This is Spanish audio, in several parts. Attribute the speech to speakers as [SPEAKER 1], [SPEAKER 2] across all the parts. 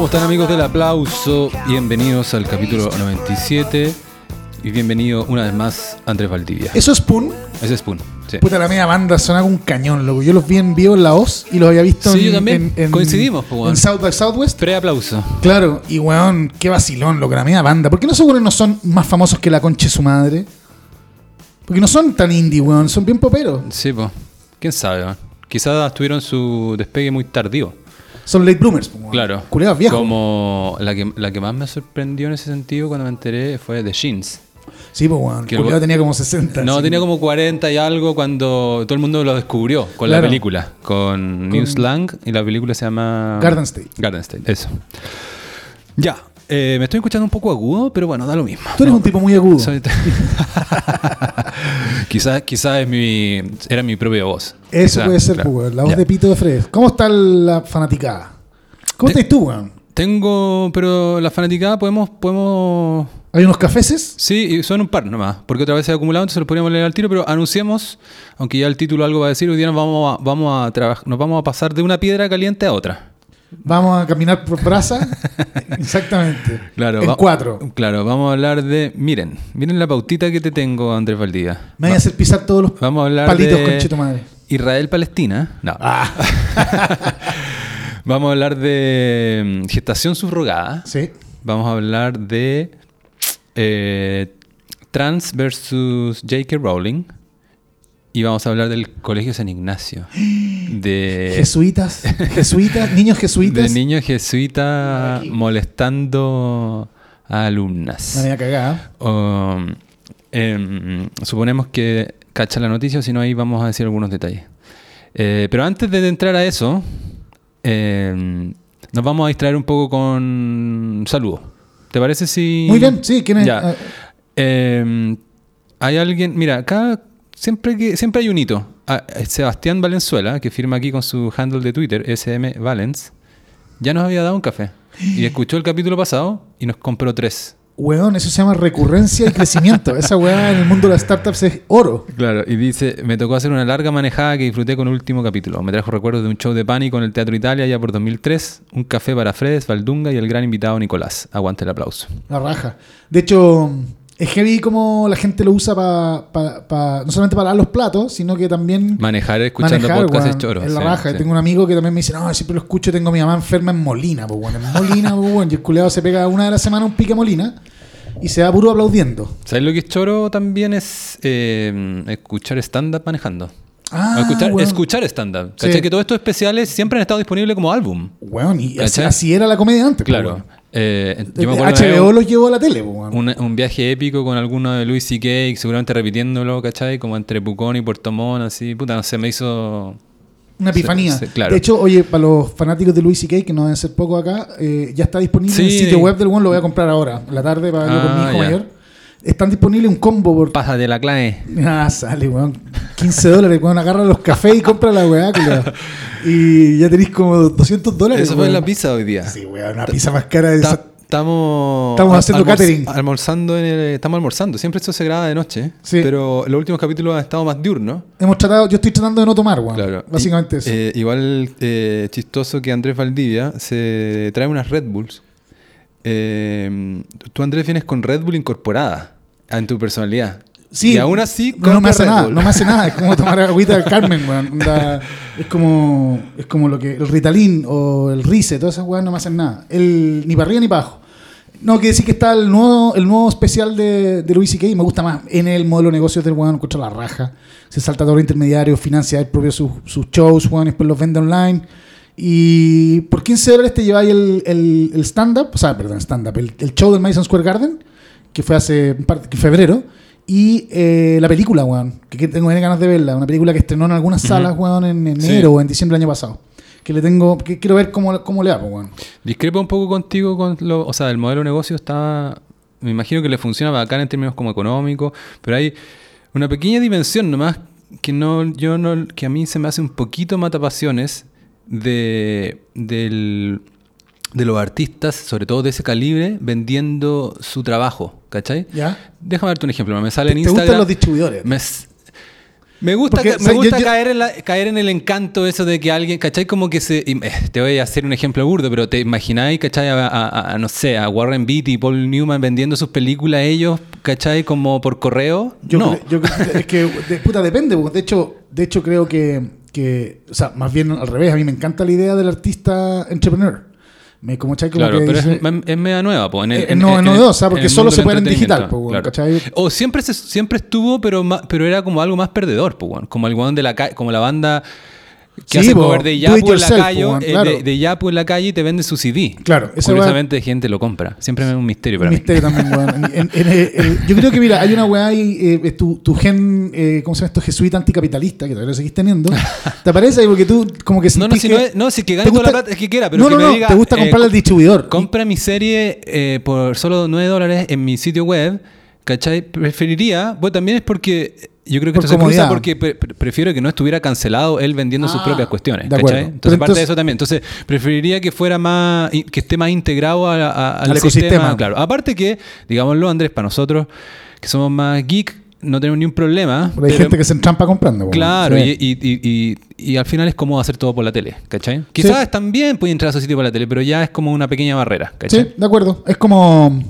[SPEAKER 1] ¿Cómo están amigos del aplauso? Bienvenidos al capítulo 97 y bienvenido una vez más Andrés Valdivia.
[SPEAKER 2] ¿Eso es Spoon?
[SPEAKER 1] Ese es Spoon. Sí,
[SPEAKER 2] Puta, la media banda sonaba un cañón, loco. Yo los vi en vivo en la OZ y los había visto
[SPEAKER 1] Sí,
[SPEAKER 2] en,
[SPEAKER 1] yo también.
[SPEAKER 2] en- en-
[SPEAKER 1] Coincidimos, po, weón.
[SPEAKER 2] en South by Southwest.
[SPEAKER 1] Pre-aplauso.
[SPEAKER 2] Claro, y weón, qué vacilón, loco, la media banda. ¿Por qué no seguro no son más famosos que la concha de su madre? Porque no son tan indie, weón, son bien poperos.
[SPEAKER 1] Sí, pues. ¿Quién sabe? weón? Quizás tuvieron su despegue muy tardío.
[SPEAKER 2] Son late bloomers, weón.
[SPEAKER 1] Claro.
[SPEAKER 2] Culeados viejos.
[SPEAKER 1] Como la que, la que más me sorprendió en ese sentido cuando me enteré fue de Jeans.
[SPEAKER 2] Sí, pues, weón.
[SPEAKER 1] Que
[SPEAKER 2] El tenía como 60.
[SPEAKER 1] No,
[SPEAKER 2] así.
[SPEAKER 1] tenía como 40 y algo cuando todo el mundo lo descubrió con
[SPEAKER 2] Claro.
[SPEAKER 1] la película, con, New Slang y la película se llama
[SPEAKER 2] Garden State.
[SPEAKER 1] Garden State, eso. Ya, eh, me estoy escuchando un poco agudo, pero bueno, da lo mismo.
[SPEAKER 2] Tú eres
[SPEAKER 1] No,
[SPEAKER 2] un tipo muy agudo.
[SPEAKER 1] soy- quizás quizás es mi era mi propia voz.
[SPEAKER 2] Eso puede ser,
[SPEAKER 1] claro.
[SPEAKER 2] pues. La voz de Pito de Fred. ¿Cómo está la fanaticada? ¿Cómo
[SPEAKER 1] Te-
[SPEAKER 2] estás tú?
[SPEAKER 1] Tengo, pero la fanaticada podemos podemos
[SPEAKER 2] ¿Hay unos cafeses?
[SPEAKER 1] Sí, y son un par nomás, porque otra vez se ha acumulado, entonces los podríamos leer al tiro, pero anunciemos, aunque ya el título algo va a decir, hoy día nos vamos a, vamos a trabajar, nos vamos a pasar de una piedra caliente a otra.
[SPEAKER 2] Vamos a caminar por brasa. Exactamente.
[SPEAKER 1] Claro,
[SPEAKER 2] En cuatro.
[SPEAKER 1] Claro, vamos a hablar de, miren, miren la pautita que te tengo, Andrés Valdivia.
[SPEAKER 2] Me voy a hacer pisar todos los
[SPEAKER 1] Vamos a hablar
[SPEAKER 2] palitos
[SPEAKER 1] de
[SPEAKER 2] con cheto madre.
[SPEAKER 1] Israel-Palestina. No.
[SPEAKER 2] Ah,
[SPEAKER 1] Vamos a hablar de mm, gestación subrogada.
[SPEAKER 2] sí.
[SPEAKER 1] Vamos a hablar de eh, Trans versus J.K. Rowling. Y vamos a hablar del Colegio San Ignacio. De,
[SPEAKER 2] Jesuitas, jesuitas, niños
[SPEAKER 1] de
[SPEAKER 2] jesuitas.
[SPEAKER 1] niños jesuitas molestando a alumnas.
[SPEAKER 2] Me voy a cagar.
[SPEAKER 1] Um, em, suponemos que cacha la noticia, si no ahí vamos a decir algunos detalles. Eh, pero antes de entrar a eso, em, nos vamos a distraer un poco con saludos. ¿Te parece si...?
[SPEAKER 2] Muy bien, sí, ¿quién es?
[SPEAKER 1] Ya.
[SPEAKER 2] Ah,
[SPEAKER 1] Eh, hay alguien, mira, acá siempre que siempre hay un hito. Ah, eh, Sebastián Valenzuela, que firma aquí con su handle de Twitter, SM Valens, ya nos había dado un café. Y escuchó el capítulo pasado y nos compró tres.
[SPEAKER 2] Weón, eso se llama recurrencia y crecimiento. Esa weá en el mundo de las startups es oro.
[SPEAKER 1] Claro, y dice, me tocó hacer una larga manejada que disfruté con el último capítulo. Me trajo recuerdos de un show de pánico en el Teatro Italia ya por 2003, un café para Fredes, Valdunga y el gran invitado Nicolás. Aguante el aplauso.
[SPEAKER 2] La raja. De hecho, es heavy como la gente lo usa para no solamente para lavar los platos, sino que también
[SPEAKER 1] Manejar escuchando
[SPEAKER 2] manejar,
[SPEAKER 1] podcast es choro.
[SPEAKER 2] Es la
[SPEAKER 1] sí,
[SPEAKER 2] raja.
[SPEAKER 1] sí.
[SPEAKER 2] Tengo un amigo que también me dice, no, siempre lo escucho, tengo a mi mamá enferma en Molina, pues bueno, en Molina, pues bueno. Y el culeado se pega una de la semana un pique Molina y se va puro aplaudiendo.
[SPEAKER 1] ¿Sabes lo que es choro también? Es eh, escuchar stand-up manejando.
[SPEAKER 2] Ah,
[SPEAKER 1] escuchar,
[SPEAKER 2] weón.
[SPEAKER 1] escuchar stand-up.
[SPEAKER 2] Sí.
[SPEAKER 1] Que todos estos especiales siempre han estado disponibles como álbum.
[SPEAKER 2] Weón, y así, era la comedia antes.
[SPEAKER 1] Claro. Eh, yo me
[SPEAKER 2] HBO
[SPEAKER 1] un-
[SPEAKER 2] lo llevó a la tele,
[SPEAKER 1] un, un viaje épico con alguno de Luis C.K., seguramente repitiéndolo, ¿cachai? Como entre Pucón y Puerto Montt, así. Puta, no sé, me hizo...
[SPEAKER 2] Una epifanía.
[SPEAKER 1] Claro.
[SPEAKER 2] De hecho, oye, para los fanáticos de Louis C.K., que no deben ser poco acá, eh, ya está disponible en el sitio web del One, lo voy a comprar ahora, la tarde, para verlo con mi
[SPEAKER 1] Ah,
[SPEAKER 2] hijo
[SPEAKER 1] ya.
[SPEAKER 2] mayor. Están disponibles un combo por...
[SPEAKER 1] Pásate la clave.
[SPEAKER 2] Ah, sale, weón. 15 dólares, weón. Agarra los cafés y compra la weá. Y ya tenéis como 200 dólares.
[SPEAKER 1] Eso fue en
[SPEAKER 2] weón.
[SPEAKER 1] la pizza hoy día.
[SPEAKER 2] Sí, weón, una pizza más cara de esa.
[SPEAKER 1] Estamos,
[SPEAKER 2] Estamos haciendo catering.
[SPEAKER 1] Almorzando en el- estamos almorzando. Siempre esto se graba de noche.
[SPEAKER 2] Sí.
[SPEAKER 1] Pero los últimos capítulos han estado más diurnos.
[SPEAKER 2] Hemos tratado, yo estoy tratando de no tomar, weón.
[SPEAKER 1] Claro.
[SPEAKER 2] Básicamente
[SPEAKER 1] Y,
[SPEAKER 2] eso.
[SPEAKER 1] eh, igual eh, chistoso que Andrés Valdivia se trae unas Red Bulls. Eh, tú, Andrés, vienes con Red Bull incorporada en tu personalidad.
[SPEAKER 2] Sí,
[SPEAKER 1] y aún así,
[SPEAKER 2] no, me hace nada, no me hace nada. Es como tomar agüita del Carmen, weón. Es como es como lo que el Ritalin o el Rice, todas esas weas no me hacen nada. El, ni para arriba ni para abajo. No, que decir que está el nuevo, el nuevo especial de, de Louis C.K. y me gusta más. En el modelo de negocios del weón encuentra la raja. Se salta todo el intermediario, financia él propio sus, sus shows, weón, después los vende online. Y por 15 dólares te lleváis el, el, el stand-up, o sea, perdón, stand-up, el, el show del Madison Square Garden, que fue hace un par- febrero, y eh, la película, weón, que, tengo ganas de verla, una película que estrenó en algunas salas, weón, en enero
[SPEAKER 1] Sí.
[SPEAKER 2] o en diciembre del año pasado. Que le tengo, que quiero ver cómo, cómo le hago, weón.
[SPEAKER 1] Discrepo un poco contigo con lo, o sea, el modelo de negocio está, me imagino que le funciona bacán en términos como económicos, pero hay una pequeña dimensión nomás que no, yo no, que a mí se me hace un poquito matapasiones de, del, de los artistas, sobre todo de ese calibre, vendiendo su trabajo, ¿cachai?
[SPEAKER 2] ¿Ya?
[SPEAKER 1] Déjame darte un ejemplo, me sale
[SPEAKER 2] ¿Te,
[SPEAKER 1] en
[SPEAKER 2] te
[SPEAKER 1] Instagram.
[SPEAKER 2] gustan los distribuidores?
[SPEAKER 1] me gusta,
[SPEAKER 2] Porque,
[SPEAKER 1] ca-
[SPEAKER 2] o
[SPEAKER 1] me
[SPEAKER 2] sea,
[SPEAKER 1] gusta
[SPEAKER 2] yo- yo-
[SPEAKER 1] caer, en la- caer en el encanto eso de que alguien, ¿cachai? Como que se... eh, Te voy a hacer un ejemplo burdo, pero te imagináis, ¿cachai? A, a- a- no sé, a Warren Beatty y Paul Newman vendiendo sus películas ellos, ¿cachai? Como por correo.
[SPEAKER 2] Yo,
[SPEAKER 1] no.
[SPEAKER 2] cre- yo es que, de, puta, depende. De hecho, de hecho creo que, que, o sea, más bien al revés, a mí me encanta la idea del artista entrepreneur. Me, como, ¿cachai? Como
[SPEAKER 1] Claro,
[SPEAKER 2] que
[SPEAKER 1] pero es,
[SPEAKER 2] dice-
[SPEAKER 1] es media nueva, pues. En el,
[SPEAKER 2] Eh,
[SPEAKER 1] en-
[SPEAKER 2] no,
[SPEAKER 1] en-
[SPEAKER 2] es novedosa, porque
[SPEAKER 1] el
[SPEAKER 2] solo se puede en digital.
[SPEAKER 1] O siempre, se- siempre estuvo, pero era como algo más perdedor, como el de la como la banda que
[SPEAKER 2] Sí,
[SPEAKER 1] hace cover de Yapu en la calle, eh,
[SPEAKER 2] claro.
[SPEAKER 1] de, de Yapu en la calle y te vende su CD.
[SPEAKER 2] Claro, esa
[SPEAKER 1] Curiosamente gente lo compra. Siempre es un misterio para
[SPEAKER 2] Un
[SPEAKER 1] mí.
[SPEAKER 2] misterio también, weón. En- en- en el- el- yo creo que, mira, hay una weá ahí, eh, tu, tu gen, eh, ¿cómo se llama esto? Jesuita anticapitalista, que todavía lo seguís teniendo. ¿Te parece? Porque tú, como que
[SPEAKER 1] No, no, si
[SPEAKER 2] que-
[SPEAKER 1] no, es- no, si que
[SPEAKER 2] ¿Te
[SPEAKER 1] gane toda
[SPEAKER 2] gusta-
[SPEAKER 1] la plata es que quiera, pero
[SPEAKER 2] no,
[SPEAKER 1] que
[SPEAKER 2] no,
[SPEAKER 1] me
[SPEAKER 2] no,
[SPEAKER 1] diga.
[SPEAKER 2] te gusta
[SPEAKER 1] eh,
[SPEAKER 2] comprarle al distribuidor.
[SPEAKER 1] Compra mi serie eh, por solo 9 dólares en mi sitio web. ¿Cachai? Preferiría, bueno, también es porque yo creo que
[SPEAKER 2] Por
[SPEAKER 1] esto se cruza
[SPEAKER 2] comodidad.
[SPEAKER 1] porque pre- pre- prefiero que no estuviera cancelado él vendiendo sus
[SPEAKER 2] Ah,
[SPEAKER 1] propias cuestiones.
[SPEAKER 2] de
[SPEAKER 1] ¿cachai?
[SPEAKER 2] acuerdo.
[SPEAKER 1] Entonces,
[SPEAKER 2] Pero
[SPEAKER 1] aparte de
[SPEAKER 2] entonces-
[SPEAKER 1] eso también. Entonces, preferiría que fuera más, que esté más integrado a- a- al,
[SPEAKER 2] Al
[SPEAKER 1] sistema.
[SPEAKER 2] ecosistema.
[SPEAKER 1] Claro. Aparte que, digámoslo, Andrés, para nosotros que somos más geek, no tenemos ni un problema.
[SPEAKER 2] Pero hay
[SPEAKER 1] pero-
[SPEAKER 2] gente que se entrampa comprando. weón.
[SPEAKER 1] Claro,
[SPEAKER 2] Sí.
[SPEAKER 1] y, y- y- y- y al final es como hacer todo por la tele, ¿cachai? Quizás también puede entrar a su sitio por la tele, pero ya es como una pequeña barrera, ¿cachai?
[SPEAKER 2] Sí, de acuerdo. Es como.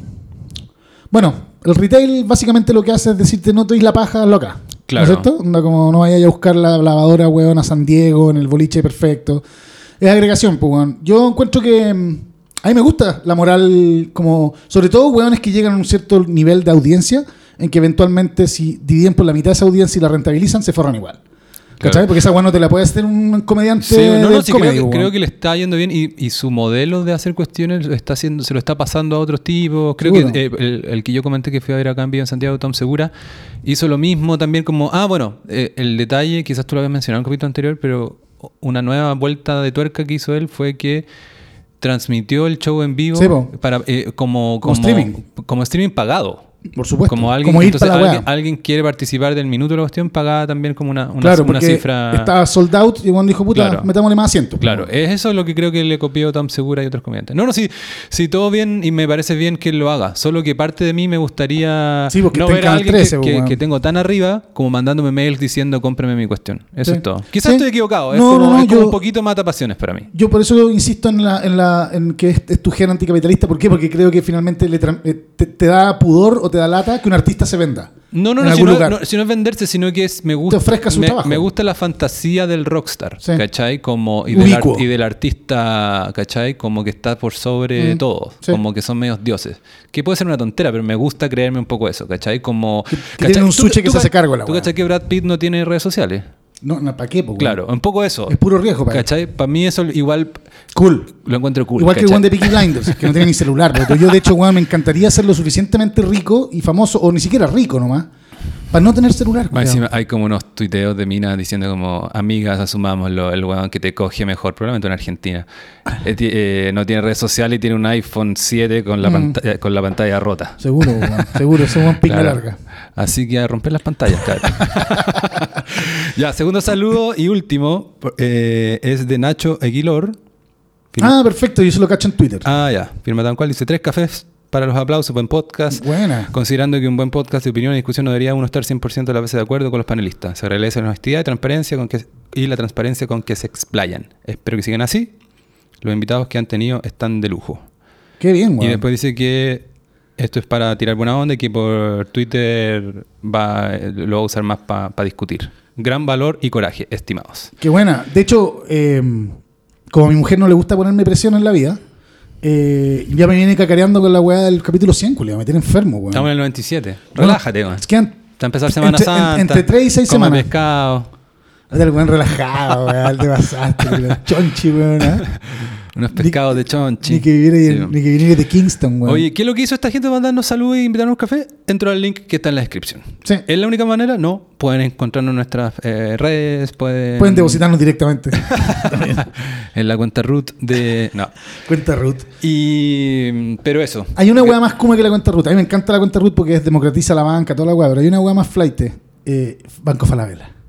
[SPEAKER 2] Bueno, el retail básicamente lo que hace es decirte no te doy la paja, loca.
[SPEAKER 1] Claro.
[SPEAKER 2] ¿No es cierto? Onda como no vayas a buscar la lavadora, weón, a San Diego, en el boliche perfecto. Es agregación, pues, weón. Yo encuentro que. mm, A mí me gusta la moral, como. Sobre todo, weones que llegan a un cierto nivel de audiencia, en que eventualmente, si dividen por la mitad de esa audiencia y la rentabilizan, se forran igual. ¿Cachai?
[SPEAKER 1] Claro.
[SPEAKER 2] Porque esa weón no te la puede hacer un comediante.
[SPEAKER 1] Sí, no, no,
[SPEAKER 2] del
[SPEAKER 1] sí,
[SPEAKER 2] comedy,
[SPEAKER 1] creo, que, creo que le está yendo bien y, y su modelo de hacer cuestiones está haciendo, se lo está pasando a otros tipos. Creo
[SPEAKER 2] Seguro.
[SPEAKER 1] que eh, el, el que yo comenté que fui a ver acá en vivo en Santiago, Tom Segura, hizo lo mismo también como, ah, bueno, eh, el detalle, quizás tú lo habías mencionado en un capítulo anterior, pero una nueva vuelta de tuerca que hizo él fue que transmitió el show en vivo
[SPEAKER 2] Sí,
[SPEAKER 1] para, eh, como,
[SPEAKER 2] Como
[SPEAKER 1] como,
[SPEAKER 2] streaming.
[SPEAKER 1] como streaming pagado.
[SPEAKER 2] Por supuesto.
[SPEAKER 1] Como alguien,
[SPEAKER 2] Como ir
[SPEAKER 1] entonces,
[SPEAKER 2] para la
[SPEAKER 1] alguien,
[SPEAKER 2] weá.
[SPEAKER 1] alguien quiere participar del minuto de la cuestión, pagaba también como una, una,
[SPEAKER 2] Claro,
[SPEAKER 1] una
[SPEAKER 2] porque
[SPEAKER 1] cifra.
[SPEAKER 2] estaba sold out y Juan dijo, puta,
[SPEAKER 1] Claro.
[SPEAKER 2] metámosle más asientos.
[SPEAKER 1] Claro, es eso lo que creo que le copió Tom Segura y otros comediantes. No, no, sí, sí, todo bien y me parece bien que él lo haga. Solo que parte de mí me gustaría
[SPEAKER 2] Sí,
[SPEAKER 1] no ver a alguien
[SPEAKER 2] 13,
[SPEAKER 1] que, que- tengo tan arriba como mandándome mails diciendo cómpreme mi cuestión. Eso
[SPEAKER 2] Sí.
[SPEAKER 1] es todo. Quizás
[SPEAKER 2] Sí.
[SPEAKER 1] estoy equivocado. Es
[SPEAKER 2] No,
[SPEAKER 1] como,
[SPEAKER 2] no, no,
[SPEAKER 1] es como
[SPEAKER 2] yo-
[SPEAKER 1] un poquito mata pasiones para mí.
[SPEAKER 2] Yo por eso insisto en, la, en, la, en que es, es tu gen anticapitalista. ¿Por qué? Porque creo que finalmente le eh, te, te da pudor o te da lata que un artista se venda.
[SPEAKER 1] No, no,
[SPEAKER 2] en
[SPEAKER 1] no, si
[SPEAKER 2] algún lugar.
[SPEAKER 1] no, si no es venderse, sino que es, me gusta,
[SPEAKER 2] ofrezca su
[SPEAKER 1] me,
[SPEAKER 2] trabajo.
[SPEAKER 1] me gusta la fantasía del rockstar,
[SPEAKER 2] Sí.
[SPEAKER 1] ¿cachai? Como, y, del, y artista, ¿cachai? Como que está por sobre
[SPEAKER 2] Mm,
[SPEAKER 1] todo,
[SPEAKER 2] sí.
[SPEAKER 1] como que son medios dioses. Que puede ser una tontera, pero me gusta creerme un poco eso, ¿cachai? Como...
[SPEAKER 2] que
[SPEAKER 1] ¿cachai?
[SPEAKER 2] tiene un suche que
[SPEAKER 1] tú
[SPEAKER 2] se hace
[SPEAKER 1] ca-
[SPEAKER 2] cargo de la
[SPEAKER 1] ¿Tú cachai que Brad Pitt no tiene redes sociales?
[SPEAKER 2] No, no, ¿Para qué? po?
[SPEAKER 1] Claro, un poco eso.
[SPEAKER 2] Es puro riesgo para.
[SPEAKER 1] ¿Cachai? Para mí eso igual
[SPEAKER 2] Cool.
[SPEAKER 1] lo encuentro cool.
[SPEAKER 2] Igual que el one de Peaky Blinders, que no tiene ni celular. Pero yo, de hecho, weón, me encantaría ser lo suficientemente rico y famoso, o ni siquiera rico nomás, para no tener celular.
[SPEAKER 1] Encima hay como unos tuiteos de minas diciendo como amigas, asumámoslo, el weón que te coge mejor, probablemente en Argentina. Eh, eh, no tiene redes sociales y tiene un iPhone 7 con la,
[SPEAKER 2] Mm.
[SPEAKER 1] pantalla, con la pantalla rota.
[SPEAKER 2] Seguro, weón, seguro, somos pinga
[SPEAKER 1] Claro.
[SPEAKER 2] larga.
[SPEAKER 1] Así que a romper las pantallas, cabrón. ya, segundo saludo y último eh, es de Nacho Aguilor. Firma-
[SPEAKER 2] Ah, perfecto, yo se lo cacho en Twitter.
[SPEAKER 1] Ah, ya. Firma tal cual. Dice tres cafés para los aplausos, buen podcast.
[SPEAKER 2] Buena.
[SPEAKER 1] Considerando que un buen podcast de opinión y discusión no debería uno estar 100% de las veces de acuerdo con los panelistas. Se agradece la honestidad y transparencia con que, y la transparencia con que se explayan. Espero que sigan así. Los invitados que han tenido están de lujo.
[SPEAKER 2] Qué bien,
[SPEAKER 1] Y
[SPEAKER 2] weón.
[SPEAKER 1] después dice que esto es para tirar buena onda y que por Twitter va, lo va a usar más para discutir. Gran valor y coraje, estimados.
[SPEAKER 2] Qué buena. De hecho, eh, como a mi mujer no le gusta ponerme presión en la vida, eh, ya me viene cacareando con la weá del capítulo 100, culiao. Me tiene enfermo, weón.
[SPEAKER 1] Estamos en el 97.
[SPEAKER 2] Bueno,
[SPEAKER 1] Relájate, weón.
[SPEAKER 2] es que
[SPEAKER 1] Está a empezar Semana
[SPEAKER 2] entre, en-
[SPEAKER 1] Santa.
[SPEAKER 2] entre 3 y 6
[SPEAKER 1] come
[SPEAKER 2] semanas.
[SPEAKER 1] pescado.
[SPEAKER 2] Ahorita el weón relajado, weón. Te pasaste, culiao. Chonchi, weón. ¿ah?
[SPEAKER 1] Unos pescados de chonchi.
[SPEAKER 2] Ni que viviera
[SPEAKER 1] Sí,
[SPEAKER 2] que viniera de Kingston, weón.
[SPEAKER 1] Oye, ¿qué es lo que hizo esta gente para mandarnos saludos e invitarnos a un café? Entró al link que está en la descripción.
[SPEAKER 2] Sí.
[SPEAKER 1] ¿Es la única manera? No. Pueden encontrarnos en nuestras eh, redes, pueden...
[SPEAKER 2] Pueden depositarnos directamente.
[SPEAKER 1] en la cuenta root de... No.
[SPEAKER 2] cuenta Ruth.
[SPEAKER 1] Y... Pero eso.
[SPEAKER 2] Hay una weá más kuma que la cuenta Ruth. A mí me encanta la cuenta Ruth porque es democratiza la banca, toda la weá. Pero hay una weá más flight. Eh, Banco Falabella.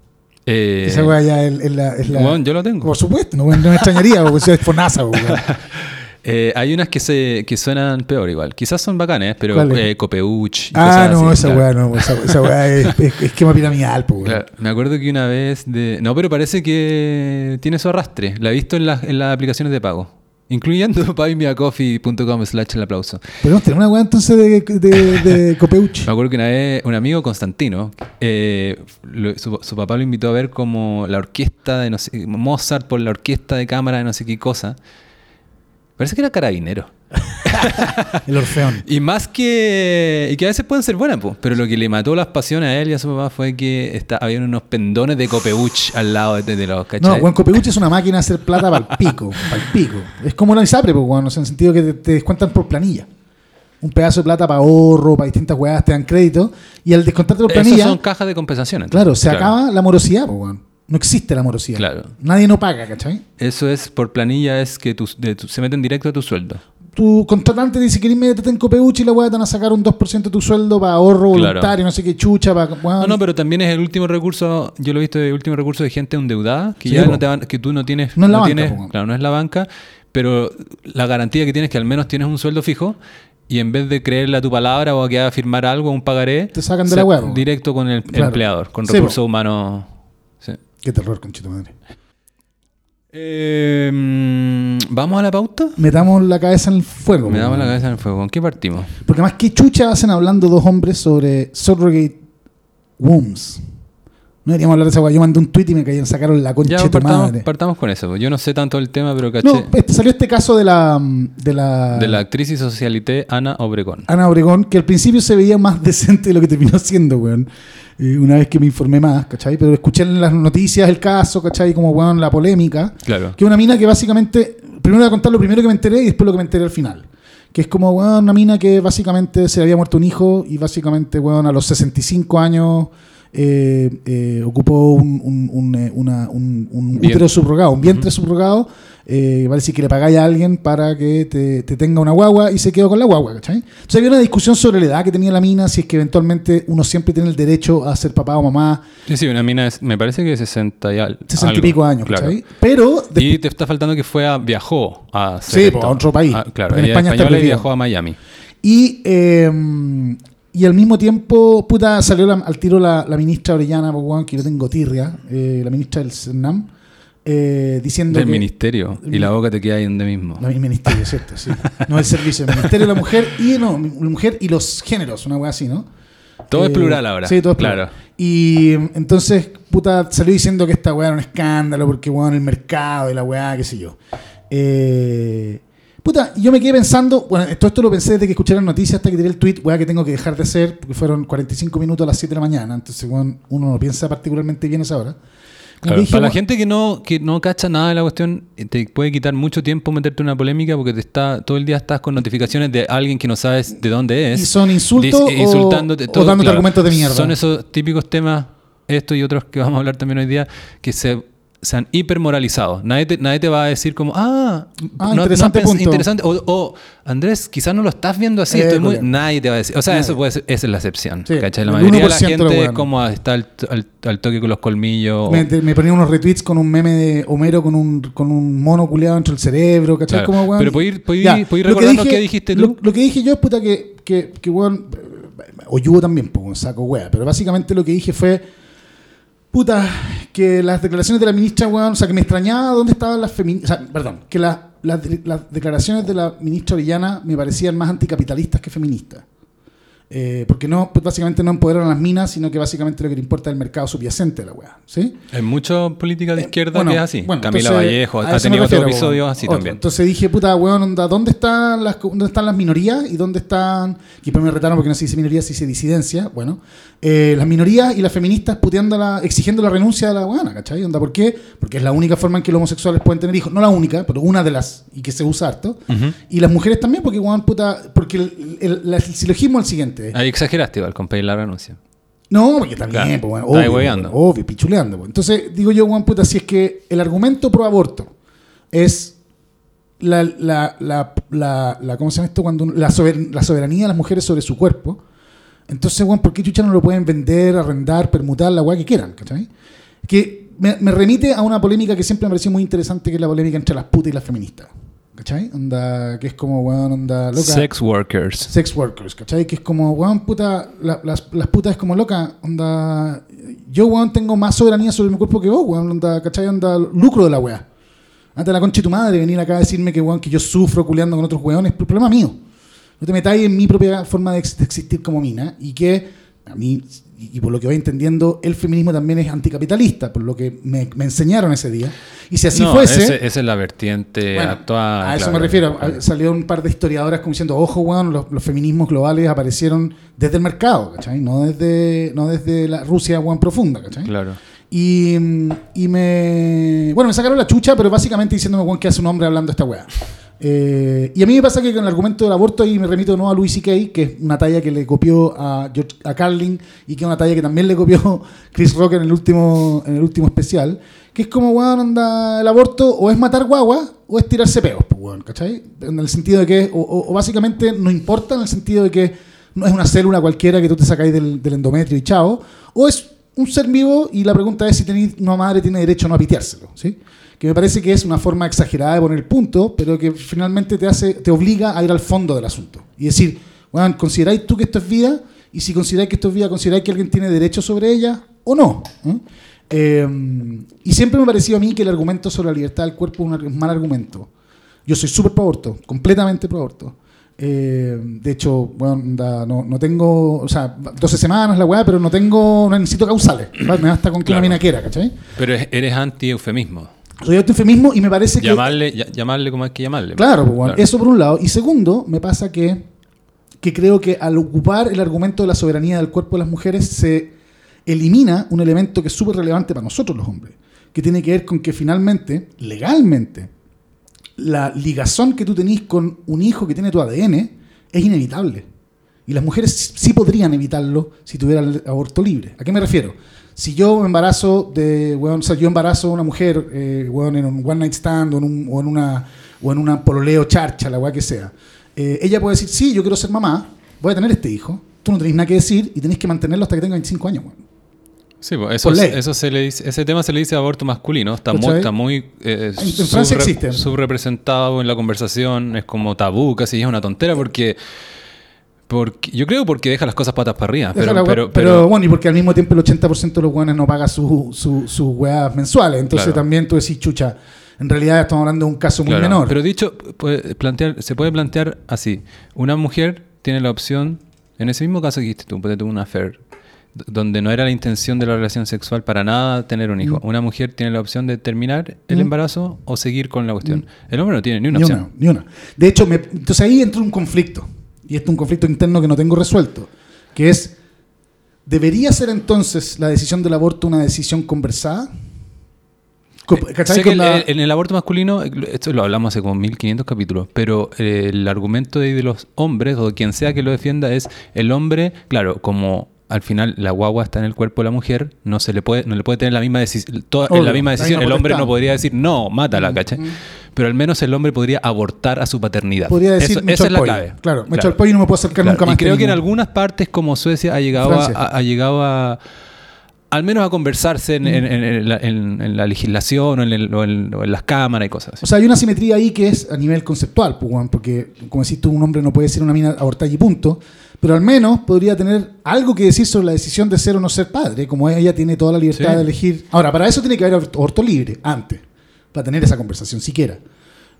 [SPEAKER 1] Eh,
[SPEAKER 2] Esa weá ya es, es la, es la-
[SPEAKER 1] yo lo tengo.
[SPEAKER 2] Por supuesto, no, no me extrañaría porque eso es FONASA.
[SPEAKER 1] Eh, hay unas que se que suenan peor igual. Quizás son bacanes, pero eh, Copeuch. y
[SPEAKER 2] Ah,
[SPEAKER 1] cosas
[SPEAKER 2] no,
[SPEAKER 1] así,
[SPEAKER 2] esa
[SPEAKER 1] claro.
[SPEAKER 2] weá no. Esa, esa weá es, es esquema piramidal, po, weón.
[SPEAKER 1] Claro, Me acuerdo que una vez de... No, pero parece que tiene su arrastre. La he visto en las aplicaciones de pago. Incluyendo buymeacoffee.com slash el aplauso.
[SPEAKER 2] Podemos tener una weá entonces de, de, de Copeuch.
[SPEAKER 1] Me acuerdo que una vez un amigo, Constantino, eh, lo- su, su papá lo invitó a ver como la orquesta de no sé, Mozart por la orquesta de cámara de no sé qué cosa. Parece que era carabinero.
[SPEAKER 2] El Orfeón.
[SPEAKER 1] Y más que. Y que a veces pueden ser buenas, pues. Pero lo que le mató las pasiones a él y a su papá fue que está, había unos pendones de copeuch al lado de, de los,
[SPEAKER 2] No,
[SPEAKER 1] ¿cachai?
[SPEAKER 2] weón, Copeuch es una máquina de hacer plata para el pico. Para el pico. Es como la ISAPRE, pues, weón. o sea, en el sentido que te, te descuentan por planilla. Un pedazo de plata para ahorro, para distintas weas, te dan crédito. Y al descontarte por planilla,
[SPEAKER 1] son cajas de compensación. entonces.
[SPEAKER 2] claro, se acaba la morosidad, pues, weón. No existe la morosidad.
[SPEAKER 1] Claro.
[SPEAKER 2] Nadie no paga, ¿cachai?
[SPEAKER 1] Eso es por planilla, es que tus- de tu- se meten directo a tu sueldo.
[SPEAKER 2] Tu contratante dice que métete en Copeuch y la weá te van a sacar un 2% de tu sueldo para ahorro
[SPEAKER 1] Claro.
[SPEAKER 2] voluntario, no sé qué chucha, para.
[SPEAKER 1] No, no, pero también es el último recurso, yo lo he visto de último recurso de gente endeudada, que
[SPEAKER 2] Sí,
[SPEAKER 1] ya
[SPEAKER 2] po.
[SPEAKER 1] no te van, que tú no tienes,
[SPEAKER 2] No es la banca,
[SPEAKER 1] tienes, claro, no es la banca, pero la garantía que tienes es que al menos tienes un sueldo fijo y en vez de creerle a tu palabra o a que haga firmar algo, un pagaré,
[SPEAKER 2] Te sacan de la hueá, po.
[SPEAKER 1] directo con el
[SPEAKER 2] Claro.
[SPEAKER 1] empleador, con
[SPEAKER 2] Sí,
[SPEAKER 1] recursos
[SPEAKER 2] po.
[SPEAKER 1] humanos.
[SPEAKER 2] Qué terror, conchito madre.
[SPEAKER 1] Eh, mm, ¿Vamos a la pauta?
[SPEAKER 2] Metamos la cabeza en el fuego.
[SPEAKER 1] Me
[SPEAKER 2] po,
[SPEAKER 1] damos la cabeza en el fuego. ¿Con qué partimos?
[SPEAKER 2] Porque más que chucha hacen hablando dos hombres sobre surrogate wombs. No deberíamos hablar de esa weá. Yo mandé un tweet y me caían, sacaron la concha
[SPEAKER 1] Ya
[SPEAKER 2] de tu
[SPEAKER 1] partamos,
[SPEAKER 2] madre.
[SPEAKER 1] partamos con eso. Yo no sé tanto el tema, pero caché.
[SPEAKER 2] No, este, salió este caso de la, de la,
[SPEAKER 1] de la actriz y socialité Ana Obregón.
[SPEAKER 2] Ana Obregón, que al principio se veía más decente de lo que terminó siendo, weón. Eh, una vez que me informé más, ¿cachai? Pero escuché en las noticias el caso, ¿cachai? Como, weón, la polémica.
[SPEAKER 1] Claro.
[SPEAKER 2] Que es una mina que básicamente. Primero voy a contar lo primero que me enteré y después lo que me enteré al final. Que es como, weón, una mina que básicamente se le había muerto un hijo y básicamente, weón, a los 65 años eh, eh, ocupó un, un, un, eh, una- un- útero subrogado, un vientre subrogado. Eh, vale decir que le pagáis a alguien para que te, te tenga una guagua y se quedó con la guagua, ¿cachai? Entonces había una discusión sobre la edad que tenía la mina, si es que eventualmente uno siempre tiene el derecho a ser papá o mamá,
[SPEAKER 1] Sí, sí, una mina, es- me parece que de 60 y al,
[SPEAKER 2] 60 y pico años,
[SPEAKER 1] claro.
[SPEAKER 2] ¿cachai? Pero
[SPEAKER 1] Y te está faltando que fue a, viajó a
[SPEAKER 2] Sí,
[SPEAKER 1] esto.
[SPEAKER 2] a otro país.
[SPEAKER 1] Ah, claro,
[SPEAKER 2] en España
[SPEAKER 1] es
[SPEAKER 2] está
[SPEAKER 1] viajó a Miami.
[SPEAKER 2] Y, eh, y al mismo tiempo, puta, salió la- al tiro la, la ministra Orellana, que yo tengo tirria, eh, la ministra del CERNAM, eh, diciendo
[SPEAKER 1] Del
[SPEAKER 2] que...
[SPEAKER 1] ministerio. Y la boca te queda ahí donde mismo.
[SPEAKER 2] No, el ministerio, ¿cierto? Sí. No el servicio, el ministerio de la mujer y no, la mujer y los géneros, una weá así, ¿no?
[SPEAKER 1] Todo es
[SPEAKER 2] Eh,
[SPEAKER 1] plural ahora.
[SPEAKER 2] Sí, todo es
[SPEAKER 1] Claro.
[SPEAKER 2] plural. Y entonces, puta, salió diciendo que esta weá era un escándalo porque, weón, el mercado y la weá, qué sé yo. Eh, puta, yo me quedé pensando, bueno, todo esto lo pensé desde que escuché las noticias hasta que tiré el tweet, weá, que tengo que dejar de hacer porque fueron 45 minutos a las 7 de la mañana. Entonces, weón, uno no piensa particularmente bien esa hora.
[SPEAKER 1] Claro,
[SPEAKER 2] dije,
[SPEAKER 1] Para la gente que no, que no cacha nada de la cuestión, eh, te puede quitar mucho tiempo meterte en una polémica porque te está todo el día estás con notificaciones de alguien que no sabes de dónde es.
[SPEAKER 2] ¿Y son insultos
[SPEAKER 1] Dice-
[SPEAKER 2] o-
[SPEAKER 1] insultándote,
[SPEAKER 2] o dándote argumentos de mierda?
[SPEAKER 1] Son esos típicos temas, esto y otros que vamos a hablar también hoy día, que se, se han hipermoralizado. Nadie te, nadie te va a decir como, ah,
[SPEAKER 2] Ah, interesante
[SPEAKER 1] pens-
[SPEAKER 2] punto.
[SPEAKER 1] interesante. O, o, Andrés, quizás no lo estás viendo así.
[SPEAKER 2] Eh,
[SPEAKER 1] estoy muy-".
[SPEAKER 2] porque-
[SPEAKER 1] Nadie te va a decir. O sea,
[SPEAKER 2] Nadie.
[SPEAKER 1] eso puede ser, esa es la excepción.
[SPEAKER 2] Sí,
[SPEAKER 1] ¿cachai? La mayoría de la
[SPEAKER 2] 1% de
[SPEAKER 1] gente es
[SPEAKER 2] bueno.
[SPEAKER 1] como está al, al- al toque con los colmillos. o-
[SPEAKER 2] Me, me ponía unos retweets con un meme de Homero con un, con un mono culeado dentro del cerebro, ¿cachai?
[SPEAKER 1] Claro.
[SPEAKER 2] Como, weón,
[SPEAKER 1] Pero ¿puedo ir- puedo ir- puedo ir recordando qué dijiste tú?
[SPEAKER 2] Lo, lo que dije yo es puta que, que, que weón, o yugo también, pues, un saco wea. Pero básicamente lo que dije fue, puta, que las declaraciones de la ministra, weón, o sea, que me extrañaba dónde estaban las feministas, o sea, perdón, que la- las, de- las declaraciones de la ministra Orellana me parecían más anticapitalistas que feministas. Eh, porque no, pues básicamente no empoderaron a las minas, sino que básicamente lo que le importa es el mercado subyacente de la weá. ¿sí?
[SPEAKER 1] Hay mucha política de
[SPEAKER 2] Eh,
[SPEAKER 1] izquierda
[SPEAKER 2] bueno,
[SPEAKER 1] que es así.
[SPEAKER 2] bueno,
[SPEAKER 1] Camila
[SPEAKER 2] entonces,
[SPEAKER 1] Vallejo ha tenido
[SPEAKER 2] refiero,
[SPEAKER 1] episodios
[SPEAKER 2] weón.
[SPEAKER 1] así
[SPEAKER 2] Otro.
[SPEAKER 1] también.
[SPEAKER 2] Entonces dije, puta, weón, onda, ¿dónde están las, dónde están las minorías y dónde están... Y después me retaron porque no se dice minoría, se dice disidencia. Bueno, eh, las minorías y las feministas puteando la, exigiendo la renuncia de la weana, ¿cachai? Onda, ¿por qué? Porque es la única forma en que los homosexuales pueden tener hijos. No la única, pero una de las, y que se usa harto. Y las mujeres también, porque, weón, puta, porque el, el- el- el silogismo es el siguiente.
[SPEAKER 1] Ahí exageraste igual con pedir la renuncia.
[SPEAKER 2] No, porque también,
[SPEAKER 1] Claro.
[SPEAKER 2] pues, bueno, obvio, obvio, pichuleando. pues. Entonces, digo yo, Juan puta, si es que el argumento pro aborto es la, la, la, la, la- ¿cómo se llama esto? Cuando la, sober- la soberanía de las mujeres sobre su cuerpo, entonces, Juan, ¿por qué chucha no lo pueden vender, arrendar, permutar, la weá que quieran? ¿cachai? Que me, me remite a una polémica que siempre me pareció muy interesante, que es la polémica entre las putas y las feministas. ¿Cachai? Onda, que es como, weón, onda loca.
[SPEAKER 1] Sex workers.
[SPEAKER 2] Sex workers, ¿cachai? Que es como, weón, puta, la- las, las putas es como loca, onda, yo, weón, tengo más soberanía sobre mi cuerpo que vos, weón, onda, ¿cachai? Onda, lucro de la weá. Antes de la concha de tu madre venir acá a decirme que, weón, que yo sufro culeando con otros weones, es problema mío. No te metáis en mi propia forma de, ex- de existir como mina y que a mí, y por lo que voy entendiendo, el feminismo también es anticapitalista, por lo que me, me enseñaron ese día. Y si así
[SPEAKER 1] No,
[SPEAKER 2] fuese...
[SPEAKER 1] ese- esa es la vertiente
[SPEAKER 2] Bueno,
[SPEAKER 1] actual.
[SPEAKER 2] a eso
[SPEAKER 1] claro.
[SPEAKER 2] me refiero.
[SPEAKER 1] Claro.
[SPEAKER 2] Salió un par de historiadoras como diciendo, ojo, weón, los, los feminismos globales aparecieron desde el mercado, ¿cachai? No desde, no desde la Rusia, weón, profunda, ¿cachai?
[SPEAKER 1] Claro.
[SPEAKER 2] Y, y me... Bueno, me sacaron la chucha, pero básicamente diciéndome, weón, que hace un hombre hablando esta weá. Eh, y a mí me pasa que con el argumento del aborto, y me remito nuevo a Louis C.K., que es una talla que le copió a, George, a Carlin y que es una talla que también le copió Chris Rock en el último, en el último especial, que es como, weón, anda el aborto o es matar guagua o es tirarse peos, pues, weón, ¿cachai? En el sentido de que, o, o- básicamente no importa en el sentido de que no es una célula cualquiera que tú te sacáis del, del endometrio y chao, o es un ser vivo y la pregunta es si tenéis- una madre tiene derecho o no a piteárselo, ¿sí? Que me parece que es una forma exagerada de poner el punto, pero que finalmente te hace, te obliga a ir al fondo del asunto. Y decir, bueno, ¿consideráis tú que esto es vida? Y si consideráis que esto es vida, ¿consideráis que alguien tiene derecho sobre ella o no? ¿Eh? Eh, y siempre me ha parecido a mí que el argumento sobre la libertad del cuerpo es un mal argumento. Yo soy súper pro aborto, completamente pro aborto. Eh, de hecho, bueno, no, no tengo, o sea, 12 semanas la weá, pero no tengo, no necesito causales. Me basta con que
[SPEAKER 1] Claro.
[SPEAKER 2] una mina quiera, ¿cachai?
[SPEAKER 1] Pero es- eres anti-eufemismo.
[SPEAKER 2] Soy eufemismo y me parece que...
[SPEAKER 1] Llamarle, ya- llamarle como hay que llamarle.
[SPEAKER 2] Claro, pues, bueno,
[SPEAKER 1] Claro.
[SPEAKER 2] eso por un lado. Y segundo, me pasa que, que creo que al ocupar el argumento de la soberanía del cuerpo de las mujeres se elimina un elemento que es súper relevante para nosotros los hombres, que tiene que ver con que finalmente, legalmente, la ligazón que tú tenés con un hijo que tiene tu ADN es inevitable. Y las mujeres sí sí podrían evitarlo si tuvieran el aborto libre. ¿A qué me refiero? Si yo embarazo de, weón, o sea, yo embarazo a una mujer, eh, weón, en un one night stand o en, un- o en una o en una pololeo charcha, la weá que sea, eh, ella puede decir, sí, yo quiero ser mamá, voy a tener este hijo, tú no tenés nada que decir y tenés que mantenerlo hasta que tenga 25 años, weón.
[SPEAKER 1] Sí, pues eso, se le dice, ese tema se le dice aborto masculino. Está muy, está muy eh,
[SPEAKER 2] En- en Francia existe.
[SPEAKER 1] subrepresentado en la conversación. Es como tabú, casi es una tontera porque, porque yo creo porque deja las cosas patas para arriba. Pero, pero,
[SPEAKER 2] weón, pero,
[SPEAKER 1] pero-
[SPEAKER 2] bueno, y porque al mismo tiempo el 80% de los weones no paga sus su, sus weas mensuales. Entonces
[SPEAKER 1] Claro.
[SPEAKER 2] también tú decís, chucha, en realidad estamos hablando de un caso muy
[SPEAKER 1] claro,
[SPEAKER 2] menor.
[SPEAKER 1] Pero dicho, puede plantear, se puede plantear así. Una mujer tiene la opción, en ese mismo caso que dijiste tú, puede tener una affair, donde no era la intención de la relación sexual para nada tener un hijo.
[SPEAKER 2] Mm.
[SPEAKER 1] Una mujer tiene la opción de terminar el
[SPEAKER 2] Mm.
[SPEAKER 1] embarazo o seguir con la cuestión. El hombre no tiene ni una
[SPEAKER 2] ni
[SPEAKER 1] opción.
[SPEAKER 2] una, ni una. De hecho, me- entonces ahí entra un conflicto. Y esto es un conflicto interno que no tengo resuelto. Que es, ¿debería ser entonces la decisión del aborto una decisión conversada? Con la-
[SPEAKER 1] el- en el aborto masculino, esto lo hablamos hace como 1500 capítulos, pero eh, el argumento de, de los hombres, o de quien sea que lo defienda, es el hombre, claro, como al final la guagua está en el cuerpo de la mujer, no se le puede, no le puede tener la misma decisión,
[SPEAKER 2] Obvio,
[SPEAKER 1] la misma decisión. El hombre no podría decir, no, mátala, ¿cachai?
[SPEAKER 2] mm.
[SPEAKER 1] Pero al menos el hombre podría abortar a su paternidad.
[SPEAKER 2] Podría decir,
[SPEAKER 1] Eso-
[SPEAKER 2] me
[SPEAKER 1] esa es la
[SPEAKER 2] pollo.
[SPEAKER 1] clave.
[SPEAKER 2] Claro, me echo al pollo y no me puedo acercar
[SPEAKER 1] Claro,
[SPEAKER 2] nunca más.
[SPEAKER 1] Y creo que en algunas partes como Suecia ha llegado, a, ha, llegado a al menos a conversarse en, en la, en- en la legislación o en, el- o en- o en las cámaras y cosas así.
[SPEAKER 2] O sea, hay una simetría ahí que es a nivel conceptual, pues, porque, como decís tú, un hombre no puede ser una mina abortar y punto, pero al menos podría tener algo que decir sobre la decisión de ser o no ser padre, como ella tiene toda la libertad
[SPEAKER 1] Sí.
[SPEAKER 2] de elegir. Ahora, para eso tiene que haber aborto libre, antes, para tener esa conversación siquiera.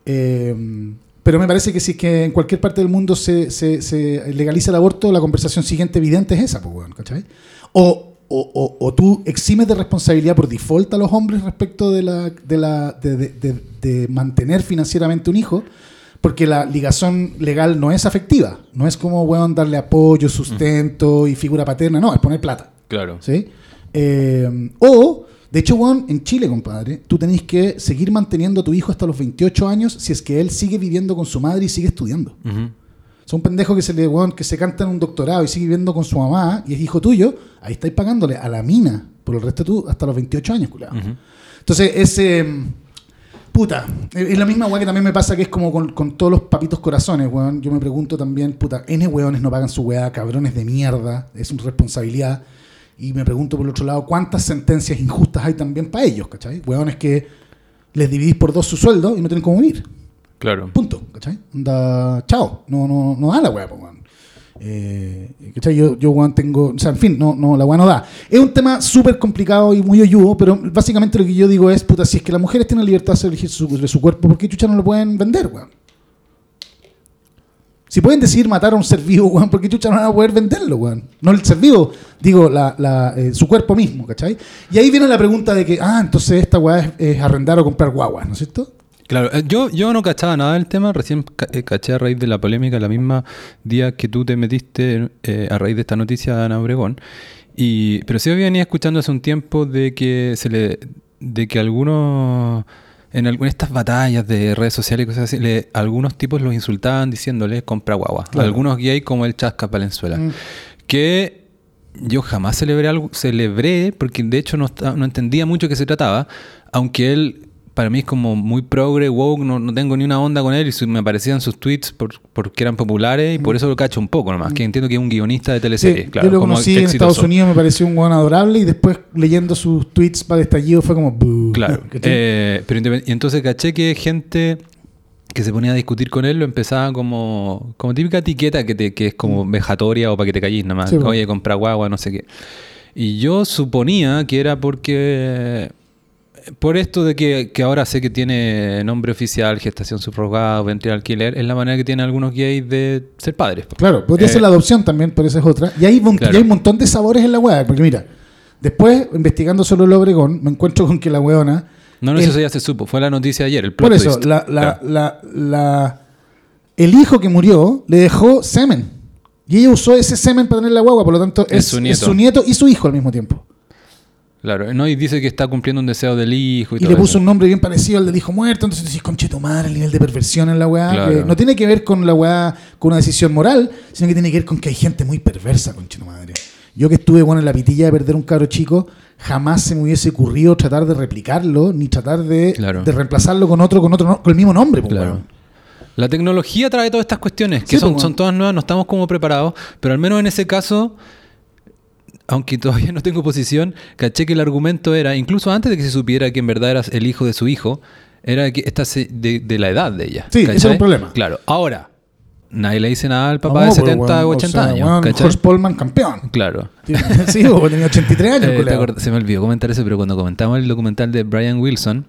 [SPEAKER 2] Eh, pero me parece que si es que en cualquier parte del mundo se, se- se legaliza el aborto, la conversación siguiente evidente es esa, pues, ¿cachai? O, o, o- o tú eximes de responsabilidad por default a los hombres respecto de, la, de, la, de, de- de- de mantener financieramente un hijo, porque la ligazón legal no es afectiva. No es como, weón, darle apoyo, sustento y figura paterna. No, es poner plata.
[SPEAKER 1] Claro.
[SPEAKER 2] ¿sí? Eh, o, de hecho, weón, en Chile, compadre, tú tenés que seguir manteniendo a tu hijo hasta los 28 años si es que él sigue viviendo con su madre y sigue estudiando. Son un pendejo que se le, weón, que se canta en un doctorado y sigue viviendo con su mamá y es hijo tuyo, ahí estáis pagándole a la mina por el resto de tu hasta los 28 años, culiao.
[SPEAKER 1] Ujú.
[SPEAKER 2] Entonces, ese. Puta, es la misma weá que también me pasa que es como con, con todos los papitos corazones, weón. Yo me pregunto también, puta, N weones no pagan su weá, cabrones de mierda, es una responsabilidad. Y me pregunto por el otro lado, ¿cuántas sentencias injustas hay también para ellos, cachai? Weones que les dividís por dos su sueldo y no tienen cómo vivir.
[SPEAKER 1] Claro.
[SPEAKER 2] Punto, ¿cachai? Onda, chao, no, no, no da la weá, weón. Eh. Yo, yo tengo, o sea, en fin, no, no, la weá no da. Es un tema súper complicado y muy oyudo, pero básicamente lo que yo digo es, puta, si es que las mujeres tienen libertad de elegir de su cuerpo, ¿por qué chucha no lo pueden vender, weón? Si pueden decidir matar a un ser vivo, weón, ¿por qué chucha no van a poder venderlo, weón? No el ser vivo, digo, la, la, eh, su cuerpo mismo, ¿cachai? Y ahí viene la pregunta de que, ah, entonces esta weá es, es arrendar o comprar guaguas, ¿no es cierto?
[SPEAKER 1] Claro, eh, yo, yo no cachaba nada del tema, recién eh, caché a raíz de la polémica la misma día que tú te metiste eh, a raíz de esta noticia de Ana Obregón. Y, pero sí venía escuchando hace un tiempo de que se le de que algunos en algunas estas batallas de redes sociales y cosas así, le- algunos tipos los insultaban diciéndole compra guagua.
[SPEAKER 2] Claro.
[SPEAKER 1] Algunos gays como el Chasca Valenzuela.
[SPEAKER 2] Mm.
[SPEAKER 1] Que yo jamás celebré algo, celebré, porque de hecho no, no entendía mucho de qué se trataba, aunque él para mí es como muy progre, woke, no, no tengo ni una onda con él y me aparecían sus tweets por- porque eran populares y por eso lo cacho un poco nomás, que entiendo que es un guionista de
[SPEAKER 2] Sí,
[SPEAKER 1] teleseries, claro,
[SPEAKER 2] yo lo
[SPEAKER 1] como
[SPEAKER 2] conocí en. Estados Unidos, me pareció un weón adorable y después leyendo sus tweets para estallido fue como...
[SPEAKER 1] Claro. Eh, pero y entonces caché que gente que se ponía a discutir con él lo empezaba como, como típica etiqueta que, te, que es como vejatoria o para que te callís nomás.
[SPEAKER 2] Sí, po.
[SPEAKER 1] Oye, compra guagua, no sé qué. Y yo suponía que era porque. Por esto de que, que ahora sé que tiene nombre oficial, gestación subrogada, ventre alquiler, es la manera que tienen algunos gays de ser padres.
[SPEAKER 2] Claro, podría
[SPEAKER 1] Eh,
[SPEAKER 2] ser la adopción también, pero esa es otra. Y hay,
[SPEAKER 1] Claro.
[SPEAKER 2] y hay un montón de sabores en la weá, porque mira, después, investigando solo el Obregón, me encuentro con que la weona...
[SPEAKER 1] No, no,
[SPEAKER 2] el-
[SPEAKER 1] eso ya se supo. Fue la noticia ayer, el
[SPEAKER 2] Por eso, la, la,
[SPEAKER 1] Claro.
[SPEAKER 2] la, la- el hijo que murió le dejó semen. Y ella usó ese semen para tener la guagua, por lo tanto
[SPEAKER 1] Es
[SPEAKER 2] es,
[SPEAKER 1] su
[SPEAKER 2] es su nieto y su hijo al mismo tiempo.
[SPEAKER 1] Claro, no, y dice que está cumpliendo un deseo del hijo y,
[SPEAKER 2] Y
[SPEAKER 1] todo
[SPEAKER 2] le puso
[SPEAKER 1] eso.
[SPEAKER 2] un nombre bien parecido al del hijo muerto. Entonces dices, conche tu madre, el nivel de perversión en la weá.
[SPEAKER 1] Claro.
[SPEAKER 2] que no tiene que ver con la weá, con una decisión moral, sino que tiene que ver con que hay gente muy perversa, conche tu madre. Yo que estuve bueno en la pitilla de perder un cabro chico, jamás se me hubiese ocurrido tratar de replicarlo, ni tratar de,
[SPEAKER 1] Claro.
[SPEAKER 2] de reemplazarlo con otro, con otro, con el mismo nombre, pues,
[SPEAKER 1] Claro. La tecnología trae todas estas cuestiones, que
[SPEAKER 2] Sí,
[SPEAKER 1] son,
[SPEAKER 2] pues,
[SPEAKER 1] son todas nuevas, no estamos como preparados, pero al menos en ese caso, aunque todavía no tengo posición, caché que el argumento era, incluso antes de que se supiera que en verdad eras el hijo de su hijo, era que esta de, de la edad de ella.
[SPEAKER 2] Sí, ese era un problema.
[SPEAKER 1] Claro, ahora, nadie le dice nada al papá
[SPEAKER 2] No,
[SPEAKER 1] de
[SPEAKER 2] pero,
[SPEAKER 1] 70
[SPEAKER 2] weón,
[SPEAKER 1] o
[SPEAKER 2] o
[SPEAKER 1] 80
[SPEAKER 2] sea,
[SPEAKER 1] años.
[SPEAKER 2] Horst Polman campeón.
[SPEAKER 1] Claro.
[SPEAKER 2] sí, tenía 83 años,
[SPEAKER 1] Eh, se me olvidó comentar eso, pero cuando comentamos el documental de Brian Wilson,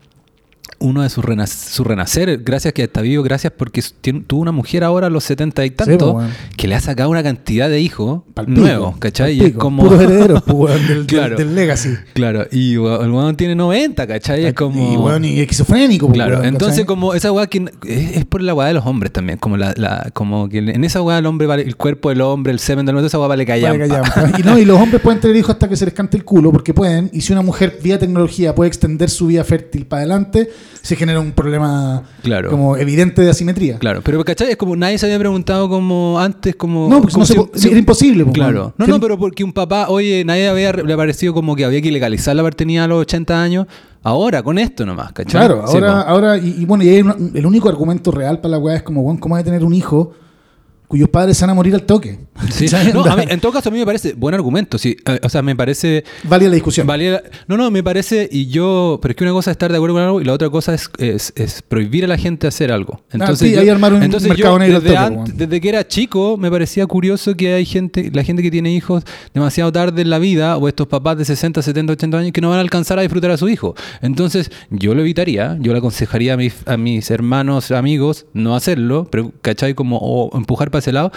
[SPEAKER 1] uno de sus renac- su renacer, gracias que está vivo, gracias porque tiene- tuvo una mujer ahora a los 70 y tanto,
[SPEAKER 2] weón.
[SPEAKER 1] que le ha sacado una cantidad de hijos nuevos, ¿cachai?
[SPEAKER 2] pal
[SPEAKER 1] Y es como...
[SPEAKER 2] Puros herederos, pues, weón, del,
[SPEAKER 1] Claro.
[SPEAKER 2] del Legacy.
[SPEAKER 1] Claro, y el weón tiene 90, ¿cachai? Es como...
[SPEAKER 2] Y, weón, y esquizofrénico, pues,
[SPEAKER 1] Claro,
[SPEAKER 2] weón,
[SPEAKER 1] entonces
[SPEAKER 2] ¿cachai?
[SPEAKER 1] como esa weá que es por la weá de los hombres también, como la, la- como que en esa weá el hombre vale, el cuerpo del hombre, el semen del hombre, esa weá vale callampa.
[SPEAKER 2] Vale, callampa. Y no, y los hombres pueden tener hijos hasta que se les cante el culo, porque pueden, y si una mujer vía tecnología puede extender su vida fértil para adelante, se genera un problema
[SPEAKER 1] Claro.
[SPEAKER 2] como evidente de asimetría.
[SPEAKER 1] Claro, pero ¿cachai? Es como nadie se había preguntado como antes, como...
[SPEAKER 2] No, porque
[SPEAKER 1] como
[SPEAKER 2] no se
[SPEAKER 1] si- si-
[SPEAKER 2] era imposible. pues,
[SPEAKER 1] Claro. No, no, pero porque un papá, oye, nadie había le parecido como que había que legalizar la paternidad a los 80 años. Ahora, con esto nomás, ¿cachai?
[SPEAKER 2] Claro, ahora, ahora y, y bueno, y hay el único argumento real para la weá es como, weón, ¿cómo hay de tener un hijo cuyos padres se van a morir al toque?
[SPEAKER 1] Sí.
[SPEAKER 2] ¿Cachai?
[SPEAKER 1] No, a mí-
[SPEAKER 2] Onda,
[SPEAKER 1] en todo caso, a mí me parece buen argumento. Sí. Eh, O sea, me parece.
[SPEAKER 2] Válida la discusión.
[SPEAKER 1] valía la- no, no, me parece. Y yo. Pero es que una cosa es estar de acuerdo con algo y la otra cosa es, es, es prohibir a la gente hacer algo. Entonces,
[SPEAKER 2] Ah, sí,
[SPEAKER 1] yo,
[SPEAKER 2] ahí armar un
[SPEAKER 1] entonces
[SPEAKER 2] mercado
[SPEAKER 1] yo,
[SPEAKER 2] negro al
[SPEAKER 1] desde,
[SPEAKER 2] toque,
[SPEAKER 1] ant-
[SPEAKER 2] weón.
[SPEAKER 1] desde que era chico, me parecía curioso que hay gente, la gente que tiene hijos demasiado tarde en la vida, o estos papás de 60, 70, 80 años, que no van a alcanzar a disfrutar a su hijo. Entonces, yo lo evitaría, yo le aconsejaría a mis, a mis hermanos, amigos, no hacerlo, pero, ¿cachai? Como o empujar para ese lado.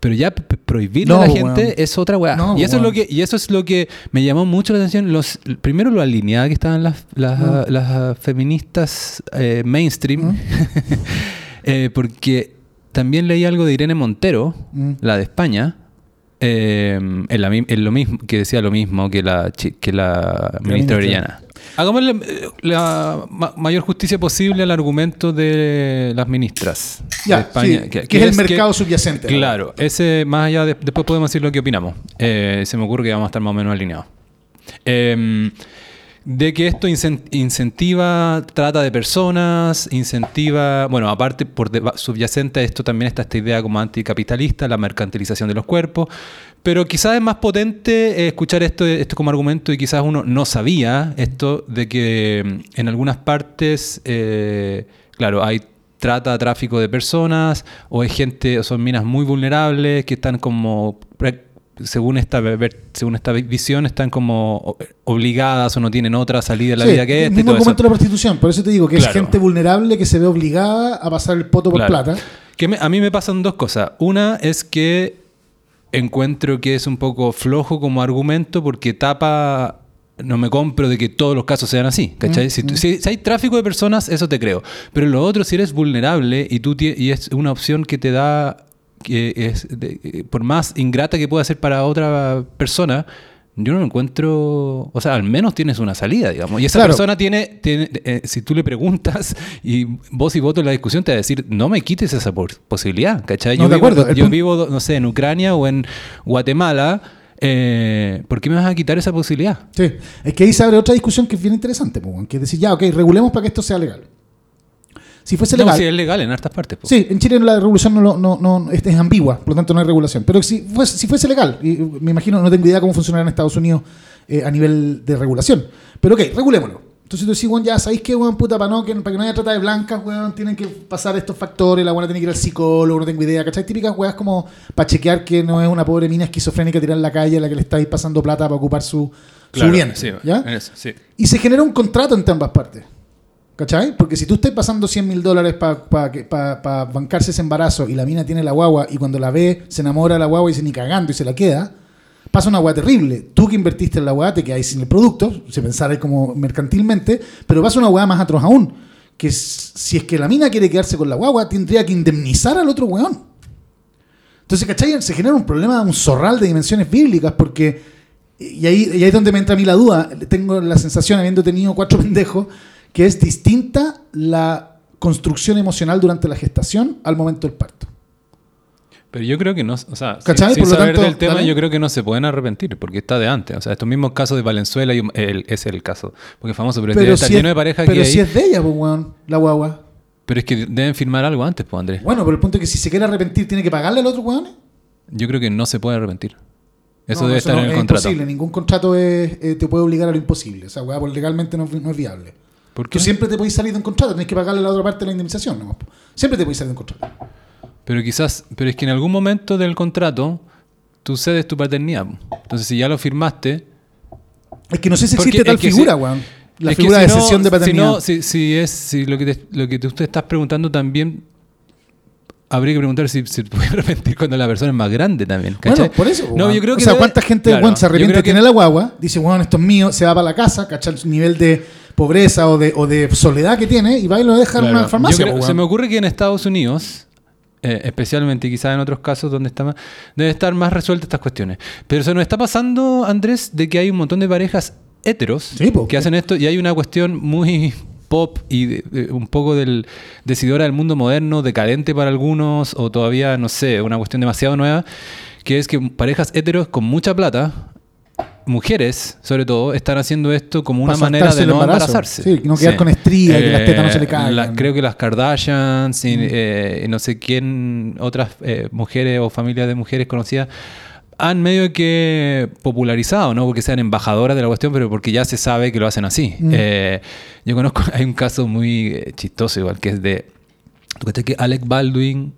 [SPEAKER 1] Pero ya prohibirle
[SPEAKER 2] No,
[SPEAKER 1] a la gente es otra weá.
[SPEAKER 2] No,
[SPEAKER 1] y eso es lo que, y eso es lo que me llamó mucho la atención. Los, primero lo alineada que estaban las, las,
[SPEAKER 2] Mm.
[SPEAKER 1] las feministas eh, mainstream.
[SPEAKER 2] Mm.
[SPEAKER 1] Eh, porque también leí algo de Irene Montero,
[SPEAKER 2] Mm.
[SPEAKER 1] la de España. eh, en, la en lo mismo que decía lo mismo que la que la ministra
[SPEAKER 2] ministra.
[SPEAKER 1] Orellana. Hagamos la, la ma- mayor justicia posible al argumento de las ministras
[SPEAKER 2] Ya,
[SPEAKER 1] de España,
[SPEAKER 2] sí, que, es el mercado subyacente.
[SPEAKER 1] Claro, ese más allá de, después podemos decir lo que opinamos. Eh, se me ocurre que vamos a estar más o menos alineados. Eh, de que esto incen- incentiva trata de personas, incentiva, bueno, aparte por subyacente a esto también está esta idea como anticapitalista, la mercantilización de los cuerpos, pero quizás es más potente eh, escuchar esto, esto como argumento y quizás uno no sabía esto de que mm, en algunas partes, eh, claro, hay trata, tráfico de personas, o es gente, o son minas muy vulnerables que están como según esta según esta visión están como obligadas o no tienen otra salida en la
[SPEAKER 2] Sí,
[SPEAKER 1] vida que esta y
[SPEAKER 2] mismo
[SPEAKER 1] todo eso.
[SPEAKER 2] argumento de la prostitución. Por eso te digo que
[SPEAKER 1] Claro.
[SPEAKER 2] es gente vulnerable que se ve obligada a pasar el poto por
[SPEAKER 1] Claro.
[SPEAKER 2] plata.
[SPEAKER 1] Que me- a mí me pasan dos cosas. Una es que encuentro que es un poco flojo como argumento porque tapa. No me compro de que todos los casos sean así, ¿cachai?
[SPEAKER 2] Mm,
[SPEAKER 1] si, tú-
[SPEAKER 2] mm.
[SPEAKER 1] si- si hay tráfico de personas, eso te creo. Pero lo otro, si eres vulnerable y, tú y es una opción que te da, que es de- eh, por más ingrata que pueda ser para otra persona, yo no lo encuentro, o sea, al menos tienes una salida, digamos. Y esa
[SPEAKER 2] Claro.
[SPEAKER 1] persona tiene, tiene eh, si tú le preguntas y voz y voto en la discusión, te va a decir, no me quites esa posibilidad, ¿cachai?
[SPEAKER 2] No,
[SPEAKER 1] yo
[SPEAKER 2] de
[SPEAKER 1] vivo,
[SPEAKER 2] acuerdo.
[SPEAKER 1] Yo vivo, no sé, en Ucrania o en Guatemala, eh, ¿por qué me vas a quitar esa posibilidad?
[SPEAKER 2] Sí. Es que ahí se abre otra discusión que es bien interesante, weón, que es decir, ya, ok, regulemos para que esto sea legal. Si fuese
[SPEAKER 1] No,
[SPEAKER 2] legal.
[SPEAKER 1] si es legal en hartas partes. po.
[SPEAKER 2] Sí, en Chile la regulación no, lo- no, no- es, es ambigua, por lo tanto no hay regulación. Pero si fuese, si fuese legal, y me imagino, no tengo idea cómo funcionará en Estados Unidos eh, a nivel de regulación. Pero ok, regulémoslo. Entonces tú decís, weón, ya sabéis que, weón, puta, para, no, que, para que no haya trata de blancas, weón, tienen que pasar estos factores, la buena tiene que ir al psicólogo, no tengo idea, ¿cachai? Típicas weas como para chequear que no es una pobre mina esquizofrénica tirada en la calle a la que le estáis pasando plata para ocupar su,
[SPEAKER 1] Claro,
[SPEAKER 2] su bien.
[SPEAKER 1] sí,
[SPEAKER 2] ¿ya?
[SPEAKER 1] en eso, sí.
[SPEAKER 2] Y se genera un contrato entre ambas partes. ¿Cachai? Porque si tú estás pasando 100 mil dólares para bancarse ese embarazo y la mina tiene la guagua y cuando la ve se enamora de la guagua y dice ni cagando y se la queda, pasa una guagua terrible. Tú que invertiste en la guagua te quedas sin el producto, si pensara como mercantilmente, pero pasa una guagua más atroz aún. Que si es que la mina quiere quedarse con la guagua, tendría que indemnizar al otro weón. Entonces, ¿cachai? Se genera un problema, un zorral de dimensiones bíblicas, porque. Y ahí, y ahí es donde me entra a mí la duda. Tengo la sensación, habiendo tenido cuatro pendejos, que es distinta la construcción emocional durante la gestación al momento del parto.
[SPEAKER 1] Pero yo creo que no, o sea, sin-
[SPEAKER 2] ¿Cachai?
[SPEAKER 1] sin,
[SPEAKER 2] Por lo
[SPEAKER 1] saber
[SPEAKER 2] tanto,
[SPEAKER 1] del tema,
[SPEAKER 2] dale.
[SPEAKER 1] yo creo que no se pueden arrepentir porque está de antes. O sea, estos mismos casos de Valenzuela, y, el- es el caso. Porque es famoso, pero, debe estar
[SPEAKER 2] si
[SPEAKER 1] lleno
[SPEAKER 2] es,
[SPEAKER 1] de parejas
[SPEAKER 2] pero
[SPEAKER 1] que
[SPEAKER 2] si es de ella, pues, weón, la guagua.
[SPEAKER 1] Pero es que deben firmar algo antes, pues, Andrés.
[SPEAKER 2] Bueno, pero el punto es que si se quiere arrepentir, tiene que pagarle al otro weón.
[SPEAKER 1] Yo creo que no se puede arrepentir. Eso
[SPEAKER 2] No,
[SPEAKER 1] debe estar
[SPEAKER 2] no,
[SPEAKER 1] en el
[SPEAKER 2] es
[SPEAKER 1] contrato.
[SPEAKER 2] imposible. Ningún contrato es- eh, te puede obligar a lo imposible. O sea, weá, pues, legalmente no, no es viable.
[SPEAKER 1] ¿Por qué?
[SPEAKER 2] Tú siempre te puedes salir de un contrato, tenés que pagarle a la otra parte la indemnización. po. Siempre te puedes salir de un contrato.
[SPEAKER 1] Pero quizás, pero es que en algún momento del contrato tú cedes tu paternidad. Entonces, si ya lo firmaste,
[SPEAKER 2] Es que no sé si
[SPEAKER 1] Porque
[SPEAKER 2] existe tal figura,
[SPEAKER 1] si-
[SPEAKER 2] weón. La figura
[SPEAKER 1] si
[SPEAKER 2] de
[SPEAKER 1] no-
[SPEAKER 2] cesión de paternidad.
[SPEAKER 1] Si, no, si, si es si lo que te, lo que usted estás preguntando también habría que preguntar si se puede arrepentir cuando la persona es más grande también. ¿cachai?
[SPEAKER 2] Bueno, por eso.
[SPEAKER 1] No, yo creo
[SPEAKER 2] o
[SPEAKER 1] que
[SPEAKER 2] sea,
[SPEAKER 1] debe-
[SPEAKER 2] ¿cuánta gente
[SPEAKER 1] Claro,
[SPEAKER 2] se arrepiente de
[SPEAKER 1] que-
[SPEAKER 2] tener la guagua? Dice, bueno, esto es mío, se va para la casa, ¿cachai? El nivel de pobreza o de, o de soledad que tiene y va y lo deja en una farmacia.
[SPEAKER 1] Creo-
[SPEAKER 2] po,
[SPEAKER 1] se me ocurre que en Estados Unidos, eh, especialmente quizás en otros casos donde está más, debe estar más resueltas estas cuestiones. Pero se nos está pasando, Andrés, de que hay un montón de parejas heteros
[SPEAKER 2] Sí, po.
[SPEAKER 1] que hacen esto y hay una cuestión muy pop y de- de- un poco del decidora del mundo moderno, decadente para algunos o todavía, no sé, una cuestión demasiado nueva, que es que parejas heteros con mucha plata, mujeres sobre todo, están haciendo esto como una manera de no
[SPEAKER 2] embarazo.
[SPEAKER 1] embarazarse.
[SPEAKER 2] Sí, no quedar con estrías, que las tetas no se le caigan.
[SPEAKER 1] la- creo que las Kardashians, y,
[SPEAKER 2] Mm.
[SPEAKER 1] eh, y no sé quién, otras eh, mujeres o familias de mujeres conocidas, han medio que popularizado, no porque sean embajadoras de la cuestión, pero porque ya se sabe que lo hacen así.
[SPEAKER 2] Mm.
[SPEAKER 1] Eh, yo conozco, hay un caso muy eh, chistoso igual, que es de, ¿tú que Alec Baldwin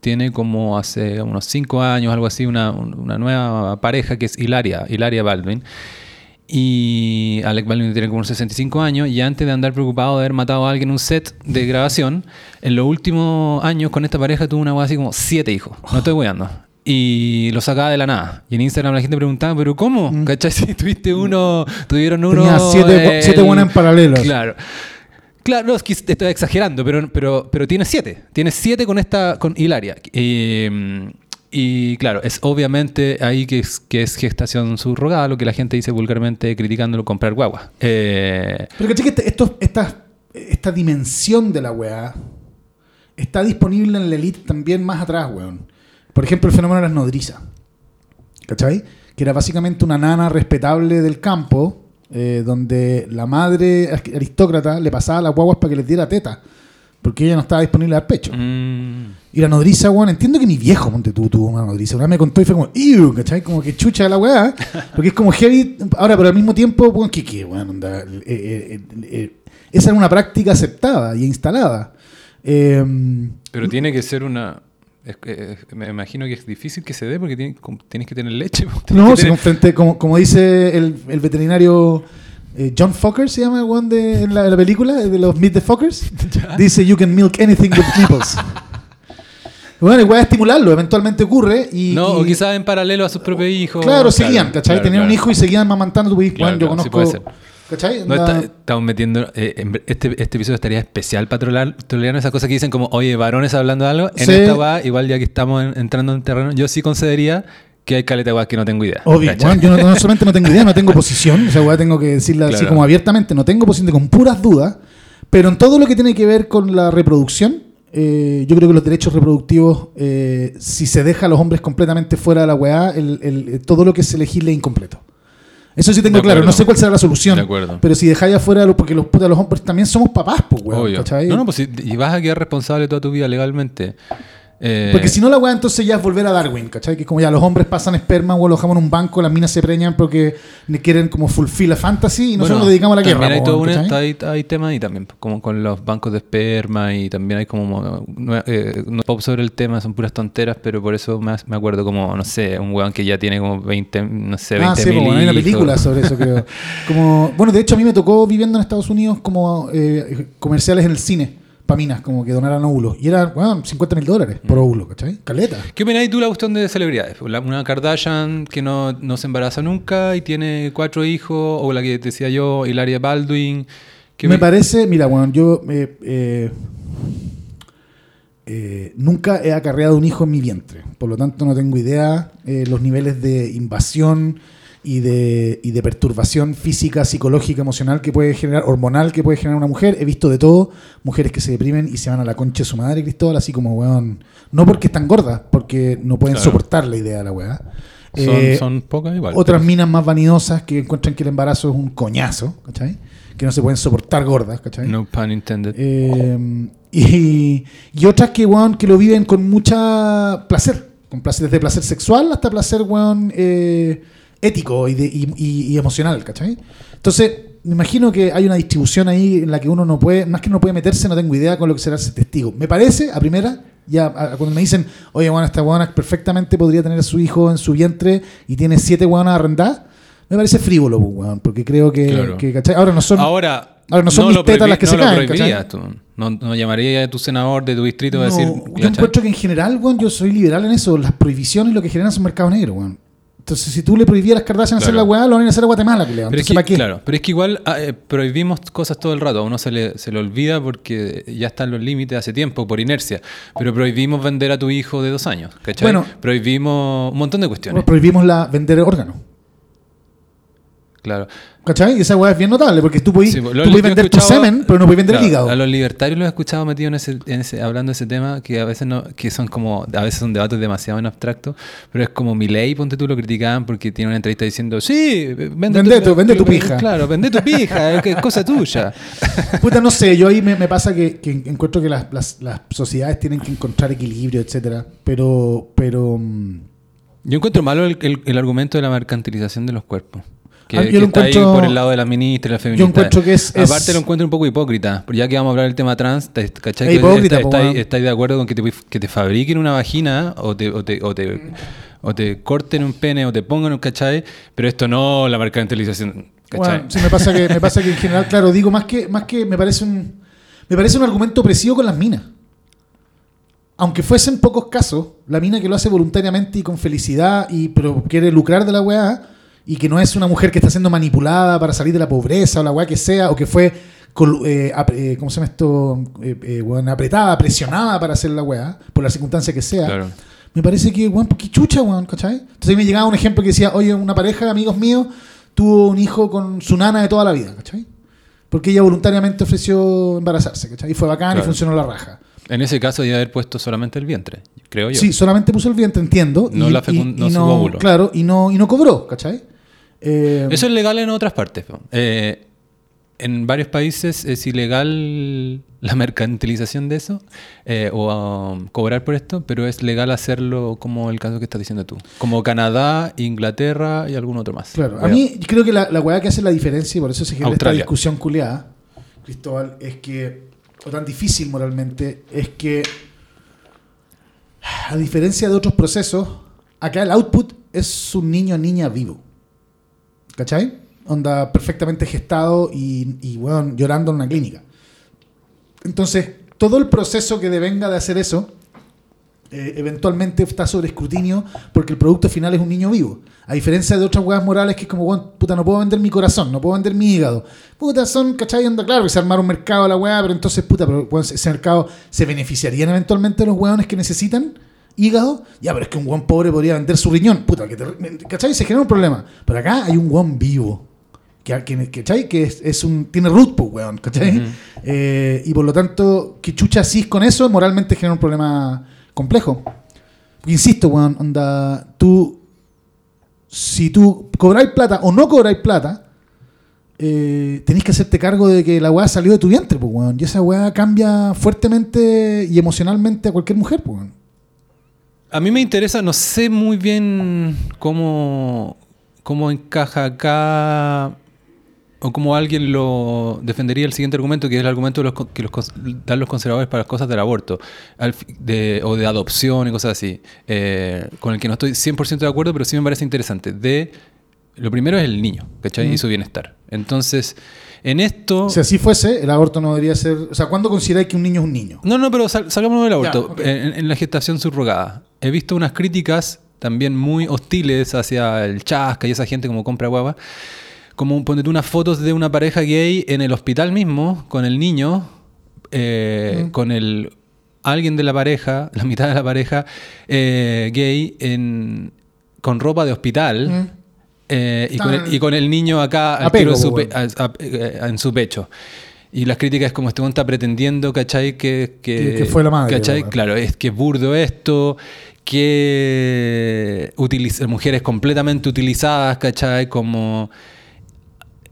[SPEAKER 1] tiene como hace unos cinco años, algo así, una, una nueva pareja que es Hilaria, Hilaria Baldwin. Y Alec Baldwin tiene como unos 65 años y antes de andar preocupado de haber matado a alguien en un set de grabación, en los últimos años con esta pareja tuvo una cosa así como siete hijos. No estoy weando. Y lo sacaba de la nada. Y en Instagram la gente preguntaba, ¿pero cómo?
[SPEAKER 2] Mm.
[SPEAKER 1] ¿Cachai? Si tuviste uno, tuvieron uno.
[SPEAKER 2] Tenía siete-
[SPEAKER 1] eh,
[SPEAKER 2] siete buenas en paralelo.
[SPEAKER 1] Claro. Claro, no, es que estoy exagerando, pero, pero, pero tiene siete. Tiene siete con esta, con Hilaria. Y claro, es obviamente ahí que es, gestación subrogada, lo que la gente dice vulgarmente criticándolo comprar guagua. Eh,
[SPEAKER 2] Pero que este- esto- esta, esta dimensión de la weá está disponible en la elite también más atrás, weón. Por ejemplo, el fenómeno de las nodrizas. ¿Cachai? Que era básicamente una nana respetable del campo, eh, donde la madre aristócrata le pasaba las guaguas para que les diera teta. Porque ella no estaba disponible al pecho.
[SPEAKER 1] mm,
[SPEAKER 2] Y la nodriza, weón, entiendo que mi viejo, ponte tú, tuvo una nodriza. Una vez me contó y fue como, ¡Ew! ¿cachai? Como que chucha la weá. Porque es como heavy. Ahora, pero al mismo tiempo, weón, ¿qué, qué, weón? Onda, eh, eh, esa era una práctica aceptada y instalada. Eh,
[SPEAKER 1] Pero tiene que ser una. Es eh, me imagino que es difícil que se dé porque tienes que tener leche.
[SPEAKER 2] no, si
[SPEAKER 1] tener-
[SPEAKER 2] como, como dice el, el veterinario eh, John Fokker, se llama el one de, en, la, en la película, de los Meet the Fockers.
[SPEAKER 1] Ya.
[SPEAKER 2] Dice, you can milk anything with nipples. bueno, igual a estimularlo, eventualmente ocurre. Y,
[SPEAKER 1] No,
[SPEAKER 2] y-
[SPEAKER 1] o quizás en paralelo a sus propios hijos.
[SPEAKER 2] Claro, seguían, ¿cachai?
[SPEAKER 1] claro,
[SPEAKER 2] Tenían un hijo y seguían mamantando tu hijo. Bueno, yo
[SPEAKER 1] sí
[SPEAKER 2] conozco.
[SPEAKER 1] puede ser.
[SPEAKER 2] ¿Cachai?
[SPEAKER 1] No, está- estamos metiendo. eh, en- este, este episodio estaría especial para trolear esas cosas que dicen como, oye, varones hablando de algo. En
[SPEAKER 2] Sí.
[SPEAKER 1] esta va, igual ya que estamos en- entrando en terreno, yo sí concedería que hay caleta de que no tengo idea.
[SPEAKER 2] Obvio, yo no, no solamente no tengo idea, no tengo posición, o sea, weón, tengo que decirla así como abiertamente, no tengo posición, con puras dudas, pero en todo lo que tiene que ver con la reproducción, eh, yo creo que los derechos reproductivos, eh, si se deja a los hombres completamente fuera de la weá, el- el- todo lo que se legisle es incompleto. Eso sí tengo
[SPEAKER 1] De
[SPEAKER 2] claro,
[SPEAKER 1] acuerdo.
[SPEAKER 2] no sé cuál será la solución,
[SPEAKER 1] De acuerdo.
[SPEAKER 2] pero si dejáis afuera, porque los, puta, los hombres también somos papás, pues, weón.
[SPEAKER 1] No, no, pues si, y vas a quedar responsable toda tu vida legalmente. Eh,
[SPEAKER 2] Porque si no, la weá entonces ya es volver a Darwin, ¿cachai? Que como ya los hombres pasan esperma o lo dejamos en un banco, las minas se preñan porque quieren como fulfill a fantasy y nosotros
[SPEAKER 1] bueno,
[SPEAKER 2] nos dedicamos a la guerra.
[SPEAKER 1] también hay, todo un, hay, hay temas ahí también, como con los bancos de esperma y también hay como. No, eh, no pop sobre el tema, son puras tonteras, pero por eso me, me acuerdo como, no sé, un weón que ya tiene como 20, no sé, 20
[SPEAKER 2] Ah, sí,
[SPEAKER 1] mil
[SPEAKER 2] bueno, hay una película sobre eso, creo. Como, bueno, de hecho, a mí me tocó viviendo en Estados Unidos como eh, comerciales en el cine para minas, como que donaran óvulos. Y era, bueno, 50 mil dólares por
[SPEAKER 1] Mm.
[SPEAKER 2] óvulo, ¿cachai? Caleta.
[SPEAKER 1] ¿Qué opináis tú la cuestión de celebridades? La- una Kardashian que no, no se embaraza nunca y tiene cuatro hijos, o la que decía yo, Hilaria Baldwin. ¿Qué
[SPEAKER 2] Me parece, mira, bueno, yo eh, eh, eh, nunca he acarreado un hijo en mi vientre. Por lo tanto, no tengo idea eh, los niveles de invasión y de, y de perturbación física, psicológica, emocional que puede generar, hormonal que puede generar una mujer. He visto de todo, mujeres que se deprimen y se van a la concha de su madre, Cristóbal, así como, weón, no porque están gordas, porque no pueden
[SPEAKER 1] Claro.
[SPEAKER 2] soportar la idea de la weá.
[SPEAKER 1] Son,
[SPEAKER 2] Eh,
[SPEAKER 1] son pocas igual.
[SPEAKER 2] otras minas más vanidosas que encuentran que el embarazo es un coñazo, ¿cachai? Que no se pueden soportar gordas, ¿cachai?
[SPEAKER 1] No pun intended.
[SPEAKER 2] Eh, y, y otras que, weón, que lo viven con mucha placer. Con placer, desde placer sexual hasta placer, weón, eh, ético y, de- y- y- y emocional, ¿cachai? Entonces, me imagino que hay una distribución ahí en la que uno no puede, más que no puede meterse, no tengo idea con lo que será ese testigo. Me parece, a primera, ya a- cuando me dicen, oye, bueno, esta weona perfectamente podría tener a su hijo en su vientre y tiene siete weonas arrendadas, me parece frívolo, pues, weón, porque creo que,
[SPEAKER 1] Claro.
[SPEAKER 2] que, ¿cachai? Ahora no son...
[SPEAKER 1] Ahora,
[SPEAKER 2] ahora no son mis tetas las que
[SPEAKER 1] no
[SPEAKER 2] se caen,
[SPEAKER 1] prohibirías
[SPEAKER 2] ¿cachai?
[SPEAKER 1] tú. No, no llamaría a tu senador de tu distrito a decir.
[SPEAKER 2] yo encuentro que en general, weón, yo soy liberal en eso. Las prohibiciones lo que generan son mercado negro, weón. Entonces, si tú le prohibías a las Kardashian hacer la
[SPEAKER 1] Claro.
[SPEAKER 2] weá, lo van a hacer a Guatemala, culiao.
[SPEAKER 1] Pero es,
[SPEAKER 2] Entonces,
[SPEAKER 1] claro, pero es que igual ah, eh, prohibimos cosas todo el rato. A uno se le, se le olvida porque ya están los límites hace tiempo, por inercia. Pero prohibimos vender a tu hijo de dos años. ¿cachai?
[SPEAKER 2] Bueno.
[SPEAKER 1] prohibimos un montón de cuestiones.
[SPEAKER 2] Prohibimos la, vender órganos.
[SPEAKER 1] Claro.
[SPEAKER 2] ¿Cachai? Y esa weá es bien notable, porque tú puedes
[SPEAKER 1] Sí,
[SPEAKER 2] tú vender tu semen, pero no puedes vender
[SPEAKER 1] Claro,
[SPEAKER 2] el hígado.
[SPEAKER 1] A los libertarios los he escuchado metidos en ese, en ese- hablando de ese tema, que a veces no, que son como, a veces son debates demasiado en abstracto, pero es como mi ley, ponte tú, lo criticaban porque tiene una entrevista diciendo, sí, vende,
[SPEAKER 2] Vende tu- vende tu pija".
[SPEAKER 1] Claro, vende tu pija, es que es cosa tuya.
[SPEAKER 2] Puta, no sé, yo ahí me, me pasa que, que encuentro que las, las- las sociedades tienen que encontrar equilibrio, etcétera. Pero, pero. mm,
[SPEAKER 1] Yo encuentro malo el, el- el argumento de la mercantilización de los cuerpos. Que,
[SPEAKER 2] Ah, yo
[SPEAKER 1] que
[SPEAKER 2] lo
[SPEAKER 1] está ahí por el lado de las ministras las feministas.
[SPEAKER 2] encuentro que es- es-
[SPEAKER 1] Aparte lo encuentro un poco hipócrita. porque Ya que vamos a hablar del tema trans, ¿cachai?
[SPEAKER 2] Es
[SPEAKER 1] está- estáis- estáis de acuerdo con que te, que te fabriquen una vagina o te, o te, o te, o te corten un pene o te pongan un cachai, pero esto no la mercantilización. ¿cachai?
[SPEAKER 2] Bueno, sí, me pasa que, me pasa que en general, claro, digo más que, más que me parece un. Me parece un argumento opresivo con las minas. Aunque fuesen pocos casos, la mina que lo hace voluntariamente y con felicidad, y, pero quiere lucrar de la weá, y que no es una mujer que está siendo manipulada para salir de la pobreza o la weá que sea, o que fue, eh, eh, ¿cómo se llama esto? Eh, eh, weón, apretada, presionada para hacer la weá, por la circunstancia que sea.
[SPEAKER 1] Claro.
[SPEAKER 2] Me parece que, weón, pues, qué chucha, weón, ¿cachai? Entonces me llegaba un ejemplo que decía, oye, una pareja de amigos míos tuvo un hijo con su nana de toda la vida, ¿cachai? Porque ella voluntariamente ofreció embarazarse, ¿cachai? Y fue bacán y funcionó la raja.
[SPEAKER 1] En ese caso, debe haber puesto solamente el vientre, creo yo.
[SPEAKER 2] Sí, solamente puso el vientre, entiendo.
[SPEAKER 1] No
[SPEAKER 2] y,
[SPEAKER 1] la fecun-
[SPEAKER 2] y-
[SPEAKER 1] no
[SPEAKER 2] y
[SPEAKER 1] óvulo.
[SPEAKER 2] Claro, y no, y no cobró, ¿cachai? Eh,
[SPEAKER 1] Eso es legal en otras partes. Eh, en varios países es ilegal la mercantilización de eso eh, o um, cobrar por esto, pero es legal hacerlo como el caso que estás diciendo tú. Como Canadá, Inglaterra y algún otro más.
[SPEAKER 2] Claro, a mí creo que la, la weá que hace la diferencia, y por eso se genera esta
[SPEAKER 1] Australia.
[SPEAKER 2] discusión culiada, Cristóbal, es que o tan difícil moralmente, es que, a diferencia de otros procesos, acá el output es un niño niña vivo. ¿Cachai? Onda perfectamente gestado y, y weón, llorando en una clínica. Entonces, todo el proceso que devenga de hacer eso, eh, eventualmente está sobre escrutinio porque el producto final es un niño vivo. A diferencia de otras weas morales que es como, puta, no puedo vender mi corazón, no puedo vender mi hígado. Puta, son, ¿cachai? Anda claro que se armaron un mercado a la wea, pero entonces, puta, pero ese mercado se beneficiarían eventualmente los weones que necesitan hígado. Ya, pero es que un weón pobre podría vender su riñón. Puta, que te- ¿cachai? Se genera un problema. Pero acá hay un weón vivo. Que, que, ¿cachai? que es, es un, tiene root, pues, weón, ¿cachai? Eh, y por lo tanto, que chucha así con eso, moralmente genera un problema complejo. Insisto, weón, onda, tú, si tú cobráis plata o no cobráis plata, eh, tenéis que hacerte cargo de que la weá salió de tu vientre, pues, weón. Y esa weá cambia fuertemente y emocionalmente a cualquier mujer, pues, weón.
[SPEAKER 1] A mí me interesa, no sé muy bien cómo, cómo encaja acá o cómo alguien lo defendería el siguiente argumento, que es el argumento de los, que los dan los conservadores para las cosas del aborto al fi- de- o de adopción y cosas así, eh, con el que no estoy 100% de acuerdo, pero sí me parece interesante. De, lo primero es el niño, ¿cachai?
[SPEAKER 2] Ujú.
[SPEAKER 1] Y su bienestar. Entonces, en esto...
[SPEAKER 2] Si así fuese, el aborto no debería ser. O sea, ¿cuándo consideráis que un niño es un niño?
[SPEAKER 1] No, no, pero sal- salgámonos del aborto.
[SPEAKER 2] Ya, ok.
[SPEAKER 1] en, en la gestación subrogada. He visto unas críticas también muy hostiles hacia el chasca y esa gente como compra guava. Como ponete unas fotos de una pareja gay en el hospital mismo, con el niño, eh,
[SPEAKER 2] Mm.
[SPEAKER 1] con el alguien de la pareja, la mitad de la pareja eh, gay, en, con ropa de hospital.
[SPEAKER 2] Mm.
[SPEAKER 1] eh, y, con el, y con el niño acá al tiro en su,
[SPEAKER 2] pues,
[SPEAKER 1] pe- a- a- en su pecho. Y las críticas es como este está pretendiendo, ¿cachai? Que, que,
[SPEAKER 2] Que- que fue la madre,
[SPEAKER 1] ¿cachai?
[SPEAKER 2] la.
[SPEAKER 1] Claro, es que es burdo esto, que utiliza, mujeres completamente utilizadas, ¿cachai? Como...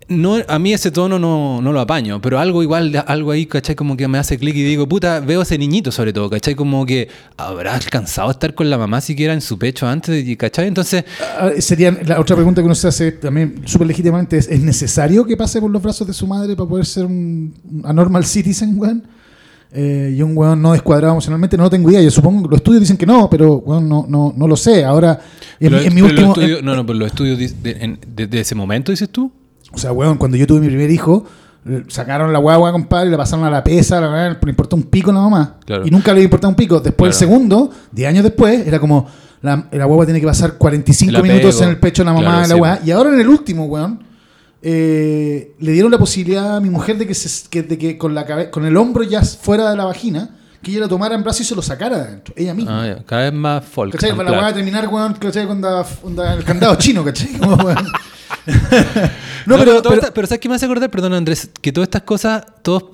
[SPEAKER 1] No, a mí ese tono no, no lo apaño, pero algo igual, de- algo ahí, ¿cachai? Como que me hace clic y digo, puta, veo a ese niñito sobre todo, ¿cachai? Como que habrá alcanzado a estar con la mamá siquiera en su pecho antes, y- ¿cachai? Entonces,
[SPEAKER 2] Ah, Sería la otra pregunta que uno se hace también súper legítimamente es, ¿es necesario que pase por los brazos de su madre para poder ser un, anormal citizen, weón? Eh, y un weón no descuadrado emocionalmente, no lo tengo idea. Yo supongo que los estudios dicen que no, pero weón, no, no, no lo sé. Ahora, en, mi- en último...
[SPEAKER 1] estudios- no, no, pero los estudios de, en- desde ese momento, dices tú.
[SPEAKER 2] O sea, weón, cuando yo tuve mi primer hijo, sacaron la guagua, compadre, la pasaron a la pesa, la le importó un pico a la mamá.
[SPEAKER 1] Claro.
[SPEAKER 2] Y nunca le importaba un pico. Después, el
[SPEAKER 1] Claro.
[SPEAKER 2] segundo, 10 años después, era como, la, la guagua tiene que pasar 45
[SPEAKER 1] El
[SPEAKER 2] minutos en el pecho de la mamá
[SPEAKER 1] Claro,
[SPEAKER 2] de la
[SPEAKER 1] sí, weón.
[SPEAKER 2] Y ahora en el último, weón, eh, le dieron la posibilidad a mi mujer de que, se, que, de que con, la cabe- con el hombro ya fuera de la vagina, que ella lo tomara en brazos y se lo sacara de adentro, ella misma.
[SPEAKER 1] Ah, ya, cada vez más folk.
[SPEAKER 2] ¿Cachai? Para la weá terminar, weón, ¿cachai? Con onda- onda el candado chino, ¿cachai? Como,
[SPEAKER 1] No, pero, todo
[SPEAKER 2] pero-
[SPEAKER 1] esta- pero ¿sabes qué me hace acordar? Perdón, Andrés, que todas estas cosas, todos,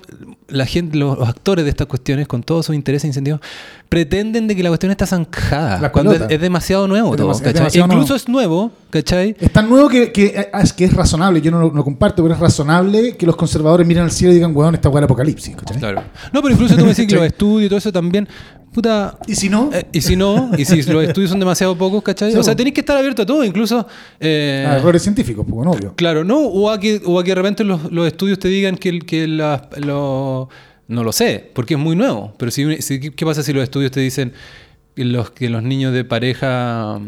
[SPEAKER 1] la gente, los, los actores de estas cuestiones, con todos sus intereses e incentivos, pretenden de que la cuestión está zanjada.
[SPEAKER 2] Las
[SPEAKER 1] cuando es, demasiado nuevo
[SPEAKER 2] Es
[SPEAKER 1] todo,
[SPEAKER 2] demasiado
[SPEAKER 1] Incluso
[SPEAKER 2] nuevo.
[SPEAKER 1] es nuevo, ¿cachai?
[SPEAKER 2] Es tan nuevo que, que, ah, es, que es razonable. Yo no lo, comparto, pero es razonable que los conservadores miren al cielo y digan, weón, esta weá apocalipsis. ¿cachai?
[SPEAKER 1] Claro. No, pero incluso tú me decís que los estudios y todo eso también, puta...
[SPEAKER 2] Y si no,
[SPEAKER 1] eh, y si no, y si los estudios son demasiado pocos, ¿cachai?
[SPEAKER 2] Sí,
[SPEAKER 1] o sea, tenéis que estar abierto a todo, incluso... eh,
[SPEAKER 2] a errores científicos, pues, obvio.
[SPEAKER 1] Claro, no, o a que, o a que de repente los, los estudios te digan que, que las- lo- no lo sé, porque es muy nuevo. Pero si, si- ¿qué pasa si los estudios te dicen que los, que los niños de pareja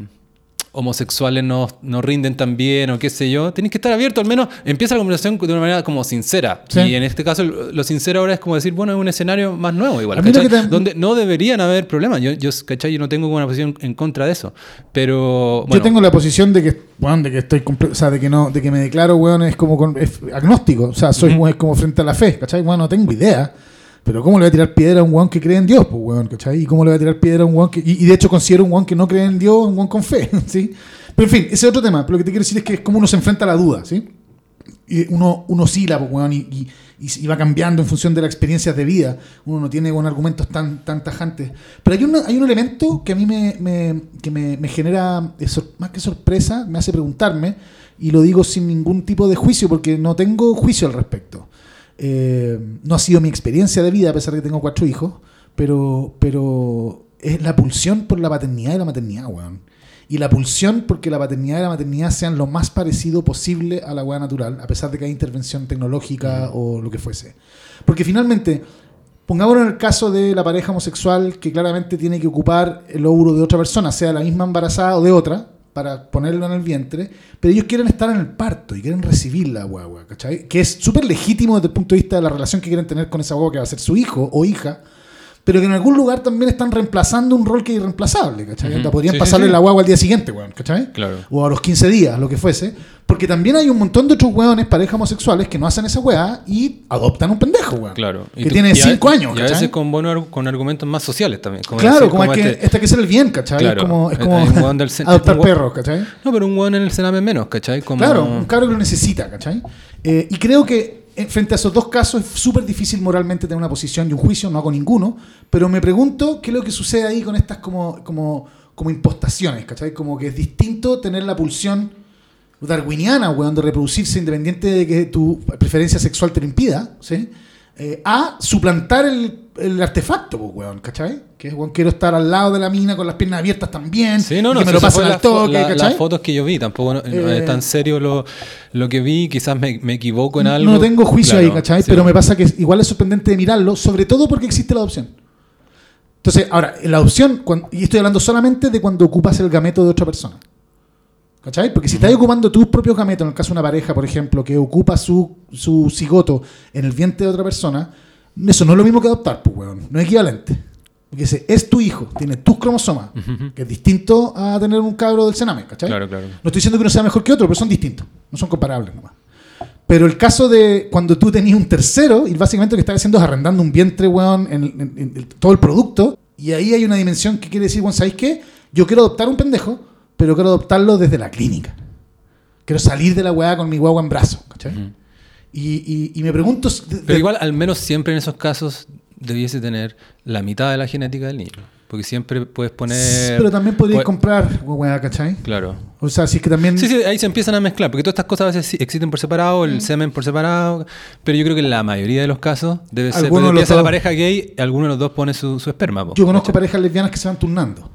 [SPEAKER 1] homosexuales no, no rinden tan bien o qué sé yo? Tenés que estar abierto, al menos empieza la conversación de una manera como sincera.
[SPEAKER 2] Sí.
[SPEAKER 1] Y en este caso lo, sincero ahora es como decir, bueno, es un escenario más nuevo igual,
[SPEAKER 2] tam-
[SPEAKER 1] Donde no deberían haber problemas. Yo, yo, ¿cachai? yo no tengo una posición en contra de eso. Pero, bueno,
[SPEAKER 2] Yo tengo la posición de que, weón, de que estoy o sea, de que no, de que me declaro, weón, es como con- es agnóstico. O sea, soy weón, como frente a la fe, ¿cachai? Bueno, no tengo idea. Pero ¿cómo le voy a tirar piedra a un weón que cree en Dios, pues, weón, ¿cachai? ¿Y cómo le voy a tirar piedra a un weón que... Y, y de hecho considero un weón que no cree en Dios un weón con fe, ¿sí? Pero en fin, ese es otro tema. Pero lo que te quiero decir es que es como uno se enfrenta a la duda, ¿sí? Y uno, uno oscila, pues, weón, y, va cambiando en función de las experiencias de vida. Uno no tiene weón, argumentos tan, tan tajantes. Pero hay, una- hay un elemento que a mí me, que me, genera, eh, más que sorpresa, me hace preguntarme, y lo digo sin ningún tipo de juicio, porque no tengo juicio al respecto. Eh, no ha sido mi experiencia de vida, a pesar de que tengo cuatro hijos, pero, pero es la pulsión por la paternidad y la maternidad, weón. Y la pulsión porque la paternidad y la maternidad sean lo más parecido posible a la weá natural, a pesar de que hay intervención tecnológica o lo que fuese. Porque finalmente, Pongámonos en el caso de la pareja homosexual que claramente tiene que ocupar el óvulo de otra persona, sea la misma embarazada o de otra, para ponerlo en el vientre, pero ellos quieren estar en el parto y quieren recibir la guagua, ¿cachai? Que es súper legítimo desde el punto de vista de la relación que quieren tener con esa guagua que va a ser su hijo o hija, pero que en algún lugar también están reemplazando un rol que es irreemplazable, ¿cachai? Podrían
[SPEAKER 1] Sí, sí,
[SPEAKER 2] pasarle
[SPEAKER 1] sí.
[SPEAKER 2] la guagua al día siguiente, weón, ¿cachai?
[SPEAKER 1] Claro.
[SPEAKER 2] O a los 15 días, lo que fuese. Porque también hay un montón de otros weones, parejas homosexuales, que no hacen esa weá y adoptan un pendejo, weón.
[SPEAKER 1] Claro.
[SPEAKER 2] Que
[SPEAKER 1] tú-
[SPEAKER 2] tiene
[SPEAKER 1] y a-
[SPEAKER 2] 5 años,
[SPEAKER 1] Y a
[SPEAKER 2] ¿cachai?
[SPEAKER 1] veces con, con argumentos más sociales también. Como
[SPEAKER 2] Claro,
[SPEAKER 1] decir,
[SPEAKER 2] como, es que
[SPEAKER 1] este-
[SPEAKER 2] este hay que hacer el bien, ¿cachai?
[SPEAKER 1] Claro.
[SPEAKER 2] Es como, es como
[SPEAKER 1] un del
[SPEAKER 2] adoptar perros, ¿cachai?
[SPEAKER 1] No, pero un weón en el Sename menos, ¿cachai? Como...
[SPEAKER 2] Claro, un cabro que lo necesita, ¿cachai? Eh, y creo que frente a esos dos casos es súper difícil moralmente tener una posición y un juicio, no hago ninguno, pero me pregunto qué es lo que sucede ahí con estas como, como, como impostaciones, ¿cachai? Como que es distinto tener la pulsión darwiniana, weón, de reproducirse independiente de que tu preferencia sexual te lo impida, ¿sí? Eh, a suplantar el, el artefacto, pues, weón, ¿cachai? Que es, weón, quiero estar al lado de la mina con las piernas abiertas también,
[SPEAKER 1] Sí, no, no,
[SPEAKER 2] que me
[SPEAKER 1] si
[SPEAKER 2] lo pasen al toque,
[SPEAKER 1] la-
[SPEAKER 2] ¿cachai?
[SPEAKER 1] Las fotos que yo vi, tampoco no- no
[SPEAKER 2] Eh,
[SPEAKER 1] es tan serio lo, lo que vi, quizás me, me equivoco en algo.
[SPEAKER 2] No tengo juicio
[SPEAKER 1] Claro,
[SPEAKER 2] ahí, ¿cachai?
[SPEAKER 1] sí.
[SPEAKER 2] Pero me pasa que igual es sorprendente de mirarlo, sobre todo porque existe la adopción. Entonces, ahora, la adopción, y estoy hablando solamente de cuando ocupas el gameto de otra persona. ¿Cachai? Porque si estás ocupando tus propios gametos, en el caso de una pareja, por ejemplo, que ocupa su, su cigoto en el vientre de otra persona, eso no es lo mismo que adoptar, pues, weón. No es equivalente. Porque ese es tu hijo, tiene tus cromosomas, que es distinto a tener un cabro del cename, ¿cachai?
[SPEAKER 1] Claro, claro.
[SPEAKER 2] No estoy diciendo que uno sea mejor que otro, pero son distintos. No son comparables nomás. Pero el caso de cuando tú tenías un tercero y básicamente lo que estás haciendo es arrendando un vientre, weón, en, en- en- en todo el producto. Y ahí hay una dimensión que quiere decir, weón, ¿sabéis qué? Yo quiero adoptar un pendejo, pero quiero adoptarlo desde la clínica. Quiero salir de la weá con mi guagua en brazo, y, y- y me pregunto... de-
[SPEAKER 1] Pero igual, al menos siempre en esos casos, debiese tener la mitad de la genética del niño. Porque siempre puedes poner.
[SPEAKER 2] Pero también podrías
[SPEAKER 1] puede-
[SPEAKER 2] comprar, weá, ¿cachai?
[SPEAKER 1] Claro.
[SPEAKER 2] O sea, si es que también...
[SPEAKER 1] Sí, sí, ahí se empiezan a mezclar, porque todas estas cosas a veces sí existen por separado,
[SPEAKER 2] Mm.
[SPEAKER 1] el semen por separado, pero yo creo que en la mayoría de los casos debe ser,
[SPEAKER 2] los
[SPEAKER 1] empieza la pareja gay, alguno de los dos pone su, su esperma, po,
[SPEAKER 2] Yo conozco
[SPEAKER 1] ¿cachai?
[SPEAKER 2] parejas lesbianas que se van turnando.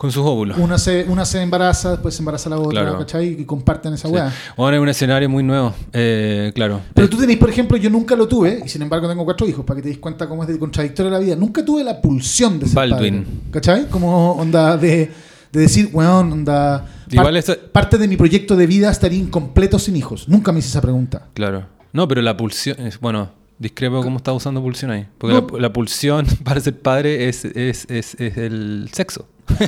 [SPEAKER 1] Con sus óvulos.
[SPEAKER 2] Una se, una se embaraza, después se embaraza la otra,
[SPEAKER 1] Claro.
[SPEAKER 2] ¿cachai? Y comparten esa
[SPEAKER 1] Sí.
[SPEAKER 2] weá.
[SPEAKER 1] Bueno, es un escenario muy nuevo, eh, claro.
[SPEAKER 2] Pero tú tenéis, por ejemplo, yo nunca lo tuve, y sin embargo tengo cuatro hijos, para que te des cuenta cómo es de contradictoria la vida. Nunca tuve la pulsión de ser
[SPEAKER 1] Baldwin.
[SPEAKER 2] padre, ¿Cachai? Como onda de, de decir, weón, onda...
[SPEAKER 1] Igual
[SPEAKER 2] par- Parte de mi proyecto de vida estaría incompleto sin hijos. Nunca me hice esa pregunta.
[SPEAKER 1] Claro. No, pero la pulsión, es, bueno, discrepo cómo está usando pulsión ahí. Porque
[SPEAKER 2] No.
[SPEAKER 1] la, la pulsión para ser padre es, es, es el sexo.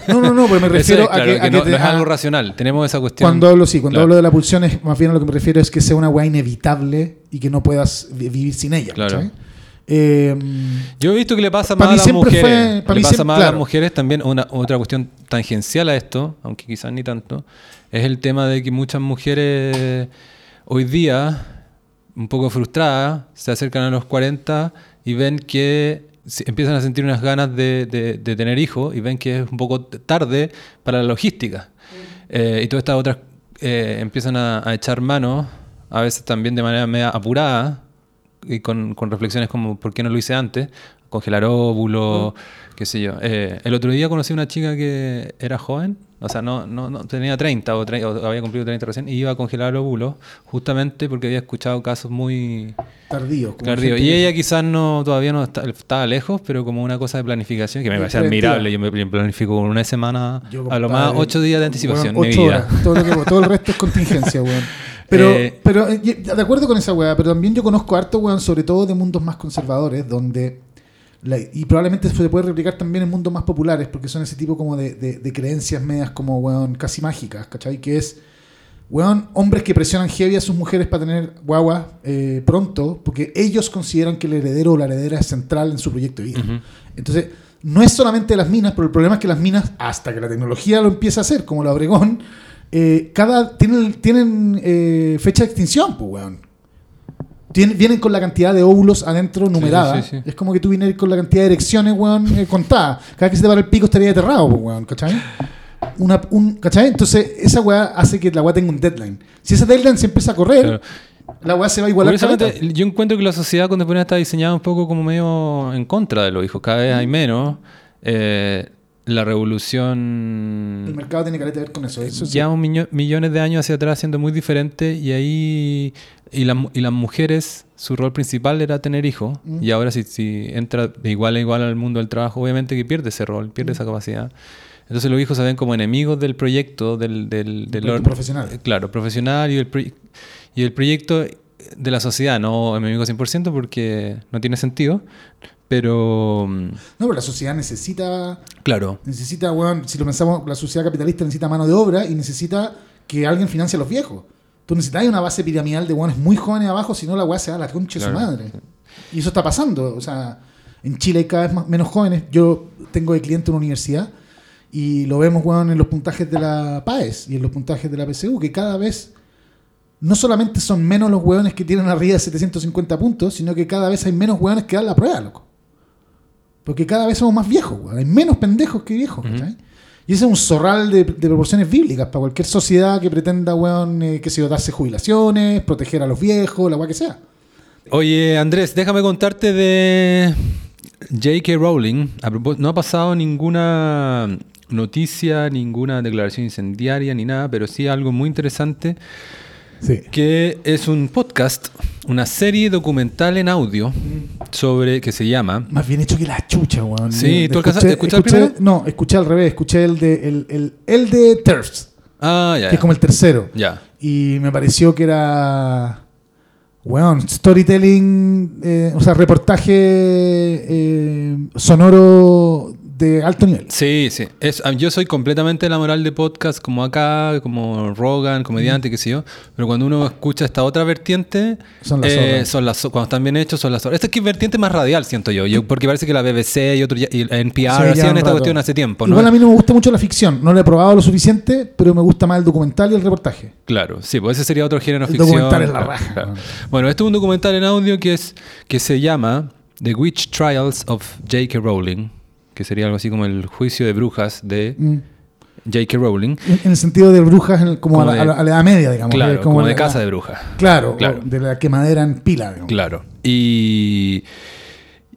[SPEAKER 2] No, no, no, pero me refiero
[SPEAKER 1] es,
[SPEAKER 2] a
[SPEAKER 1] claro,
[SPEAKER 2] que, a que
[SPEAKER 1] no,
[SPEAKER 2] te-
[SPEAKER 1] no es
[SPEAKER 2] a-
[SPEAKER 1] algo racional. Tenemos esa cuestión.
[SPEAKER 2] Cuando hablo, sí, cuando
[SPEAKER 1] Claro.
[SPEAKER 2] hablo de la pulsión es más bien a lo que me refiero es que sea una weá inevitable y que no puedas vi- vivir sin ella.
[SPEAKER 1] Claro.
[SPEAKER 2] Eh,
[SPEAKER 1] Yo he visto que le pasa
[SPEAKER 2] Pa'
[SPEAKER 1] más a las mujeres.
[SPEAKER 2] fue- pa'
[SPEAKER 1] le
[SPEAKER 2] mí
[SPEAKER 1] pasa
[SPEAKER 2] siempre-
[SPEAKER 1] más a las mujeres también. Una, otra cuestión tangencial a esto, aunque quizás ni tanto, es el tema de que muchas mujeres hoy día, un poco frustradas, se acercan a los 40 y ven que empiezan a sentir unas ganas de, de- de tener hijos y ven que es un poco tarde para la logística. Eh, y todas estas otras eh, empiezan a, a echar mano, a veces también de manera media apurada, y con, con reflexiones como ¿por qué no lo hice antes? Congelar óvulos, qué sé yo. Eh, el otro día conocí a una chica que era joven, o sea, no, no, no tenía 30 o, o había cumplido 30 recién, y iba a congelar óvulos justamente porque había escuchado casos muy
[SPEAKER 2] tardío.
[SPEAKER 1] tardíos.
[SPEAKER 2] gente
[SPEAKER 1] Y ella quizás no todavía no está- estaba lejos, pero como una cosa de planificación que me parece admirable. Yo me planifico con una semana,
[SPEAKER 2] Yo,
[SPEAKER 1] a lo más 8 días de anticipación. mi
[SPEAKER 2] ocho
[SPEAKER 1] vida.
[SPEAKER 2] horas. Todo, lo que- todo el resto es contingencia, weón. Pero,
[SPEAKER 1] Eh,
[SPEAKER 2] pero eh, de acuerdo con esa weá, pero también yo conozco harto, weón, sobre todo de mundos más conservadores, donde. La- y probablemente se puede replicar también en mundos más populares, porque son ese tipo como de, de- de creencias medias como, weón, casi mágicas, ¿cachai? Que es, weón, hombres que presionan heavy a sus mujeres para tener guagua eh, pronto, porque ellos consideran que el heredero o la heredera es central en su proyecto de vida. Entonces, no es solamente las minas, pero el problema es que las minas, hasta que la tecnología lo empieza a hacer, como la Obregón, eh, cada, tienen, tienen eh, fecha de extinción, pues, weón. Vienen con la cantidad de óvulos adentro numerada.
[SPEAKER 1] sí, sí, sí.
[SPEAKER 2] Es como que tú vienes con la cantidad de erecciones, weón, eh, contada. Cada vez que se te para el pico estaría aterrado, pues, weón, ¿cachai? Una, un, ¿Cachai? Entonces, esa weá hace que la weá tenga un deadline. Si ese deadline se empieza a correr,
[SPEAKER 1] Claro.
[SPEAKER 2] la weá se va a igualar.
[SPEAKER 1] Yo encuentro que la sociedad contemporánea está diseñada un poco como medio en contra de los hijos. Cada vez hay menos. Eh, la
[SPEAKER 2] El
[SPEAKER 1] revolución
[SPEAKER 2] mercado tiene que ver con eso. eso sí.
[SPEAKER 1] ya un millones de años hacia atrás siendo muy diferente y ahí y, la- y las mujeres su rol principal era tener hijos
[SPEAKER 2] Mm.
[SPEAKER 1] y ahora si, si entra de igual a igual al mundo del trabajo obviamente que pierde ese rol pierde
[SPEAKER 2] Mm.
[SPEAKER 1] esa capacidad entonces los hijos se ven como enemigos del proyecto del, del, del
[SPEAKER 2] proyecto profesional.
[SPEAKER 1] eh, claro profesional y el, y el proyecto de la sociedad no enemigo 100% porque no tiene sentido pero mm,
[SPEAKER 2] No, pero la sociedad necesita,
[SPEAKER 1] claro
[SPEAKER 2] necesita, weón, si lo pensamos, la sociedad capitalista necesita mano de obra y necesita que alguien financie a los viejos. Tú necesitas una base piramidal de weones muy jóvenes abajo, si no la weá se da la concha de su madre. Y eso está pasando. O sea, en Chile hay cada vez más, menos jóvenes. Yo tengo de cliente una universidad y lo vemos, weón, en los puntajes de la PAES y en los puntajes de la PSU, que cada vez no solamente son menos los weones que tienen arriba de 750 puntos, sino que cada vez hay menos weones que dan la prueba, loco. Porque cada vez somos más viejos, weón. Hay menos pendejos que viejos. Y ese es un zorral de, de proporciones bíblicas para cualquier sociedad que pretenda, weón, eh, que se darse jubilaciones, proteger a los viejos, la weá que sea.
[SPEAKER 1] Oye, Andrés, déjame contarte de J.K. Rowling. A no ha pasado ninguna noticia, ninguna declaración incendiaria ni nada, pero sí algo muy interesante,
[SPEAKER 2] Sí.
[SPEAKER 1] que es un podcast, una serie documental en audio sobre que se llama
[SPEAKER 2] Más bien hecho que la chucha, weón.
[SPEAKER 1] Sí, ¿tú alcanzaste a escuchar primero?
[SPEAKER 2] No, escuché al revés. Escuché el de, el, el, el de TERFs,
[SPEAKER 1] Ah, ya.
[SPEAKER 2] que es como el tercero.
[SPEAKER 1] Ya.
[SPEAKER 2] Y me pareció que era. Weón, storytelling, eh, o sea, reportaje eh, sonoro de alto nivel.
[SPEAKER 1] Sí, sí. Es, ah, yo soy completamente la moral de podcast como acá, como Rogan, comediante, qué sé yo. Pero cuando uno escucha esta otra vertiente,
[SPEAKER 2] Son las
[SPEAKER 1] eh, son las cuando están bien hechos, son las horas. Esta es que es vertiente más radial, siento yo. yo porque parece que la BBC y otro y NPR hacían esta cuestión hace tiempo, ¿no?
[SPEAKER 2] Igual a mí no me gusta mucho la ficción. No la he probado lo suficiente, pero me gusta más el documental y el reportaje.
[SPEAKER 1] Claro, sí, pues ese sería otro género
[SPEAKER 2] El
[SPEAKER 1] ficción.
[SPEAKER 2] documental es la raja,
[SPEAKER 1] claro. Bueno, este es un documental en audio que es que se llama The Witch Trials of J.K. Rowling, que sería algo así como el juicio de brujas de
[SPEAKER 2] Mm.
[SPEAKER 1] J.K. Rowling.
[SPEAKER 2] En, en el sentido de brujas, en el- como,
[SPEAKER 1] Como
[SPEAKER 2] a, la,
[SPEAKER 1] de-
[SPEAKER 2] a la- edad media, digamos.
[SPEAKER 1] Claro, como, de
[SPEAKER 2] la-
[SPEAKER 1] casa de brujas.
[SPEAKER 2] Claro,
[SPEAKER 1] Claro.
[SPEAKER 2] de la quemadera en pila, digamos.
[SPEAKER 1] Claro. Y,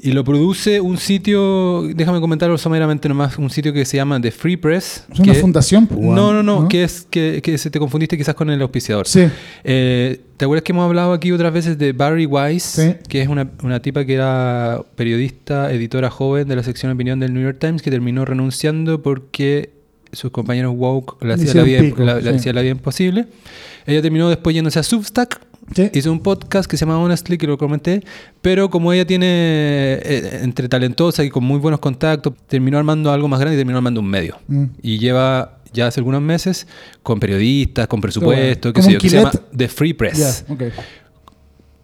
[SPEAKER 1] y lo produce un sitio, déjame comentarlo someramente nomás, un sitio que se llama The Free Press.
[SPEAKER 2] Es una fundación, pues,
[SPEAKER 1] No, no, no, que es que, que se te confundiste quizás con el auspiciador.
[SPEAKER 2] Sí.
[SPEAKER 1] Eh, ¿Te acuerdas que hemos hablado aquí otras veces de Barry Weiss?
[SPEAKER 2] Sí.
[SPEAKER 1] Que es una, una tipa que era periodista, editora joven de la sección opinión del New York Times, que terminó renunciando porque sus compañeros woke le hacían la, vida,
[SPEAKER 2] pico,
[SPEAKER 1] la- le
[SPEAKER 2] sí.
[SPEAKER 1] hacían la vida imposible. Ella terminó después yéndose a Substack,
[SPEAKER 2] Sí.
[SPEAKER 1] hizo un podcast que se llama Honestly, que lo comenté, pero como ella tiene, eh, entre talentosa y con muy buenos contactos, terminó armando algo más grande y terminó armando un medio.
[SPEAKER 2] Mm.
[SPEAKER 1] Y lleva ya hace algunos meses con periodistas, con presupuesto, qué sé yo, que se llama. The Free Press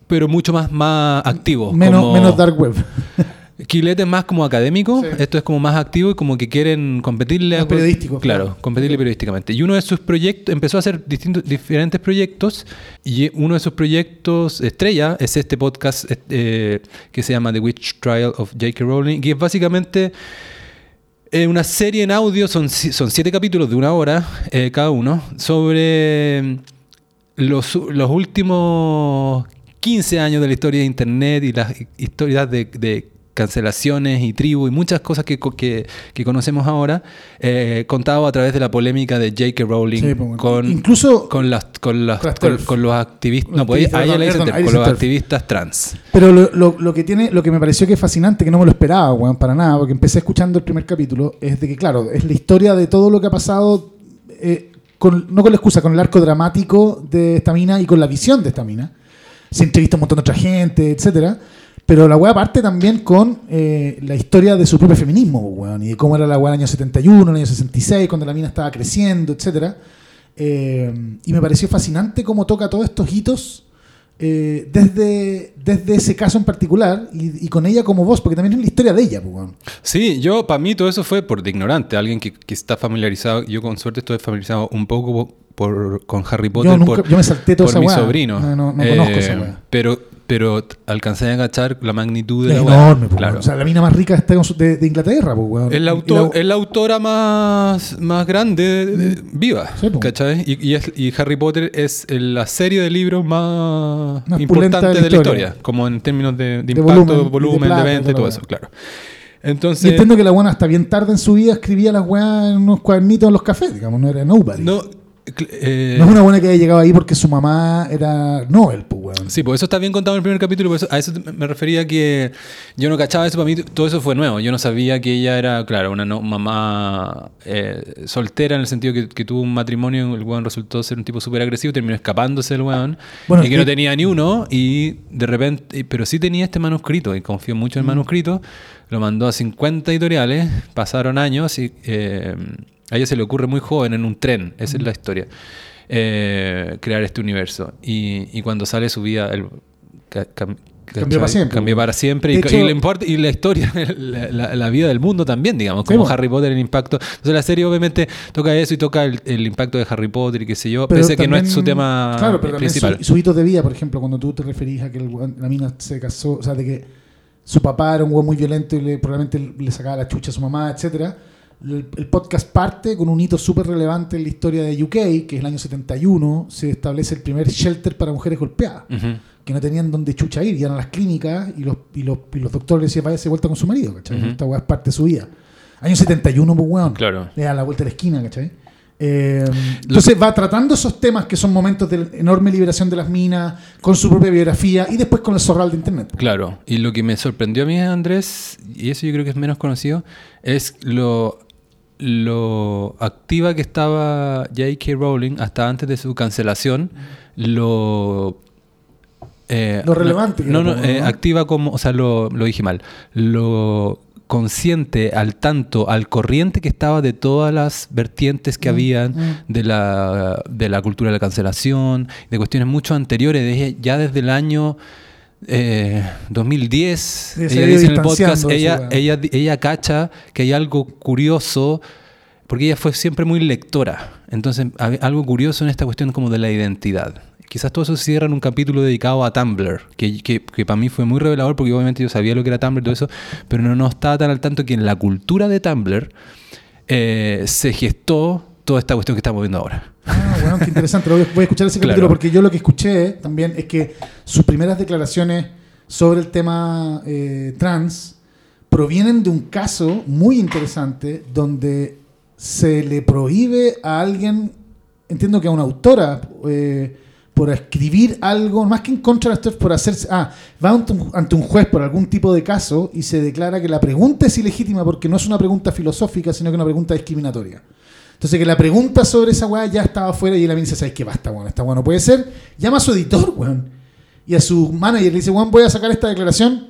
[SPEAKER 1] pero mucho más, más activo.
[SPEAKER 2] Menos,
[SPEAKER 1] como-
[SPEAKER 2] menos dark web.
[SPEAKER 1] Quillette es más como académico,
[SPEAKER 2] Sí.
[SPEAKER 1] esto es como más activo y como que quieren competirle
[SPEAKER 2] Más periodístico,
[SPEAKER 1] Claro,
[SPEAKER 2] claro.
[SPEAKER 1] competirle periodísticamente. Y uno de sus proyectos, empezó a hacer distintos, diferentes proyectos y uno de sus proyectos estrella es este podcast eh, que se llama The Witch Trial of J.K. Rowling, que es básicamente eh, una serie en audio, son, son siete capítulos de una hora eh, cada uno, sobre mm, los, los últimos 15 años de la historia de Internet y las historias de, de cancelaciones y tribu y muchas cosas que, que, que conocemos ahora, eh, contado a través de la polémica de J.K. Rowling
[SPEAKER 2] Sí, pues,
[SPEAKER 1] con,
[SPEAKER 2] Incluso-
[SPEAKER 1] con, las, con, las-
[SPEAKER 2] Con
[SPEAKER 1] los activistas, no, pues, le dicen
[SPEAKER 2] ahí
[SPEAKER 1] con los activistas trans.
[SPEAKER 2] Pero lo, lo- lo que tiene, lo que me pareció que es fascinante, que no me lo esperaba, weón, para nada, porque empecé escuchando el primer capítulo, es de que, claro, es la historia de todo lo que ha pasado, eh, con- no con la excusa, con el arco dramático de esta mina y con la visión de esta mina. Se entrevista a un montón de otra gente, etcétera. Pero la weá parte también con eh, la historia de su propio feminismo, weón, y de cómo era la weá en el año 71, en el año 66, cuando la mina estaba creciendo, etcétera. Eh, y me pareció fascinante cómo toca todos estos hitos eh, desde, desde ese caso en particular y, y con ella como voz, porque también es la historia de ella. pues, weón.
[SPEAKER 1] Sí, yo, para mí todo eso fue por de ignorante, alguien que, que está familiarizado, yo con suerte estoy familiarizado un poco por, con Harry Potter
[SPEAKER 2] Yo, nunca-
[SPEAKER 1] por,
[SPEAKER 2] yo me salté toda
[SPEAKER 1] por
[SPEAKER 2] esa
[SPEAKER 1] mi
[SPEAKER 2] weá.
[SPEAKER 1] sobrino.
[SPEAKER 2] No, no, no
[SPEAKER 1] Eh,
[SPEAKER 2] conozco esa weá.
[SPEAKER 1] Pero, pero alcancé a agachar la magnitud de
[SPEAKER 2] Es
[SPEAKER 1] la
[SPEAKER 2] enorme, pues,
[SPEAKER 1] Claro.
[SPEAKER 2] O sea, la mina más rica está de, de Inglaterra, pues, weón.
[SPEAKER 1] Es la, autor-
[SPEAKER 2] la-
[SPEAKER 1] es la autora más, más grande de- de- viva,
[SPEAKER 2] Sí, po.
[SPEAKER 1] ¿cachai? Y, y es- y Harry Potter es la serie de libros más,
[SPEAKER 2] Más
[SPEAKER 1] importante de la historia, como en términos de, impacto,
[SPEAKER 2] volumen
[SPEAKER 1] volumen, de,
[SPEAKER 2] plata
[SPEAKER 1] venta y todo eso, claro. Entonces.
[SPEAKER 2] Y entiendo que la buena hasta bien tarde en su vida escribía las weas en unos cuadernitos en los cafés, digamos, no era nobody.
[SPEAKER 1] No, eh,
[SPEAKER 2] No es una buena que haya llegado ahí porque su mamá era Nobel, pues, weón.
[SPEAKER 1] Sí, pues eso está bien contado en el primer capítulo, por eso- a eso me refería que yo no cachaba eso, para mí todo eso fue nuevo, yo no sabía que ella era, claro, una no- mamá eh, soltera en el sentido que, que tuvo un matrimonio, el weón resultó ser un tipo súper agresivo, terminó escapándose el weón,
[SPEAKER 2] Bueno,
[SPEAKER 1] y que
[SPEAKER 2] y-
[SPEAKER 1] no tenía ni uno, y de repente, y- pero sí tenía este manuscrito, y confió mucho en el manuscrito, lo mandó a 50 editoriales, pasaron años, y eh, a ella se le ocurre muy joven en un tren, esa es la historia eh, crear este universo. Y, y cuando sale su vida, el, ca- cam-
[SPEAKER 2] Cambió para siempre.
[SPEAKER 1] Cambió para siempre.
[SPEAKER 2] De
[SPEAKER 1] y,
[SPEAKER 2] hecho-
[SPEAKER 1] y, la y la historia, la, la- la vida del mundo también, digamos, como. Harry Potter, el impacto. Entonces la serie obviamente toca eso y toca el, el impacto de Harry Potter y qué sé yo,
[SPEAKER 2] Pero
[SPEAKER 1] pese a que no es
[SPEAKER 2] también-
[SPEAKER 1] su tema
[SPEAKER 2] claro, pero también
[SPEAKER 1] principal.
[SPEAKER 2] su- sus hitos de vida, por ejemplo, cuando tú te referís a que el la mina se casó, o sea, de que su papá era un weón muy violento y le, probablemente le sacaba la chucha a su mamá, etcétera. El, el podcast parte con un hito súper relevante en la historia de UK, que es el año 71, se establece el primer shelter para mujeres golpeadas, que no tenían donde chucha ir, iban a las clínicas y los, y los, y los doctores le decían, vaya, se vuelta con su marido, ¿cachai? Esta weá es parte de su vida. Año 71, pues weón.
[SPEAKER 1] Claro.
[SPEAKER 2] Le da la vuelta a la esquina, ¿cachai? Eh, entonces va tratando esos temas que son momentos de enorme liberación de las minas, con su propia biografía y después con el zorral de internet.
[SPEAKER 1] Claro, y lo que me sorprendió a mí, Andrés, y eso yo creo que es menos conocido, es lo, lo activa que estaba J.K. Rowling hasta antes de su cancelación, lo... eh,
[SPEAKER 2] Lo relevante
[SPEAKER 1] No, eh,
[SPEAKER 2] ¿no?
[SPEAKER 1] activa como, o sea, lo, lo dije mal, lo consciente, al tanto, al corriente que estaba de todas las vertientes que
[SPEAKER 2] Mm,
[SPEAKER 1] habían
[SPEAKER 2] mm.
[SPEAKER 1] de la, de la cultura de la cancelación, de cuestiones mucho anteriores, de- ya desde el año eh, 2010,
[SPEAKER 2] Sí, se
[SPEAKER 1] ella dice en el podcast, ella, ella, ella cacha que hay algo curioso, porque ella fue siempre muy lectora, entonces algo curioso en esta cuestión como de la identidad. Quizás todo eso se cierra en un capítulo dedicado a Tumblr, que, que, que para mí fue muy revelador porque obviamente yo sabía lo que era Tumblr y todo eso, pero no, no estaba tan al tanto que en la cultura de Tumblr eh, se gestó toda esta cuestión que estamos viendo ahora.
[SPEAKER 2] Ah, bueno, qué interesante. Voy, a- escuchar ese
[SPEAKER 1] Claro.
[SPEAKER 2] capítulo porque yo lo que escuché también es que sus primeras declaraciones sobre el tema eh, trans provienen de un caso muy interesante donde se le prohíbe a alguien, entiendo que a una autora, eh, por escribir algo, más que en contra de por hacerse. Ah, va ante un, ante un juez por algún tipo de caso y se declara que la pregunta es ilegítima porque no es una pregunta filosófica, sino que es una pregunta discriminatoria. Entonces que la pregunta sobre esa weá ya estaba afuera y la mina dice, ¿sabes qué? Basta, weón, esta weá no puede ser. Llama a su editor, weón. Y a su manager le dice, weón, voy a sacar esta declaración.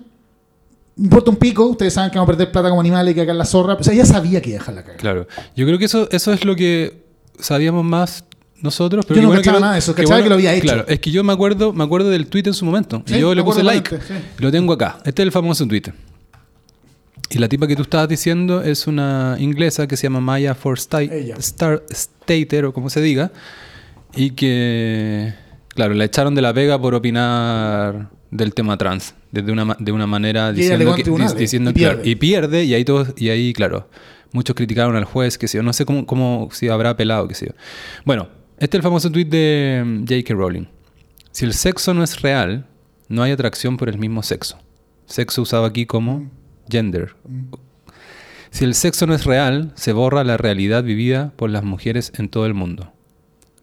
[SPEAKER 2] Me importa un pico, ustedes saben que vamos a perder plata como animales y que acá en la zorra. O sea, ella sabía que iba a dejar la caga.
[SPEAKER 1] Claro. Yo creo que eso, eso es lo que sabíamos más nosotros. Pero
[SPEAKER 2] Yo no
[SPEAKER 1] bueno
[SPEAKER 2] cachaba
[SPEAKER 1] que
[SPEAKER 2] nada de eso, cachaba que lo había hecho.
[SPEAKER 1] Claro, es que yo me acuerdo, me acuerdo del tweet en su momento.
[SPEAKER 2] Sí,
[SPEAKER 1] y yo le puse like.
[SPEAKER 2] sí.
[SPEAKER 1] Lo tengo acá. Este es el famoso tweet. Y la tipa que tú estabas diciendo es una inglesa que se llama Maya Forsythe,
[SPEAKER 2] Ella.
[SPEAKER 1] Star Stater o como se diga. Y que, claro, la echaron de la pega por opinar del tema trans. Desde una, de una manera
[SPEAKER 2] Y
[SPEAKER 1] diciendo
[SPEAKER 2] en
[SPEAKER 1] que, diciendo,
[SPEAKER 2] y
[SPEAKER 1] claro,
[SPEAKER 2] pierde.
[SPEAKER 1] y pierde. Y ahí todos, y ahí, claro, muchos criticaron al juez, que sé yo. No sé cómo, cómo si habrá apelado, que sé yo. Bueno, este es el famoso tweet de mm, J.K. Rowling. Si el sexo no es real, no hay atracción por el mismo sexo. Sexo usado aquí como gender. Si el sexo no es real, se borra la realidad vivida por las mujeres en todo el mundo.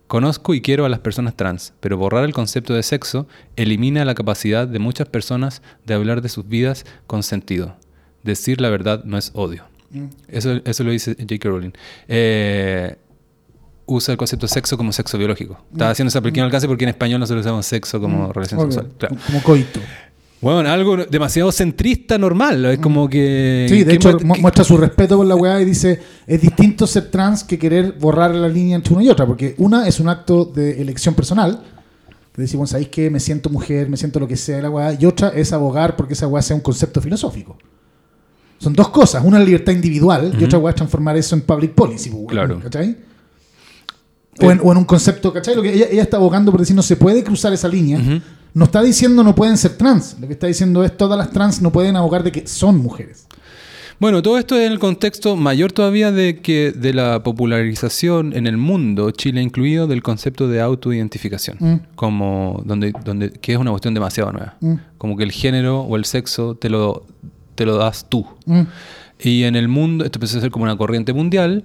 [SPEAKER 1] Conozco y quiero a las personas trans, pero borrar el concepto de sexo elimina la capacidad de muchas personas de hablar de sus vidas con sentido. Decir la verdad no es odio.
[SPEAKER 2] Mm.
[SPEAKER 1] Eso, eso lo dice J.K. Rowling. Eh, usa el concepto de sexo como sexo biológico. Estaba haciendo ese pequeño alcance porque en español nosotros usamos sexo como relación
[SPEAKER 2] Mm. Obvio,
[SPEAKER 1] sexual. Claro.
[SPEAKER 2] Como coito.
[SPEAKER 1] Bueno, algo demasiado centrista normal. Es como que...
[SPEAKER 2] Sí, de
[SPEAKER 1] ¿qué
[SPEAKER 2] hecho
[SPEAKER 1] mu-
[SPEAKER 2] muestra su respeto por la weá y dice, es distinto ser trans que querer borrar la línea entre una y otra, porque una es un acto de elección personal, que bueno, ¿sabéis qué? Me siento mujer, me siento lo que sea de la weá, y otra es abogar porque esa weá sea un concepto filosófico. Son dos cosas, una es la libertad individual y otra weá es transformar eso en public policy, pues,
[SPEAKER 1] Claro.
[SPEAKER 2] ¿cachai? O en, o en un concepto, ¿cachai? Lo que ella, ella está abogando por decir, no se puede cruzar esa línea. No está diciendo no pueden ser trans. Lo que está diciendo es todas las trans no pueden abogar de que son mujeres.
[SPEAKER 1] Bueno, todo esto en el contexto mayor todavía de que de la popularización en el mundo, Chile incluido, del concepto de autoidentificación,
[SPEAKER 2] Mm.
[SPEAKER 1] como donde, donde que es una cuestión demasiado nueva.
[SPEAKER 2] Mm.
[SPEAKER 1] Como que el género o el sexo te lo te lo das tú.
[SPEAKER 2] Mm.
[SPEAKER 1] Y en el mundo, esto empezó a ser como una corriente mundial,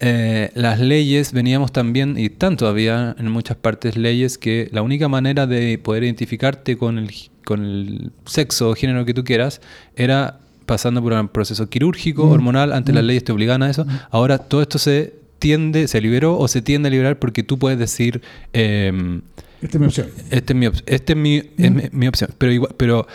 [SPEAKER 1] eh, las leyes, veníamos también, y están todavía en muchas partes leyes, que la única manera de poder identificarte con el, con el sexo o género que tú quieras era pasando por un proceso quirúrgico,
[SPEAKER 2] Mm.
[SPEAKER 1] hormonal, antes
[SPEAKER 2] Mm.
[SPEAKER 1] las leyes te obligaban a eso. Ahora todo esto se tiende, se liberó o se tiende a liberar porque tú puedes decir... em,
[SPEAKER 2] Esta es mi opción.
[SPEAKER 1] este es mi, op- este es mi, es mi, mi opción. Pero igual, pero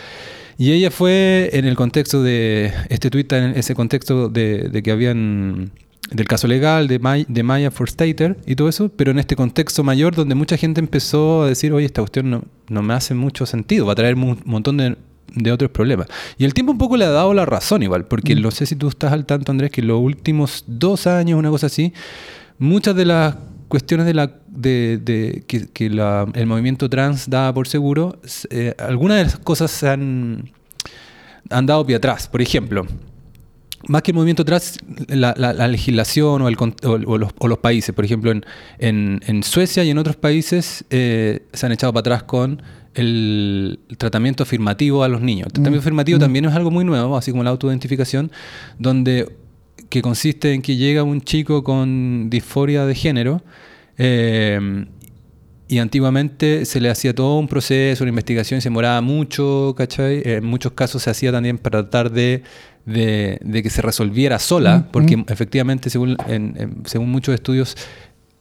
[SPEAKER 1] y ella fue en el contexto de este tuit en ese contexto de, de que habían del caso legal de Maya, de Maya Forstater y todo eso, pero en este contexto mayor donde mucha gente empezó a decir, oye, esta cuestión no, no me hace mucho sentido, va a traer un montón de, de otros problemas. Y el tiempo un poco le ha dado la razón igual, porque no sé si tú estás al tanto, Andrés, que en los últimos dos años, una cosa así, muchas de las cuestiones de la de, de- que, que la- el movimiento trans da por seguro, eh, algunas de las cosas se han, han dado pie atrás. Por ejemplo, más que el movimiento trans, la, la- la legislación o, el o- o los, o los países. Por ejemplo, en, en- en Suecia y en otros países eh, se han echado para atrás con el, el tratamiento afirmativo a los niños. El tratamiento
[SPEAKER 2] Mm,
[SPEAKER 1] afirmativo
[SPEAKER 2] mm.
[SPEAKER 1] también es algo muy nuevo, así como la autoidentificación, donde que consiste en que llega un chico con disforia de género eh, y antiguamente se le hacía todo un proceso, una investigación, se demoraba mucho, ¿cachai? En muchos casos se hacía también para tratar de, de- de que se resolviera sola,
[SPEAKER 2] Mm,
[SPEAKER 1] porque
[SPEAKER 2] mm.
[SPEAKER 1] efectivamente, según, en- en- según muchos estudios,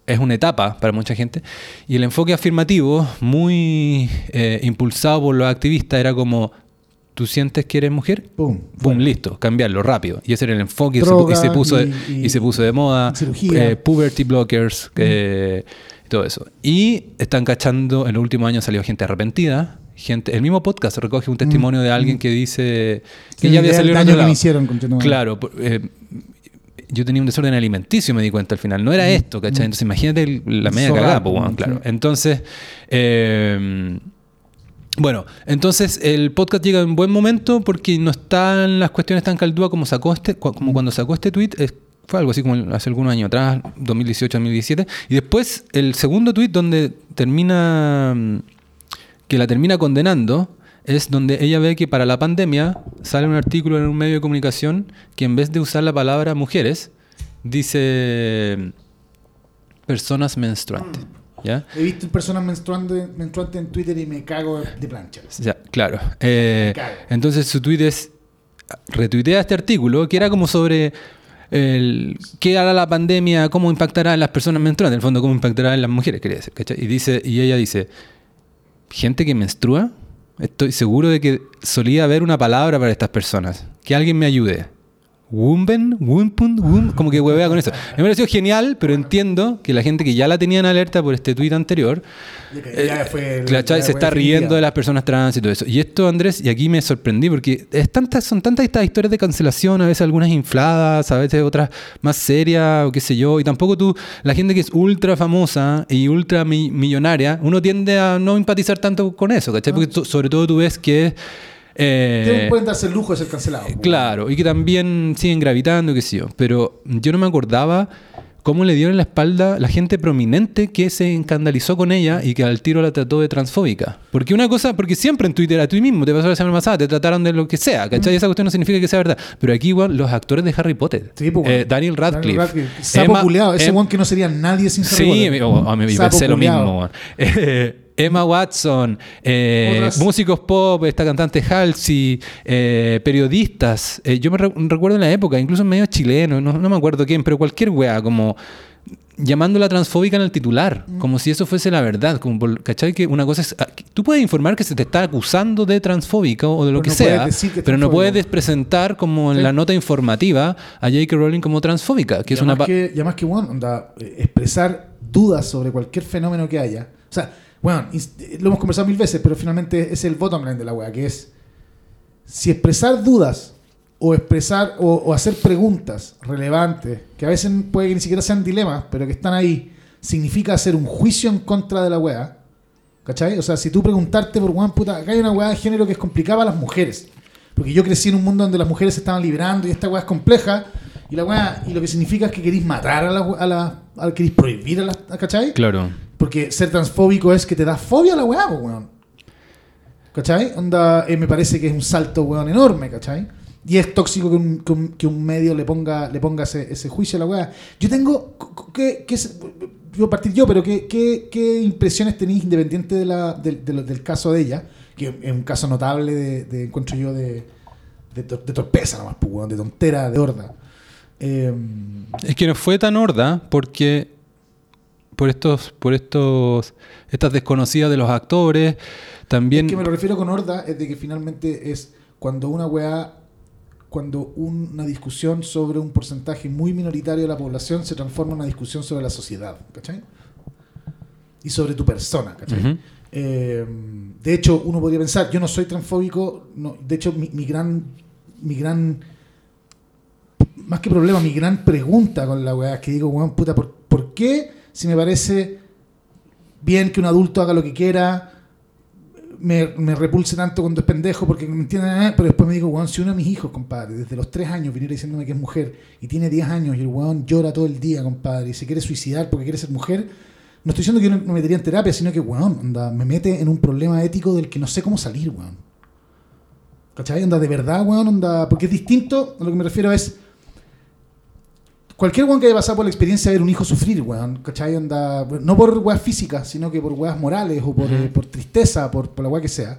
[SPEAKER 1] es una etapa para mucha gente. Y el enfoque afirmativo, muy eh, impulsado por los activistas, era como, ¿tú sientes que eres mujer?
[SPEAKER 2] Pum.
[SPEAKER 1] Boom,
[SPEAKER 2] fuera.
[SPEAKER 1] listo, cambiarlo rápido. Y ese era el enfoque y se y, puso de,
[SPEAKER 2] y- y
[SPEAKER 1] se puso de moda. eh, puberty blockers, eh, todo eso. Y están cachando, en los últimos años salió gente arrepentida. Gente, el mismo podcast recoge un testimonio de alguien que dice que
[SPEAKER 2] Sí,
[SPEAKER 1] ya había
[SPEAKER 2] el
[SPEAKER 1] salido en
[SPEAKER 2] daño que me hicieron.
[SPEAKER 1] Claro, eh, yo tenía un desorden alimenticio, me di cuenta al final. No era esto, ¿cachai? Entonces imagínate el- la media
[SPEAKER 2] Zorra,
[SPEAKER 1] cagada, pues,
[SPEAKER 2] sí.
[SPEAKER 1] claro. Entonces, eh, bueno, entonces el podcast llega en buen momento porque no están las cuestiones tan caldúas como sacó este, como cuando sacó este tweet. es- fue algo así como hace algunos años atrás, 2018-2017. Y después el segundo tweet donde termina, mm, que la termina condenando, es donde ella ve que para la pandemia sale un artículo en un medio de comunicación que en vez de usar la palabra mujeres, dice personas menstruantes. ¿Ya?
[SPEAKER 2] He visto personas menstruantes menstruantes en Twitter y me cago de plancha.
[SPEAKER 1] Ya, claro. Eh, entonces su tweet es, retuitea este artículo que era como sobre qué hará la pandemia, cómo impactará en las personas menstruantes, en el fondo cómo impactará en las mujeres, quería decir. Y, dice, y ella dice, gente que menstrua, estoy seguro de que solía haber una palabra para estas personas, que alguien me ayude. Wumben, Wumpun, Wum, como que huevea con eso. Me pareció genial, pero entiendo que la gente que ya la tenía en alerta por este tuit anterior,
[SPEAKER 2] ya fue-
[SPEAKER 1] ¿Cachai?
[SPEAKER 2] ya
[SPEAKER 1] Se
[SPEAKER 2] fue
[SPEAKER 1] está riendo
[SPEAKER 2] definitiva.
[SPEAKER 1] de las personas trans y todo eso. Y esto, Andrés, y aquí me sorprendí porque es tantas, son tantas estas historias de cancelación, a veces algunas infladas, a veces otras más serias o qué sé yo. Y tampoco tú, la gente que es ultra famosa y ultra mi- millonaria, uno tiende a no empatizar tanto con eso, ¿cachai? Porque tú- sobre todo tú ves que... eh,
[SPEAKER 2] pueden darse el lujo de ser cancelados.
[SPEAKER 1] Claro, y que también siguen gravitando, qué sé yo. Pero yo no me acordaba cómo le dieron la espalda la gente prominente que se escandalizó con ella y que al tiro la trató de transfóbica. Porque una cosa, porque siempre en Twitter a ti mismo te pasó la semana pasada, te trataron de lo que sea,
[SPEAKER 2] Mm.
[SPEAKER 1] ¿cachai? Esa cuestión no significa que sea verdad. Pero aquí, igual, los actores de Harry Potter,
[SPEAKER 2] Sí, pues,
[SPEAKER 1] eh. Daniel Radcliffe,
[SPEAKER 2] Daniel Sapo
[SPEAKER 1] Emma-
[SPEAKER 2] culiao, ese
[SPEAKER 1] Em-
[SPEAKER 2] weón que no sería nadie sin Harry
[SPEAKER 1] Sí,
[SPEAKER 2] Potter.
[SPEAKER 1] o- a mí pensé lo mismo. Emma Watson, eh, músicos pop, esta cantante Halsey, eh, periodistas. Eh, yo me re- recuerdo en la época, incluso en medio chileno, no, no me acuerdo quién, pero cualquier wea, como llamándola transfóbica en el titular,
[SPEAKER 2] Mm.
[SPEAKER 1] como si eso fuese la verdad. Como por- ¿Cachai? Que una cosa es. ah, Tú puedes informar que se te está acusando de transfóbica o de lo
[SPEAKER 2] Pero
[SPEAKER 1] que
[SPEAKER 2] no
[SPEAKER 1] sea,
[SPEAKER 2] que
[SPEAKER 1] pero no puedes presentar como en
[SPEAKER 2] Sí.
[SPEAKER 1] la nota informativa a J.K. Rowling como transfóbica, que
[SPEAKER 2] y
[SPEAKER 1] es una.
[SPEAKER 2] que, y además que, bueno, onda, expresar dudas sobre cualquier fenómeno que haya. O sea, bueno, eh, lo hemos conversado mil veces, pero finalmente es el bottom line de la wea, que es si expresar dudas o expresar o, o hacer preguntas relevantes, que a veces puede que ni siquiera sean dilemas, pero que están ahí, significa hacer un juicio en contra de la wea. ¿Cachai? O sea, si tú preguntarte por weón, puta, acá hay una weá de género que es complicada para las mujeres. Porque yo crecí en un mundo donde las mujeres se estaban liberando y esta weá es compleja. Y la weá, y lo que significa es que queréis matar a la, a la a- queréis prohibir a la, ¿cachai?
[SPEAKER 1] Claro.
[SPEAKER 2] Porque ser transfóbico es que te da fobia a la weá, weón. ¿Cachai? Onda, eh, me parece que es un salto, weón, enorme, ¿cachai? y es tóxico que un, que un, que un medio le ponga, le ponga ese, ese juicio a la weá. Yo tengo. ¿qué, qué, yo partir yo, pero ¿qué, qué, qué impresiones tenéis independiente de la, del- de lo- del caso de ella? Que es un caso notable de, de encuentro yo de, de, de torpeza nomás, pues, weón, de tontera, de horda. Eh,
[SPEAKER 1] Es que no fue tan horda porque por estos, por estos, estas desconocidas de los actores, también
[SPEAKER 2] Es que me lo refiero con horda, es de que finalmente es cuando una weá, cuando un- una discusión sobre un porcentaje muy minoritario de la población se transforma en una discusión sobre la sociedad, ¿cachai? Y sobre tu persona, ¿cachai? Eh, de hecho, uno podría pensar, yo no soy transfóbico, no, de hecho, mi, mi gran, mi gran, más que problema, mi gran pregunta con la weá es que digo, weón, puta, ¿por, por qué si me parece bien que un adulto haga lo que quiera, me, me repulse tanto cuando es pendejo porque me entienden, eh, pero después me digo, weón, si uno de mis hijos, compadre, desde los 3 años viniera diciéndome que es mujer y tiene 10 años y el weón llora todo el día, compadre, y se quiere suicidar porque quiere ser mujer, no estoy diciendo que yo no me metería en terapia, sino que, weón, me mete en un problema ético del que no sé cómo salir, weón. ¿Cachai? Onda, de verdad, weón, onda, porque es distinto, a lo que me refiero es, cualquier weón que haya pasado por la experiencia de ver un hijo sufrir, weón, ¿cachai? Onda, no por weas físicas, sino que por weas morales o por, eh, por tristeza, por, por la wea que sea.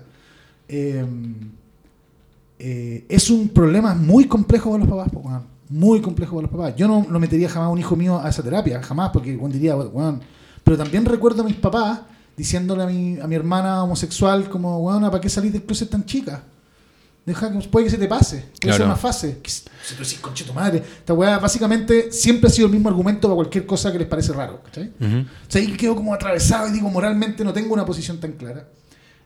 [SPEAKER 2] eh, eh, es un problema muy complejo para los papás, weón. Muy complejo para los papás. Yo no, no metería jamás a un hijo mío a esa terapia, jamás, porque weón diría, weón. Pero también recuerdo a mis papás diciéndole a mi, a mi hermana homosexual, como, weón, ¿para qué salir del closet tan chica? Deja que puede que se te pase, puede
[SPEAKER 1] Claro.
[SPEAKER 2] ser una fase. Que Si tú decís, conche tu madre. Esta weá básicamente siempre ha sido el mismo argumento para cualquier cosa que les parece raro. ¿cachai? O sea, ahí quedo como atravesado y digo, moralmente no tengo una posición tan clara.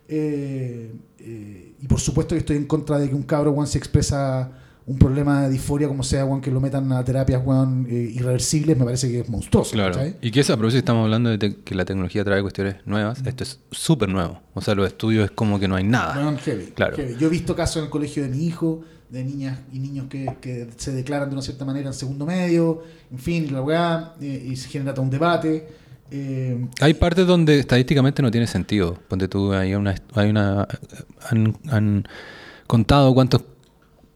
[SPEAKER 2] Eh, eh, y por supuesto que estoy en contra de que un cabro, weón, se expresa un problema de disforia, como sea, weón, que lo metan a terapias, weón, eh, irreversibles, me parece que es monstruoso.
[SPEAKER 1] Claro. Y que eso, a propósito, estamos hablando de que la tecnología trae cuestiones nuevas. Esto es súper nuevo. O sea, los estudios es como que no hay nada.
[SPEAKER 2] Heavy,
[SPEAKER 1] Claro.
[SPEAKER 2] heavy. Yo he visto casos en el colegio de mi hijo, de niñas y niños que, que se declaran de una cierta manera en segundo medio, en fin, la weá, eh, y se genera todo un debate. eh,
[SPEAKER 1] Hay partes donde estadísticamente no tiene sentido. Ponte tú, hay una. Hay una han, han contado cuántos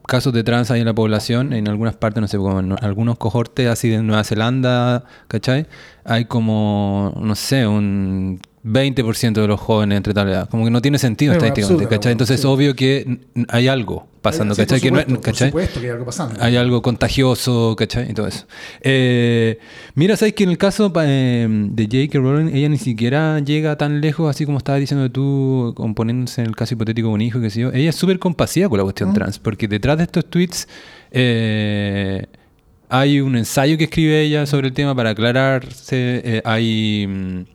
[SPEAKER 1] casos de trans hay en la población. En algunas partes, no sé, como en algunos cohortes así de Nueva Zelanda, ¿cachai? Hay como, no sé, un 20% de los jóvenes entre tal edad. Como que no tiene sentido
[SPEAKER 2] una
[SPEAKER 1] estadísticamente,
[SPEAKER 2] absurda,
[SPEAKER 1] ¿cachai? Entonces
[SPEAKER 2] sí.
[SPEAKER 1] es obvio que hay algo pasando,
[SPEAKER 2] sí, por
[SPEAKER 1] ¿cachai? Que no
[SPEAKER 2] por supuesto que hay algo pasando.
[SPEAKER 1] Hay algo contagioso, ¿cachai? Y todo eso. Eh, mira, ¿sabes que en el caso eh, de J.K. Rowling, ella ni siquiera llega tan lejos, así como estabas diciendo tú, componiéndose en el caso hipotético de un hijo, que sé yo. Ella es súper compasiva con la cuestión
[SPEAKER 2] Mm.
[SPEAKER 1] trans, porque detrás de estos tweets eh, hay un ensayo que escribe ella sobre el tema para aclararse. eh, hay.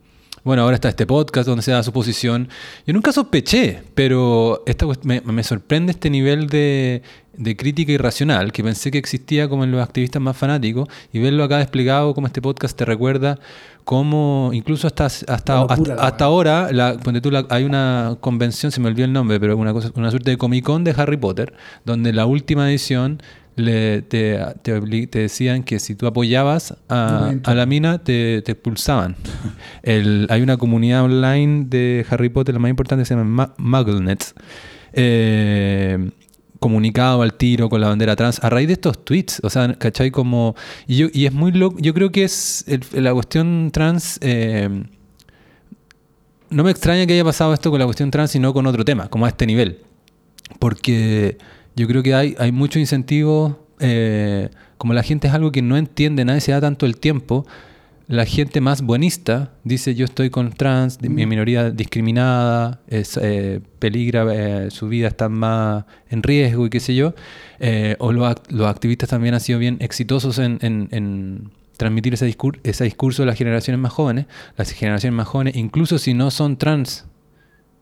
[SPEAKER 1] Bueno, ahora está este podcast donde se da su posición. Yo nunca sospeché, pero esta me, me sorprende este nivel de, de crítica irracional que pensé que existía como en los activistas más fanáticos y verlo acá desplegado como este podcast te recuerda cómo incluso hasta, hasta, hasta, ahora la, ponte tú, la- hay una convención, se me olvidó el nombre, pero una, cosa, una suerte de Comic Con de Harry Potter, donde la última edición le, te, te, decían que si tú apoyabas a, la mina te, te expulsaban. El- hay una comunidad online de Harry Potter, la más importante se llama Ma- MuggleNet. Eh, comunicado al tiro con la bandera trans a raíz de estos tweets, o sea, ¿cachai? Como, y, yo, y es muy loco, yo creo que es el- la cuestión trans, eh, no me extraña que haya pasado esto con la cuestión trans y no con otro tema, como a este nivel, porque yo creo que hay, hay muchos incentivos, eh, como la gente es algo que no entiende, nadie se da tanto el tiempo, la gente más buenista dice yo estoy con trans, mi minoría discriminada, es, eh, peligra, eh, su vida está más en riesgo y qué sé yo. Eh, o los, act- los activistas también han sido bien exitosos en, en- en transmitir ese, discur- ese discurso a las generaciones más jóvenes. Las generaciones más jóvenes, incluso si no son trans,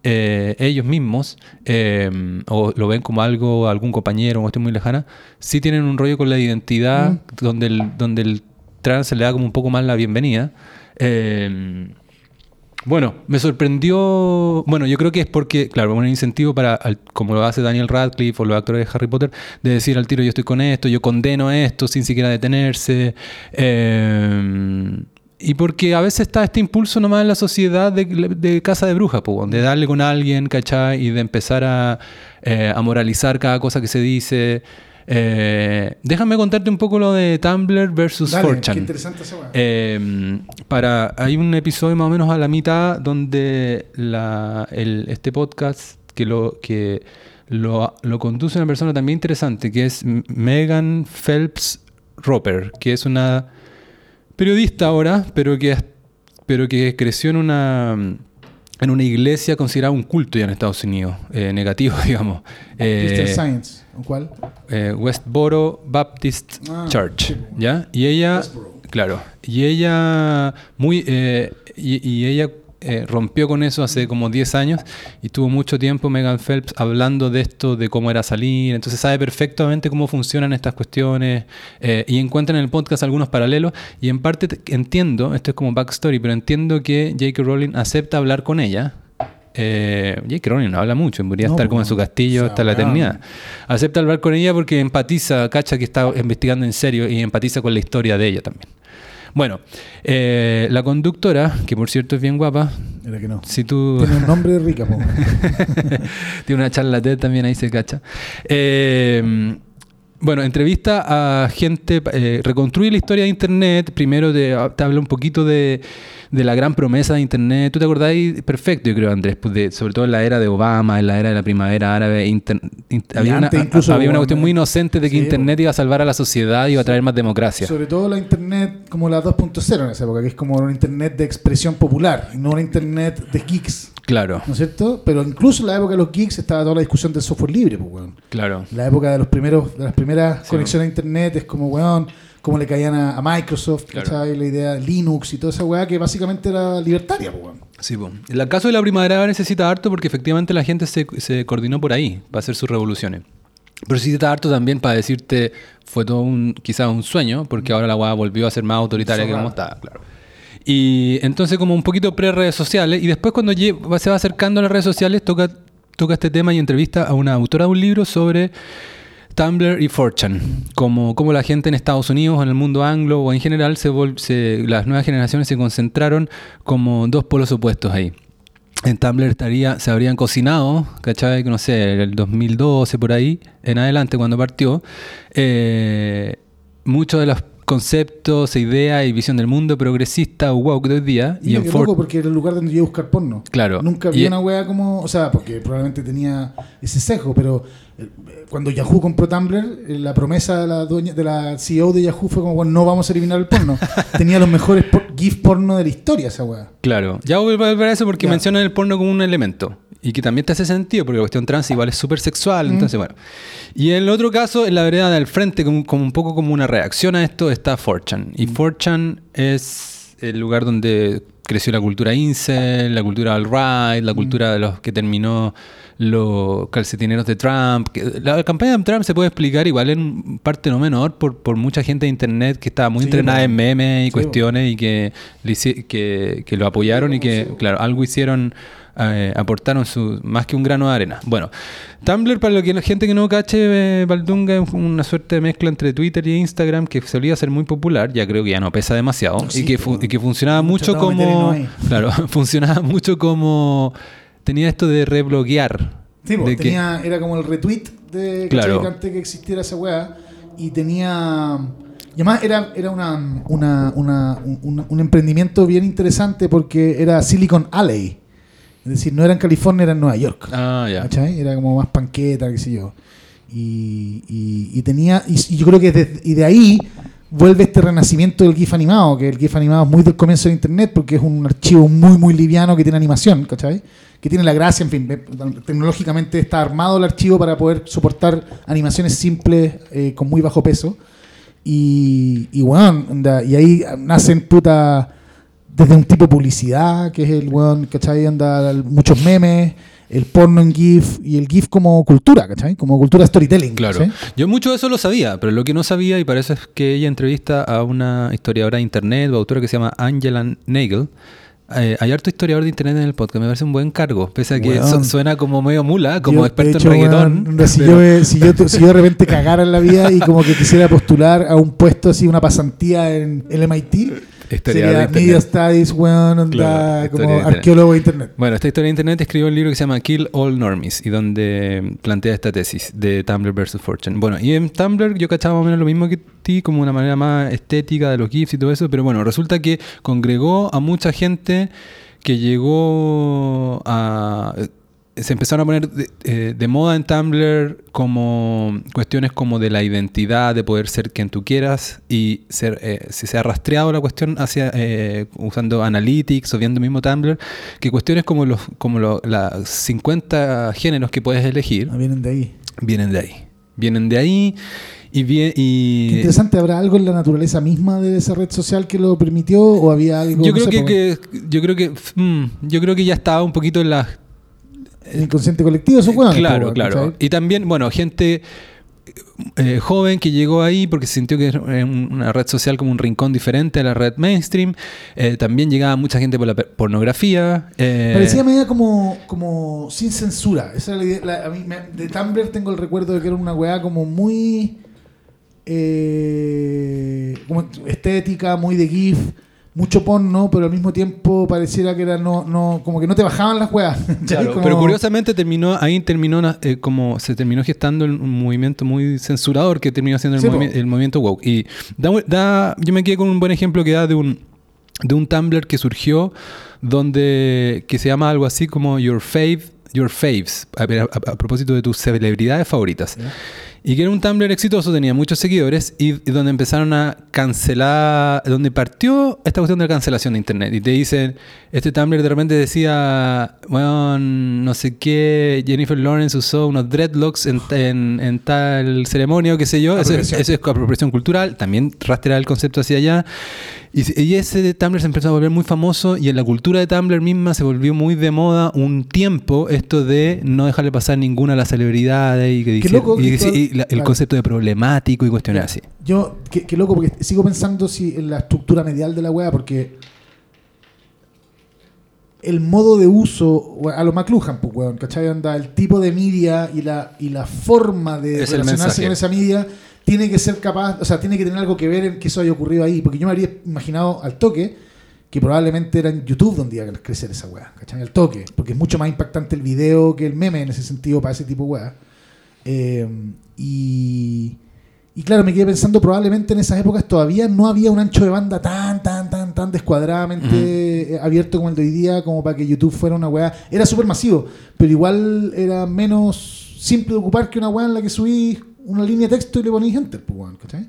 [SPEAKER 1] eh, ellos mismos, eh, o lo ven como algo, algún compañero o cuestión muy lejana, sí tienen un rollo con la identidad donde, el, donde el trans se le da como un poco más la bienvenida. Eh, bueno, me sorprendió. Bueno, yo creo que es porque, claro, un incentivo para, como lo hace Daniel Radcliffe o los actores de Harry Potter, de decir al tiro: Yo estoy con esto, yo condeno esto sin siquiera detenerse. Eh, y porque a veces está este impulso nomás en la sociedad de, de casa de brujas, po, de darle con alguien, ¿cachai? Y de empezar a, eh, a moralizar cada cosa que se dice. Eh, déjame contarte un poco lo de Tumblr versus
[SPEAKER 2] Dale,
[SPEAKER 1] 4chan.
[SPEAKER 2] qué interesante esa.
[SPEAKER 1] Eh, para, hay un episodio más o menos a la mitad donde la, el- este podcast que lo que lo, lo conduce una persona también interesante que es Megan Phelps Roper, que es una periodista ahora, pero que, pero que creció en una en una iglesia considerada un culto ya en Estados Unidos, eh, negativo, digamos. Eh,
[SPEAKER 2] Christian Science. ¿o ¿Cuál?
[SPEAKER 1] eh, Westboro Baptist
[SPEAKER 2] Ah,
[SPEAKER 1] Church. ¿ya? Y ella,
[SPEAKER 2] Westboro.
[SPEAKER 1] claro, y ella muy eh, y, y ella eh, rompió con eso hace como 10 años y tuvo mucho tiempo Megan Phelps hablando de esto, de cómo era salir, entonces sabe perfectamente cómo funcionan estas cuestiones eh, y encuentra en el podcast algunos paralelos y en parte te- entiendo, esto es como backstory, pero entiendo que J.K. Rowling acepta hablar con ella. Eh, J.K. Rowling no habla mucho, podría
[SPEAKER 2] No,
[SPEAKER 1] estar como en
[SPEAKER 2] pues,
[SPEAKER 1] su castillo
[SPEAKER 2] o sea,
[SPEAKER 1] hasta la eternidad. Acepta hablar con ella porque empatiza, cacha que está investigando en serio y empatiza con la historia de ella también. Bueno, eh, la conductora, que por cierto es bien guapa,
[SPEAKER 2] Era que no.
[SPEAKER 1] si tú...
[SPEAKER 2] Tiene un nombre rica.
[SPEAKER 1] Tiene una charla TED también, ahí se cacha. Eh, bueno, entrevista a gente, eh, reconstruye la historia de Internet. Primero te, te habla un poquito de, de la gran promesa de Internet. ¿Tú te acordáis? Perfecto, yo creo, Andrés, pues de- sobre todo en la era de Obama, en la era de la primavera árabe. inter- in-
[SPEAKER 2] Y
[SPEAKER 1] había, una,
[SPEAKER 2] antes incluso,
[SPEAKER 1] había una
[SPEAKER 2] bueno,
[SPEAKER 1] cuestión muy inocente de que
[SPEAKER 2] sí,
[SPEAKER 1] Internet iba a salvar a la sociedad y iba a traer más democracia.
[SPEAKER 2] Sobre todo la internet como la 2.0 en esa época, que es como una internet de expresión popular, no una internet de geeks,
[SPEAKER 1] Claro,
[SPEAKER 2] ¿no es cierto? Pero incluso en la época de los geeks estaba toda la discusión del software libre, pues, weón.
[SPEAKER 1] claro.
[SPEAKER 2] La época de los primeros, de las primeras
[SPEAKER 1] Sí,
[SPEAKER 2] conexiones a internet es como, weón, cómo le caían a, a Microsoft,
[SPEAKER 1] Claro.
[SPEAKER 2] La idea de Linux y toda esa weá que básicamente era libertaria, pues, weón.
[SPEAKER 1] Sí, po. El caso de la primavera necesita harto porque efectivamente la gente se, se coordinó por ahí para hacer sus revoluciones. Pero necesita harto también para decirte fue todo un quizás un sueño, porque ahora la weá volvió a ser más autoritaria que como estaba, claro. Y entonces como un poquito pre-redes sociales, y después cuando se va acercando a las redes sociales, toca, toca este tema y entrevista a una autora de un libro sobre Tumblr y 4chan, como, como la gente en Estados Unidos, en el mundo anglo o en general, las nuevas generaciones se concentraron como dos polos opuestos ahí. En Tumblr estaría, se habrían cocinado, ¿cachai? No sé, el 2012 por ahí, en adelante cuando partió, eh, muchos de los conceptos, ideas y visión del mundo progresista o woke de hoy día. y
[SPEAKER 2] Mira
[SPEAKER 1] en
[SPEAKER 2] qué
[SPEAKER 1] 4
[SPEAKER 2] loco, porque era el lugar donde yo iba a buscar porno.
[SPEAKER 1] Claro.
[SPEAKER 2] Nunca
[SPEAKER 1] Y-
[SPEAKER 2] vi una weá como, o sea, porque probablemente tenía ese sesgo, pero cuando Yahoo compró Tumblr, eh, la promesa de la dueña, de la CEO de Yahoo fue como, bueno, no vamos a eliminar el porno. tenía los mejores por- GIF porno de la historia esa weá.
[SPEAKER 1] Claro, ya voy a volver a eso porque
[SPEAKER 2] Ya.
[SPEAKER 1] mencionan el porno como un elemento y que también te hace sentido porque la cuestión trans igual es súper sexual,
[SPEAKER 2] Mm.
[SPEAKER 1] entonces bueno. Y en el otro caso, en la vereda del frente, como, como un poco como una reacción a esto, está 4chan. Y
[SPEAKER 2] Mm.
[SPEAKER 1] 4chan es el lugar donde creció la cultura incel, la cultura alt-right,
[SPEAKER 2] Mm.
[SPEAKER 1] la cultura de los que terminó los calcetineros de Trump. La campaña de Trump se puede explicar igual en parte no menor por, por mucha gente de internet que estaba muy
[SPEAKER 2] Sí,
[SPEAKER 1] entrenada en memes y
[SPEAKER 2] Sí,
[SPEAKER 1] cuestiones y que, que, que lo apoyaron y que, claro, algo hicieron, eh, aportaron su, más que un grano de arena. Bueno, Tumblr, para lo que la gente que no cache, eh, Baldunga es una suerte de mezcla entre Twitter y Instagram que solía ser muy popular, ya creo que ya no pesa demasiado,
[SPEAKER 2] No,
[SPEAKER 1] y, que y que funcionaba mucho como... Claro, funcionaba mucho como... Tenía esto de rebloguear.
[SPEAKER 2] Sí,
[SPEAKER 1] que-
[SPEAKER 2] tenía, era como el retweet de
[SPEAKER 1] Claro.
[SPEAKER 2] que antes que existiera esa weá. Y tenía. Y además era, era una, una- una- un, un emprendimiento bien interesante porque era Silicon Alley. Es decir, no era en California, era en Nueva York.
[SPEAKER 1] Ah, ya.
[SPEAKER 2] ¿Cachai? Era como más panqueta, qué sé yo. Y, y- y tenía. Y, y yo creo que desde- y de ahí vuelve este renacimiento del GIF animado, que el GIF animado es muy del comienzo de internet porque es un archivo muy, muy liviano que tiene animación, ¿cachai? Que tiene la gracia, en fin, tecnológicamente está armado el archivo para poder soportar animaciones simples eh, con muy bajo peso. Y, y bueno, onda, y ahí nacen puta desde un tipo de publicidad, que es el weón, ¿cachai? Anda muchos memes, el porno en GIF y el GIF como cultura, ¿cachai? Como cultura storytelling.
[SPEAKER 1] Claro. Yo mucho de eso lo sabía, pero lo que no sabía, y para eso es que ella entrevista a una historiadora de internet o autora que se llama Angela Nagel. Eh, hay harto historiador de internet en el podcast, me parece un buen cargo, pese a que suena como medio mula, como
[SPEAKER 2] Yo,
[SPEAKER 1] experto
[SPEAKER 2] hecho,
[SPEAKER 1] en reggaetón.
[SPEAKER 2] si,
[SPEAKER 1] pero-
[SPEAKER 2] yo, si, yo, si yo de repente cagara en la vida y como que quisiera postular a un puesto así, una pasantía en el MIT,
[SPEAKER 1] Historia de internet.
[SPEAKER 2] Media Studies, weón,
[SPEAKER 1] Claro,
[SPEAKER 2] como arqueólogo de internet.
[SPEAKER 1] Bueno, esta historia de internet escribió un libro que se llama Kill All Normies y donde plantea esta tesis de Tumblr versus Fortune. Bueno, y en Tumblr yo cachaba más o menos lo mismo que ti, como una manera más estética de los GIFs y todo eso, pero bueno, resulta que congregó a mucha gente que llegó a... Se empezaron a poner de, eh, de moda en Tumblr como cuestiones como de la identidad, de poder ser quien tú quieras y ser, eh, si se ha rastreado la cuestión hacia eh, usando Analytics o viendo mismo Tumblr, que cuestiones como los como los 50 géneros que puedes elegir
[SPEAKER 2] Ah, vienen de ahí.
[SPEAKER 1] vienen de ahí. Vienen de ahí y, bien,
[SPEAKER 2] Qué
[SPEAKER 1] y
[SPEAKER 2] interesante, ¿habrá algo en la naturaleza misma de esa red social que lo permitió o había algo
[SPEAKER 1] yo
[SPEAKER 2] no
[SPEAKER 1] creo
[SPEAKER 2] sé,
[SPEAKER 1] que, yo creo que mm, yo creo que ya estaba un poquito en la
[SPEAKER 2] en el inconsciente colectivo, eso weón.
[SPEAKER 1] claro, claro. Y también, bueno, gente eh, joven que llegó ahí porque sintió que era un- una red social como un rincón diferente a la red mainstream. Eh, también llegaba mucha gente por la pornografía. eh,
[SPEAKER 2] Parecía media como, como sin censura. Esa era la idea. la- a mí me- de Tumblr tengo el recuerdo de que era una weá como muy como estética, muy de GIF, mucho porno, pero al mismo tiempo pareciera que era no, no, como que no te bajaban las Como-
[SPEAKER 1] pero curiosamente terminó ahí terminó eh, como se terminó gestando un movimiento muy censurador que terminó siendo el,
[SPEAKER 2] Sí,
[SPEAKER 1] movi-
[SPEAKER 2] po.
[SPEAKER 1] el movimiento woke y da, da- yo me quedé con un buen ejemplo que da de un de un Tumblr que surgió donde que se llama algo así como your fave your faves a, a- a- a propósito de tus celebridades favoritas. Y que era un Tumblr exitoso, tenía muchos seguidores y, y donde empezaron a cancelar, donde partió esta cuestión de la cancelación de Internet. Y te dicen, este Tumblr de repente decía, bueno, no sé qué, Jennifer Lawrence usó unos dreadlocks en, en- en tal ceremonia o qué sé yo. Eso es, eso es apropiación cultural, también rastrear el concepto hacia allá. Y, y ese Tumblr se empezó a volver muy famoso y en la cultura de Tumblr misma se volvió muy de moda un tiempo esto de no dejarle pasar ninguna a las celebridades y que
[SPEAKER 2] Qué
[SPEAKER 1] dice-
[SPEAKER 2] loco
[SPEAKER 1] y
[SPEAKER 2] que
[SPEAKER 1] y la- el
[SPEAKER 2] claro.
[SPEAKER 1] concepto de problemático y cuestiones así.
[SPEAKER 2] Yo, qué, qué loco, porque sigo pensando si en la estructura medial de la wea, porque el modo de uso, a lo McLuhan, pues, weón, ¿cachai? Anda, el tipo de media y la, y la forma de
[SPEAKER 1] Es
[SPEAKER 2] relacionarse con esa media tiene que ser capaz, o sea, tiene que tener algo que ver en que eso haya ocurrido ahí, porque yo me habría imaginado al toque que probablemente era en YouTube donde iba a crecer esa weá, ¿cachai? Al toque, porque es mucho más impactante el video que el meme en ese sentido para ese tipo de weá. Eh, y, y claro, me quedé pensando, probablemente en esas épocas todavía no había un ancho de banda tan, tan, tan, tan descuadradamente eh, abierto como el de hoy día, como para que YouTube fuera una weá. Era súper masivo, pero igual era menos simple de ocupar que una weá en la que subís una línea de texto y le ponís enter, pues, ¿cachai?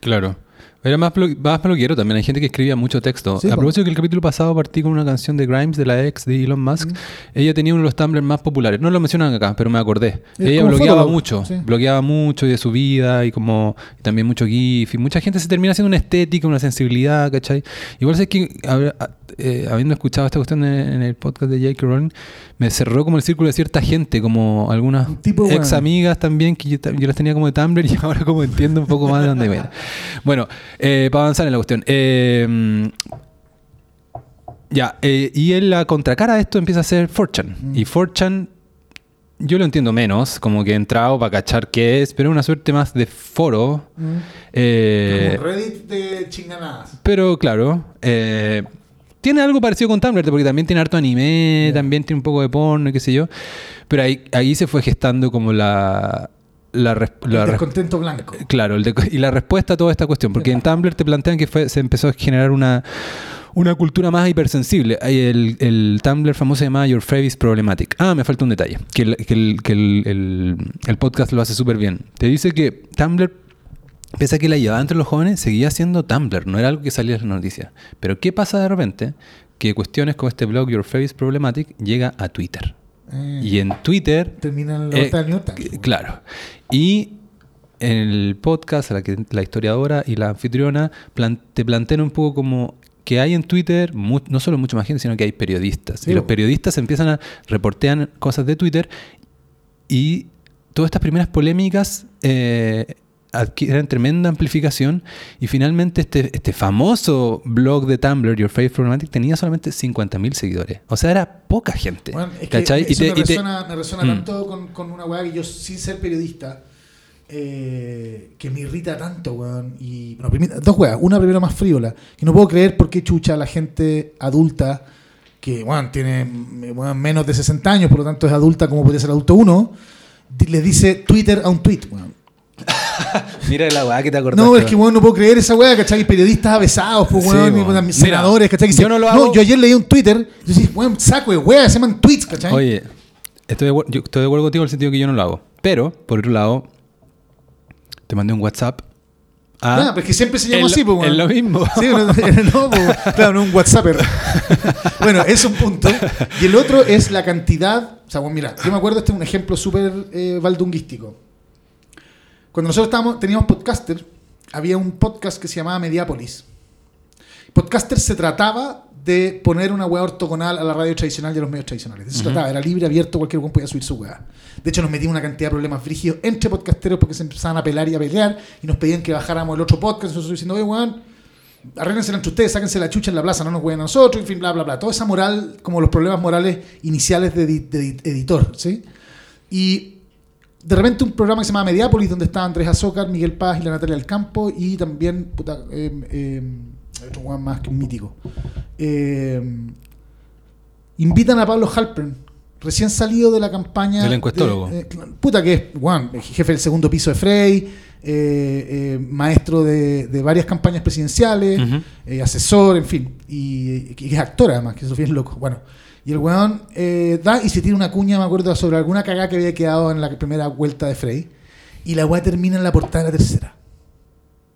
[SPEAKER 1] Claro. Era más, blo- más bloguero también. Hay gente que escribía mucho texto.
[SPEAKER 2] Sí,
[SPEAKER 1] a propósito que el capítulo pasado partí con una canción de Grimes, de la ex de Elon Musk. Ella tenía uno de los Tumblr más populares. No lo mencionan acá, pero me acordé.
[SPEAKER 2] Es
[SPEAKER 1] Ella
[SPEAKER 2] Fotolog,
[SPEAKER 1] mucho.
[SPEAKER 2] sí.
[SPEAKER 1] Blogueaba mucho y de su vida y como y también mucho GIF. Y mucha gente se termina haciendo una estética, una sensibilidad, ¿cachai? Igual sé que a- eh, habiendo escuchado esta cuestión en, en el podcast de J.K. Rowling, me cerró como el círculo de cierta gente, como algunas
[SPEAKER 2] tipo,
[SPEAKER 1] ex
[SPEAKER 2] bueno.
[SPEAKER 1] amigas también, que yo, yo las tenía como de Tumblr y ahora como entiendo un poco más de dónde viene. Bueno, eh, para avanzar en la cuestión. eh, ya, eh, y en la contracara de esto empieza a ser Fortune.
[SPEAKER 2] Mm.
[SPEAKER 1] Y Fortune, yo lo entiendo menos, como que he entrado para cachar qué es, pero es una suerte más de foro. eh,
[SPEAKER 2] Como Reddit de chinganadas.
[SPEAKER 1] pero claro, eh, tiene algo parecido con Tumblr, porque también tiene harto anime, también tiene un poco de porno y qué sé yo. Pero ahí, ahí se fue gestando como la... la, res- la
[SPEAKER 2] El descontento blanco.
[SPEAKER 1] Claro, el de- y la respuesta a toda esta cuestión, porque en Tumblr te plantean que fue- se empezó a generar una, una cultura más hipersensible. El, el Tumblr famoso se llama Your Favorite Problematic. Ah, me falta un detalle, que el, que el, que el- el- el podcast lo hace súper bien. Te dice que Tumblr, pese a que la llevaba entre los jóvenes, seguía siendo Tumblr, no era algo que salía en las noticias. Pero ¿qué pasa de repente? Que cuestiones como este blog Your Favorite Problematic llega a Twitter.
[SPEAKER 2] Eh,
[SPEAKER 1] Y en Twitter
[SPEAKER 2] termina en la
[SPEAKER 1] eh,
[SPEAKER 2] del New Times,
[SPEAKER 1] Claro. Y en el podcast, la, que, la historiadora y la anfitriona plan- te plantean un poco como que hay en Twitter mu- no solo mucha más gente, sino que hay periodistas.
[SPEAKER 2] Sí,
[SPEAKER 1] y los periodistas empiezan a reportear cosas de Twitter y todas estas primeras polémicas eh, adquieren tremenda amplificación y finalmente este, este famoso blog de Tumblr, Your Favorite Problematic, tenía solamente 50.000 seguidores. O sea, era poca gente.
[SPEAKER 2] Bueno, es que
[SPEAKER 1] ¿cachai?
[SPEAKER 2] eso
[SPEAKER 1] Y te-
[SPEAKER 2] me
[SPEAKER 1] y te-
[SPEAKER 2] resuena, me resuena
[SPEAKER 1] Mm.
[SPEAKER 2] tanto con, con una weá que yo, sin ser periodista, eh, que me irrita tanto, weón. Y, bueno, dos weas. Una primero más frívola. Que no puedo creer por qué chucha la gente adulta, que weón, tiene weón, menos de 60 años, por lo tanto es adulta como podría ser adulto uno, le dice Twitter a un tweet, weón.
[SPEAKER 1] Mira la weá que te acordaste.
[SPEAKER 2] No, es que weón, no puedo creer esa wea, ¿cachai? Periodistas avesados, pues
[SPEAKER 1] Sí,
[SPEAKER 2] weón,
[SPEAKER 1] weón, Mira,
[SPEAKER 2] senadores, ¿cachai? Que
[SPEAKER 1] yo no lo hago-
[SPEAKER 2] yo ayer leí un Twitter, y decís, weón, saco de wea, se llaman tweets, ¿cachai?
[SPEAKER 1] Oye, estoy de, yo estoy de acuerdo contigo en el sentido que yo no lo hago. Pero, por otro lado, te mandé un WhatsApp.
[SPEAKER 2] Ah, pero es que siempre se llama
[SPEAKER 1] es
[SPEAKER 2] así, pues,
[SPEAKER 1] es lo mismo.
[SPEAKER 2] Sí, no, no, pues, claro, no un WhatsApper. bueno, es un punto. Y el otro es la cantidad. O sea, bueno, mira, yo me acuerdo, este es un ejemplo súper eh, valdunguístico. Cuando nosotros estábamos, teníamos podcaster, había un podcast que se llamaba Mediápolis. Podcaster se trataba de poner una weá ortogonal a la radio tradicional y a los medios tradicionales. De eso se trataba, era libre, abierto, cualquier uno podía subir su weá. De hecho, nos metimos una cantidad de problemas frígidos entre podcasteros porque se empezaban a pelar y a pelear y nos pedían que bajáramos el otro podcast. Nosotros diciendo, oye, weón, arréglensela entre ustedes, sáquense la chucha en la plaza, no nos jueguen a nosotros, en fin, bla, bla, bla. Toda esa moral, como los problemas morales iniciales de, de edi- editor, ¿sí? Y de repente un programa que se llama Mediápolis, donde estaban Andrés Azócar, Miguel Paz y la Natalia del Campo, y también, puta, eh, eh, otro weón más que un mítico. Eh, invitan a Pablo Halpern, recién salido de la campaña.
[SPEAKER 1] El encuestólogo.
[SPEAKER 2] de- eh, puta que es, weón, jefe del segundo piso de Frey, eh, eh, maestro de, de varias campañas presidenciales, asesor, en fin, y, y es actor además, que eso es bien loco. Bueno, y el weón eh, da y se tira una cuña, me acuerdo, sobre alguna cagada que había quedado en la primera vuelta de Frey, y la weá termina en la portada de la tercera.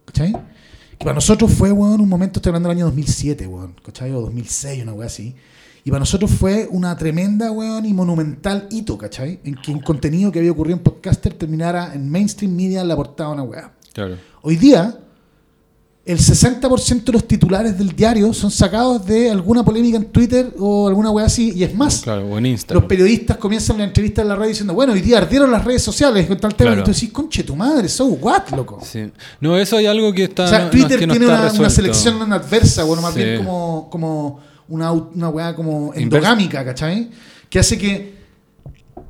[SPEAKER 2] ¿Cachai? Que para nosotros fue, weón, un momento, estoy hablando del año 2007, weón, ¿cachai? O 2006, una weá así. Y para nosotros fue una tremenda, weón, y monumental hito, ¿cachai? En que un contenido que había ocurrido en Podcaster terminara en mainstream media en la portada de una weá.
[SPEAKER 1] Claro.
[SPEAKER 2] Hoy día, el 60% de los titulares del diario son sacados de alguna polémica en Twitter o alguna weá así, y es más.
[SPEAKER 1] Claro, o en
[SPEAKER 2] Los periodistas comienzan la entrevista en la radio diciendo, bueno, hoy día ardieron las redes sociales con tal tema.
[SPEAKER 1] Claro.
[SPEAKER 2] Y tú decís, conche tu madre, so what, loco.
[SPEAKER 1] Sí. No, eso hay algo que está.
[SPEAKER 2] O sea,
[SPEAKER 1] no- no,
[SPEAKER 2] Twitter
[SPEAKER 1] es que no
[SPEAKER 2] tiene una, selección adversa, bueno, más
[SPEAKER 1] Sí.
[SPEAKER 2] bien como, como una, una weá como endogámica, ¿cachai? Que hace que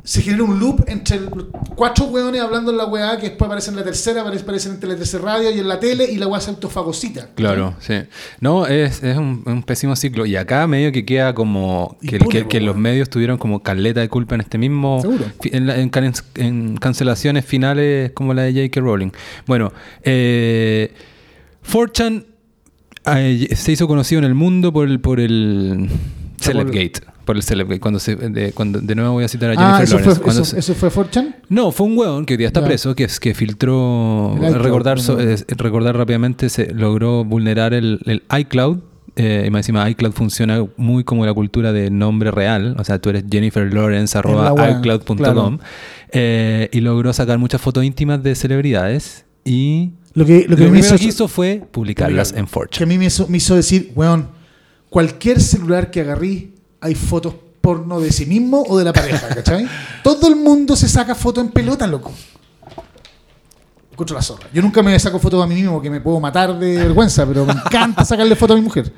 [SPEAKER 2] se genere un loop entre los cuatro weones hablando en la weá que después aparece en la tercera, aparece, aparece en 13 Radio y en la tele y la weá se autofagocita.
[SPEAKER 1] Claro, sí. No, es, es un, un pésimo ciclo. Y acá medio que queda como que, los medios tuvieron como caleta de culpa en este mismo...
[SPEAKER 2] Seguro.
[SPEAKER 1] En, la- en can- en cancelaciones finales como la de J.K. Rowling. Bueno, eh, 4chan eh, se hizo conocido en el mundo por el, por el Celebgate. Por el Celebgate. Cuando, se, de, cuando de nuevo voy a citar a Jennifer
[SPEAKER 2] Ah, eso
[SPEAKER 1] Lawrence.
[SPEAKER 2] fue, eso,
[SPEAKER 1] se-
[SPEAKER 2] eso fue 4chan.
[SPEAKER 1] no, fue un hueón que hoy día está
[SPEAKER 2] Ya.
[SPEAKER 1] preso, que es que filtró, recordar, so- eh, recordar rápidamente, se logró vulnerar el, el iCloud. Eh, y más encima iCloud funciona muy como la cultura de nombre real. O sea, tú eres Jennifer Lawrence, arroba iCloud.com.
[SPEAKER 2] claro.
[SPEAKER 1] Eh, y logró sacar muchas fotos íntimas de celebridades. Y
[SPEAKER 2] Lo que,
[SPEAKER 1] lo,
[SPEAKER 2] lo que me
[SPEAKER 1] primero
[SPEAKER 2] hizo,
[SPEAKER 1] hizo fue publicarlas en
[SPEAKER 2] que a
[SPEAKER 1] 4
[SPEAKER 2] mí me hizo, me hizo decir, weón, cualquier celular que agarrí hay fotos porno de sí mismo o de la pareja, ¿cachai? Todo el mundo se saca fotos en pelota, loco. Encuentro la zorra. Yo nunca me saco fotos a mí mismo que me puedo matar de vergüenza, pero me encanta sacarle fotos a mi mujer.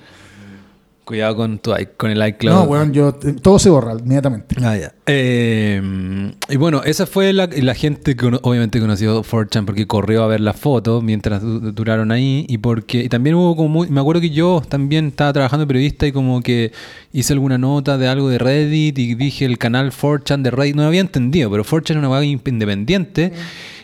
[SPEAKER 1] Cuidado con, tu, con el iCloud.
[SPEAKER 2] No, weón, yo, todo se borra inmediatamente.
[SPEAKER 1] Ah, ya. Eh, y bueno, esa fue la, la gente que obviamente conoció 4chan porque corrió a ver la foto mientras du- duraron ahí y porque y también hubo como muy- me acuerdo que yo también estaba trabajando de periodista y como que hice alguna nota de algo de Reddit y dije el canal 4chan de Reddit, no había entendido, pero 4chan es una web independiente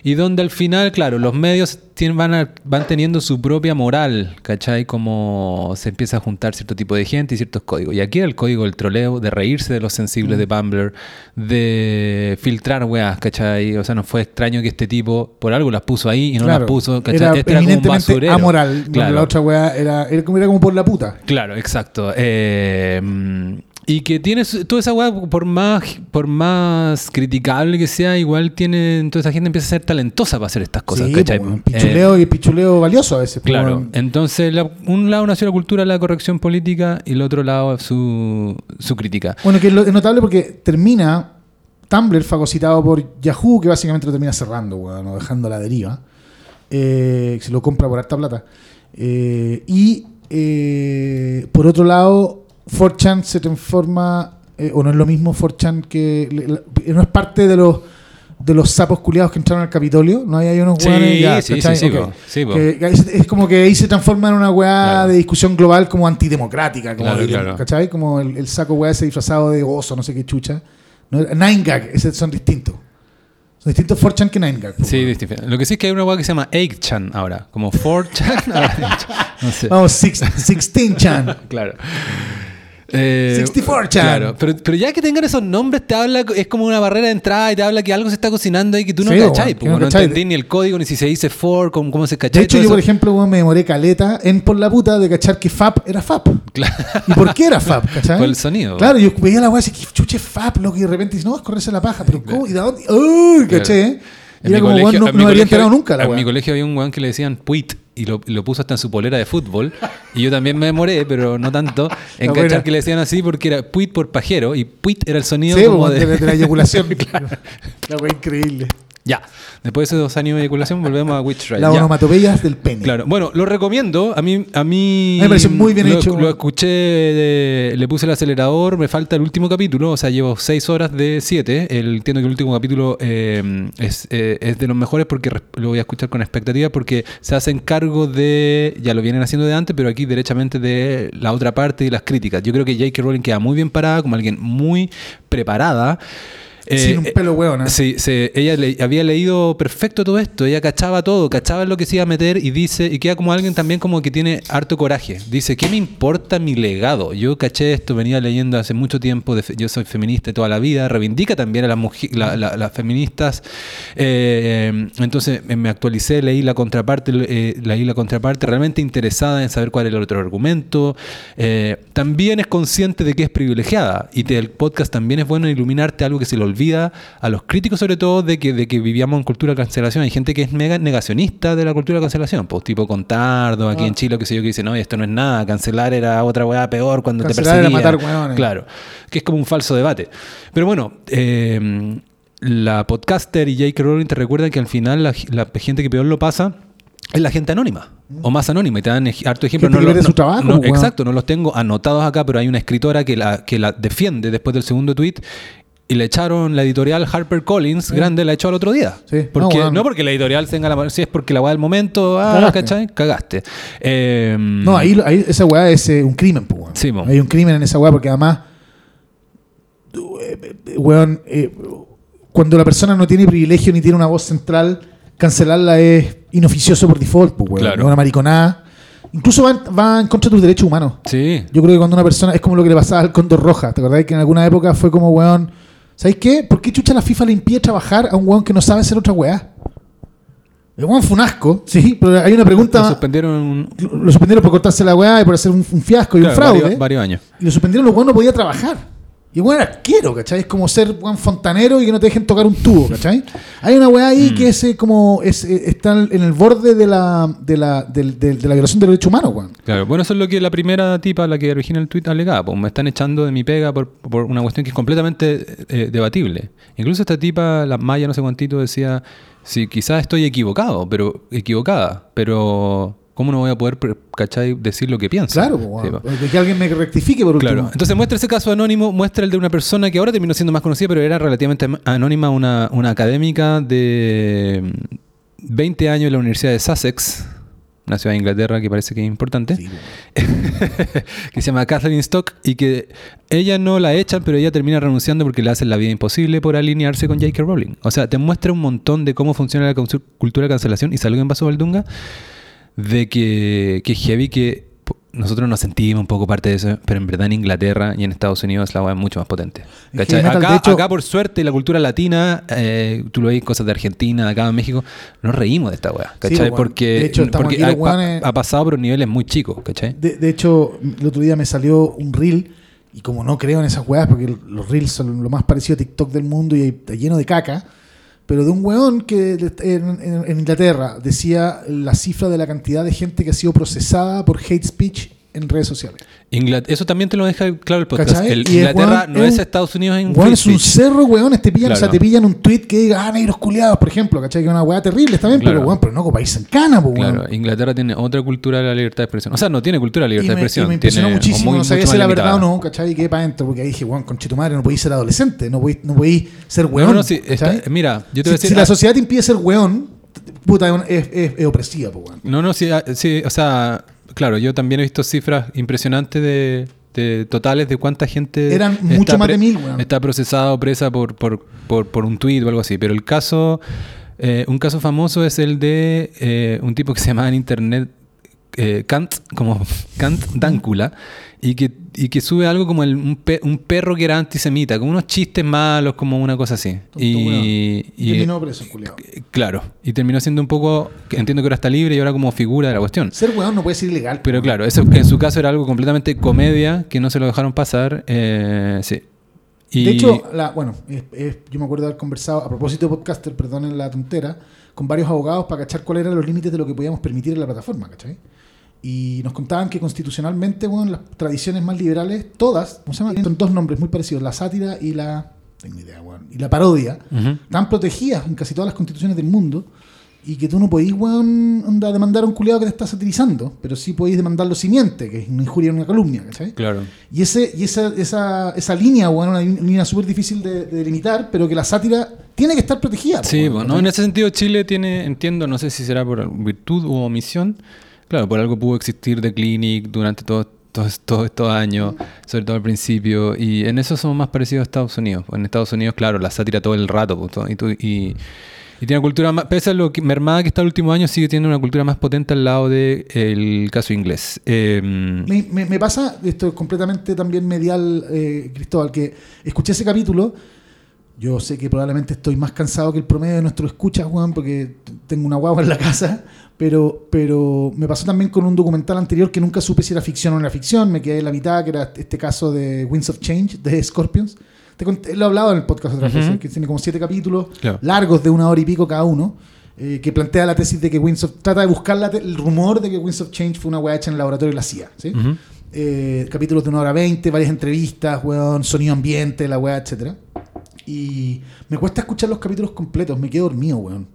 [SPEAKER 1] y donde al final, claro, los medios tienen- van, a- van teniendo su propia moral, ¿cachai? Como se empieza a juntar cierto tipo de gente y ciertos códigos. Y aquí era el código del troleo, de reírse de los sensibles de Tumblr, de filtrar weas, ¿cachai? O sea, no fue extraño que este tipo por algo las puso ahí y no
[SPEAKER 2] Claro,
[SPEAKER 1] las puso, ¿cachai?
[SPEAKER 2] Era
[SPEAKER 1] Este era como un basurero.
[SPEAKER 2] amoral.
[SPEAKER 1] Claro.
[SPEAKER 2] La otra weá era, era, como, era como por la puta.
[SPEAKER 1] Claro, exacto. Eh, mm, y que tiene toda esa weá, por más, por más criticable que sea, igual tiene. Toda esa gente empieza a ser talentosa para hacer estas cosas,
[SPEAKER 2] sí,
[SPEAKER 1] ¿cachai?
[SPEAKER 2] weón,
[SPEAKER 1] Eh,
[SPEAKER 2] pichuleo y pichuleo valioso a veces. po,
[SPEAKER 1] Claro, entonces la- un lado nació la cultura de la corrección política y el otro lado su, su crítica.
[SPEAKER 2] Bueno, que es notable porque termina Tumblr fagocitado por Yahoo, que básicamente lo termina cerrando, weón, dejando la deriva. Eh, se lo compra por harta plata. Eh, y eh, por otro lado, 4chan se transforma, eh, o no es lo mismo 4chan que. le- la- no es parte de los de los sapos culiados que entraron al Capitolio. No hay, hay unos
[SPEAKER 1] Sí,
[SPEAKER 2] weones ya,
[SPEAKER 1] sí, sí, sí,
[SPEAKER 2] Ok.
[SPEAKER 1] po. Sí, po.
[SPEAKER 2] Que- es, es como que ahí se transforma en una weá
[SPEAKER 1] Claro.
[SPEAKER 2] de discusión global como antidemocrática, como
[SPEAKER 1] Claro,
[SPEAKER 2] dirían,
[SPEAKER 1] claro.
[SPEAKER 2] ¿cachai? Como el, el saco weá ese disfrazado de oso, no sé qué chucha. No, Nine Gag, ese son distintos. Son distintos 4chan que Nine Gag. po,
[SPEAKER 1] Sí, distinto. Lo que sí es que hay una weá que se llama 8chan ahora. Como 4chan. ahora 8chan. No sé.
[SPEAKER 2] Vamos, six- 16chan.
[SPEAKER 1] Claro. Eh,
[SPEAKER 2] 64chan.
[SPEAKER 1] Claro, pero, pero ya que tengan esos nombres, te habla, es como una barrera de entrada y te habla que algo se está cocinando y que tú no
[SPEAKER 2] Sí,
[SPEAKER 1] cachai.
[SPEAKER 2] que no
[SPEAKER 1] no,
[SPEAKER 2] cachai.
[SPEAKER 1] entendí ni el código, ni si se dice for, cómo, cómo se
[SPEAKER 2] De
[SPEAKER 1] cachai.
[SPEAKER 2] hecho,
[SPEAKER 1] todo
[SPEAKER 2] yo, por ejemplo, weón, me demoré caleta en por la puta de cachar que FAP era FAP.
[SPEAKER 1] Claro.
[SPEAKER 2] ¿Y por qué era FAP? ¿Cachai?
[SPEAKER 1] Por el sonido.
[SPEAKER 2] Claro, yo veía la weá y ¿qué chuche FAP? Loco, y de repente dice, no, es correrse la paja. ¿Pero cómo? ¿Y de dónde? ¡Uy! ¿Caché? Y
[SPEAKER 1] En
[SPEAKER 2] era como,
[SPEAKER 1] colegio-
[SPEAKER 2] no, no
[SPEAKER 1] colegio-
[SPEAKER 2] enterado nunca la
[SPEAKER 1] En mi colegio había un weón que le decían puit y lo, lo puso hasta en su polera de fútbol. Y yo también me demoré, pero no tanto, en
[SPEAKER 2] La
[SPEAKER 1] cachar que le decían así porque era puit por pajero y puit era el sonido
[SPEAKER 2] Sí,
[SPEAKER 1] como
[SPEAKER 2] weón,
[SPEAKER 1] de...
[SPEAKER 2] la eyaculación. La weá increíble.
[SPEAKER 1] Ya, después de esos dos años de eyaculación volvemos a Witch Ride.
[SPEAKER 2] Las
[SPEAKER 1] Ya.
[SPEAKER 2] onomatopeyas del pene.
[SPEAKER 1] Claro, bueno, lo recomiendo. A mí, a mí
[SPEAKER 2] me pareció muy bien
[SPEAKER 1] lo,
[SPEAKER 2] hecho.
[SPEAKER 1] Lo escuché, de- le puse el acelerador, me falta el último capítulo, o sea, llevo seis horas de siete. El, entiendo que el último capítulo eh, es, eh, es de los mejores porque lo voy a escuchar con expectativa porque se hacen cargo de, ya lo vienen haciendo de antes, pero aquí derechamente de la otra parte y las críticas. Yo creo que J.K. Rowling queda muy bien parada, como alguien muy preparada.
[SPEAKER 2] Sin un
[SPEAKER 1] Eh,
[SPEAKER 2] pelo weón. ¿eh?
[SPEAKER 1] Sí, se- ella le- había leído perfecto todo esto, ella cachaba todo, cachaba lo que se iba a meter y dice, y queda como alguien también como que tiene harto coraje. Dice, ¿qué me importa mi legado? Yo caché esto, venía leyendo hace mucho tiempo, de yo soy feminista toda la vida, reivindica también a las, la- la- las feministas. Eh, entonces eh, me actualicé, leí la contraparte, eh, leí la contraparte, realmente interesada en saber cuál es el otro argumento. Eh, también es consciente de que es privilegiada y te- el podcast también es bueno iluminarte algo que se le olvida a los críticos sobre todo de que, de que vivíamos en cultura de cancelación. Hay gente que es mega negacionista de la cultura de cancelación, pues tipo Contardo, aquí
[SPEAKER 2] Ah.
[SPEAKER 1] en Chile, que sé yo, que dice, no, esto no es nada, cancelar era otra weá peor cuando
[SPEAKER 2] Cancelar
[SPEAKER 1] te
[SPEAKER 2] era
[SPEAKER 1] perseguían.
[SPEAKER 2] matar hueones.
[SPEAKER 1] Claro, que es como un falso debate. Pero bueno, eh, la podcaster y J.K. Rowling te recuerdan que al final la, la gente que peor lo pasa es la gente anónima o más anónima y te dan harto ejemplo.
[SPEAKER 2] Gente que
[SPEAKER 1] lo-
[SPEAKER 2] pierde su trabajo,
[SPEAKER 1] no,
[SPEAKER 2] weón.
[SPEAKER 1] exacto, no los tengo anotados acá, pero hay una escritora que la, que la defiende después del segundo tweet. Y le echaron la editorial Harper Collins, grande, la echó al otro día.
[SPEAKER 2] Sí.
[SPEAKER 1] Porque,
[SPEAKER 2] No,
[SPEAKER 1] porque la editorial tenga la si es porque la va del momento, ah,
[SPEAKER 2] Cagaste.
[SPEAKER 1] ¿cachai? Cagaste. Eh,
[SPEAKER 2] No, ahí, ahí esa weá es eh, un crimen, pues, weón.
[SPEAKER 1] Sí, po.
[SPEAKER 2] Hay un crimen en esa weá porque además, weón, eh, cuando la persona no tiene privilegio ni tiene una voz central, cancelarla es inoficioso por default, pues, weón.
[SPEAKER 1] Claro.
[SPEAKER 2] Es una mariconada. Incluso va, en- va en contra de tus derechos humanos.
[SPEAKER 1] Sí,
[SPEAKER 2] Yo creo que cuando una persona es como lo que le pasaba al Condor Roja. ¿Te acordás que en alguna época fue como, weón, ¿sabes qué? ¿Por qué chucha la FIFA le impide trabajar a un weón que no sabe hacer otra weá? El weón fue un asco, sí, pero hay una
[SPEAKER 1] lo
[SPEAKER 2] pregunta.
[SPEAKER 1] suspendieron un-
[SPEAKER 2] Lo suspendieron por cortarse la weá y por hacer un, un fiasco y
[SPEAKER 1] claro,
[SPEAKER 2] un fraude.
[SPEAKER 1] varios, varios años.
[SPEAKER 2] Y lo suspendieron, los weón no podía trabajar. Y era arquero, ¿cachai? Es como ser weón fontanero y que no te dejen tocar un tubo, ¿cachai? Hay una weá
[SPEAKER 1] Mm.
[SPEAKER 2] ahí que es eh, como es, eh, está en el borde de la, de la, del- del- de la violación de los derechos humanos, weón.
[SPEAKER 1] Claro, bueno, eso es lo que la primera tipa, la que origina el tweet, alegaba. Pues me están echando de mi pega por, por una cuestión que es completamente eh, debatible. Incluso esta tipa, la Maya, no sé cuántito, decía: Sí, quizás estoy equivocado, pero equivocada, pero ¿cómo no voy a poder, cachai, decir lo que pienso?
[SPEAKER 2] Claro, pues,
[SPEAKER 1] Sí,
[SPEAKER 2] que alguien me rectifique por último.
[SPEAKER 1] Claro. Entonces muestra ese caso anónimo, muestra el de una persona que ahora terminó siendo más conocida, pero era relativamente am- anónima, una, una académica de mm, 20 años en la Universidad de Sussex, una ciudad de Inglaterra que parece que es importante,
[SPEAKER 2] Sí,
[SPEAKER 1] que se llama Kathleen Stock y que ella no la echan, pero ella termina renunciando porque le hacen la vida imposible por alinearse con J.K. Rowling. O sea, te muestra un montón de cómo funciona la cultura de cancelación y salgo en Vaso Valdunga de que, que heavy que nosotros nos sentimos un poco parte de eso, pero en verdad en Inglaterra y en Estados Unidos la hueá es mucho más potente.
[SPEAKER 2] En
[SPEAKER 1] ¿Cachai?
[SPEAKER 2] metal,
[SPEAKER 1] Acá,
[SPEAKER 2] de hecho-
[SPEAKER 1] acá, por suerte, la cultura latina, eh, tú lo ves cosas de Argentina, acá en México, nos reímos de esta weá, ¿cachai?
[SPEAKER 2] bueno.
[SPEAKER 1] porque
[SPEAKER 2] De hecho,
[SPEAKER 1] porque ha, ha pasado por niveles muy chicos, ¿cachai?
[SPEAKER 2] De, de hecho, el otro día me salió un reel y como no creo en esas weas, porque los reels son lo más parecido a TikTok del mundo y está lleno de caca, pero de un weón que en, en- en Inglaterra decía la cifra de la cantidad de gente que ha sido procesada por hate speech en redes sociales.
[SPEAKER 1] Inglat- eso también te lo deja claro el podcast. El Inglaterra no
[SPEAKER 2] es
[SPEAKER 1] Estados Unidos en
[SPEAKER 2] Weón, es un cerro, weón, te pillan, o sea, te pillan un tweet que diga, ah, negros culiados, por ejemplo, ¿cachai? Que es una weá terrible,
[SPEAKER 1] Claro.
[SPEAKER 2] pero weón, pero no país en cana, weón.
[SPEAKER 1] Claro, Inglaterra tiene otra cultura de la libertad de expresión. O sea, no tiene cultura de
[SPEAKER 2] Y
[SPEAKER 1] libertad
[SPEAKER 2] me,
[SPEAKER 1] de expresión.
[SPEAKER 2] me impresionó
[SPEAKER 1] tiene-
[SPEAKER 2] muchísimo,
[SPEAKER 1] muy-
[SPEAKER 2] no sabía si era verdad o no, ¿cachai? Y quedé para adentro, porque ahí dije, weón, conche tu madre, no podéis ser adolescente, no podéis, no podéis ser weón.
[SPEAKER 1] No, no, sí, mira, yo te
[SPEAKER 2] si,
[SPEAKER 1] voy a decir.
[SPEAKER 2] si la
[SPEAKER 1] ah,
[SPEAKER 2] sociedad te impide ser weón, puta, es, es, es- es opresiva, weón.
[SPEAKER 1] No, no, sí, sí, o sea, claro, yo también he visto cifras impresionantes de, de totales de cuánta gente
[SPEAKER 2] Eran mucho más de mil, weón.
[SPEAKER 1] está procesada o presa por, por, por, por un tuit o algo así. Pero el caso, eh, un caso famoso es el de eh, un tipo que se llamaba en internet eh, Kant, como Kant Dáncula, y que, y que sube algo como el- un, pe- un perro que era antisemita, como unos chistes malos, como una cosa así.
[SPEAKER 2] Tonto,
[SPEAKER 1] Y, y-
[SPEAKER 2] terminó preso, culiado.
[SPEAKER 1] Claro, y terminó siendo un poco, entiendo que ahora está libre y ahora como figura de la cuestión.
[SPEAKER 2] Ser weón no puede ser ilegal.
[SPEAKER 1] Pero claro, eso en su caso era algo completamente comedia, que no se lo dejaron pasar. eh, sí. Y,
[SPEAKER 2] De hecho, la, bueno, es- es- yo me acuerdo de haber conversado, a propósito de podcaster, perdonen la tontera, con varios abogados para cachar cuáles eran los límites de lo que podíamos permitir en la plataforma, ¿cachai? Y nos contaban que constitucionalmente, bueno, las tradiciones más liberales, todas, ¿cómo se llama? Son dos nombres muy parecidos, la sátira y la... Tengo idea, weón. Y la parodia,
[SPEAKER 1] Ujú.
[SPEAKER 2] están protegidas en casi todas las constituciones del mundo y que tú no podís, weón, onda, demandar a un culiado que te está satirizando, pero sí podéis demandarlo si miente, que es una injuria una calumnia, ¿cachai?
[SPEAKER 1] Claro.
[SPEAKER 2] Y, ese, y esa, esa, esa línea, bueno, una línea súper difícil de, de delimitar, pero que la sátira tiene que estar protegida.
[SPEAKER 1] Sí,
[SPEAKER 2] weón,
[SPEAKER 1] bueno, en ese sentido Chile tiene, entiendo, no sé si será por virtud u omisión, claro, por algo pudo existir The Clinic durante todos todos todos estos años, sobre todo al principio, y en eso somos más parecidos a Estados Unidos. En Estados Unidos, claro, la sátira todo el rato, pues, todo- y, tú- y, y tiene una cultura más, pese a lo que mermada que está el último año, sigue teniendo una cultura más potente al lado del caso inglés. Eh,
[SPEAKER 2] Me, me- me pasa, esto es completamente también medial, eh, Cristóbal, que escuché ese capítulo. Yo sé que probablemente estoy más cansado que el promedio de nuestros escuchas, Juan, porque tengo una guagua en la casa. Pero, pero me pasó también con un documental anterior que nunca supe si era ficción o no era ficción. Me quedé en la mitad, que era este caso de Winds of Change de Scorpions. Te conté- lo he hablado en el podcast otras
[SPEAKER 1] Ujú.
[SPEAKER 2] veces, que tiene como siete capítulos
[SPEAKER 1] Claro.
[SPEAKER 2] largos de una hora y pico cada uno, eh, que plantea la tesis de que Winds of, trata de buscar la el rumor de que Winds of Change fue una weá hecha en el laboratorio de la CIA. Eh, capítulos de una hora veinte, varias entrevistas, weón, sonido ambiente, la weá, etcétera. Y me cuesta escuchar los capítulos completos, me quedo dormido, weón.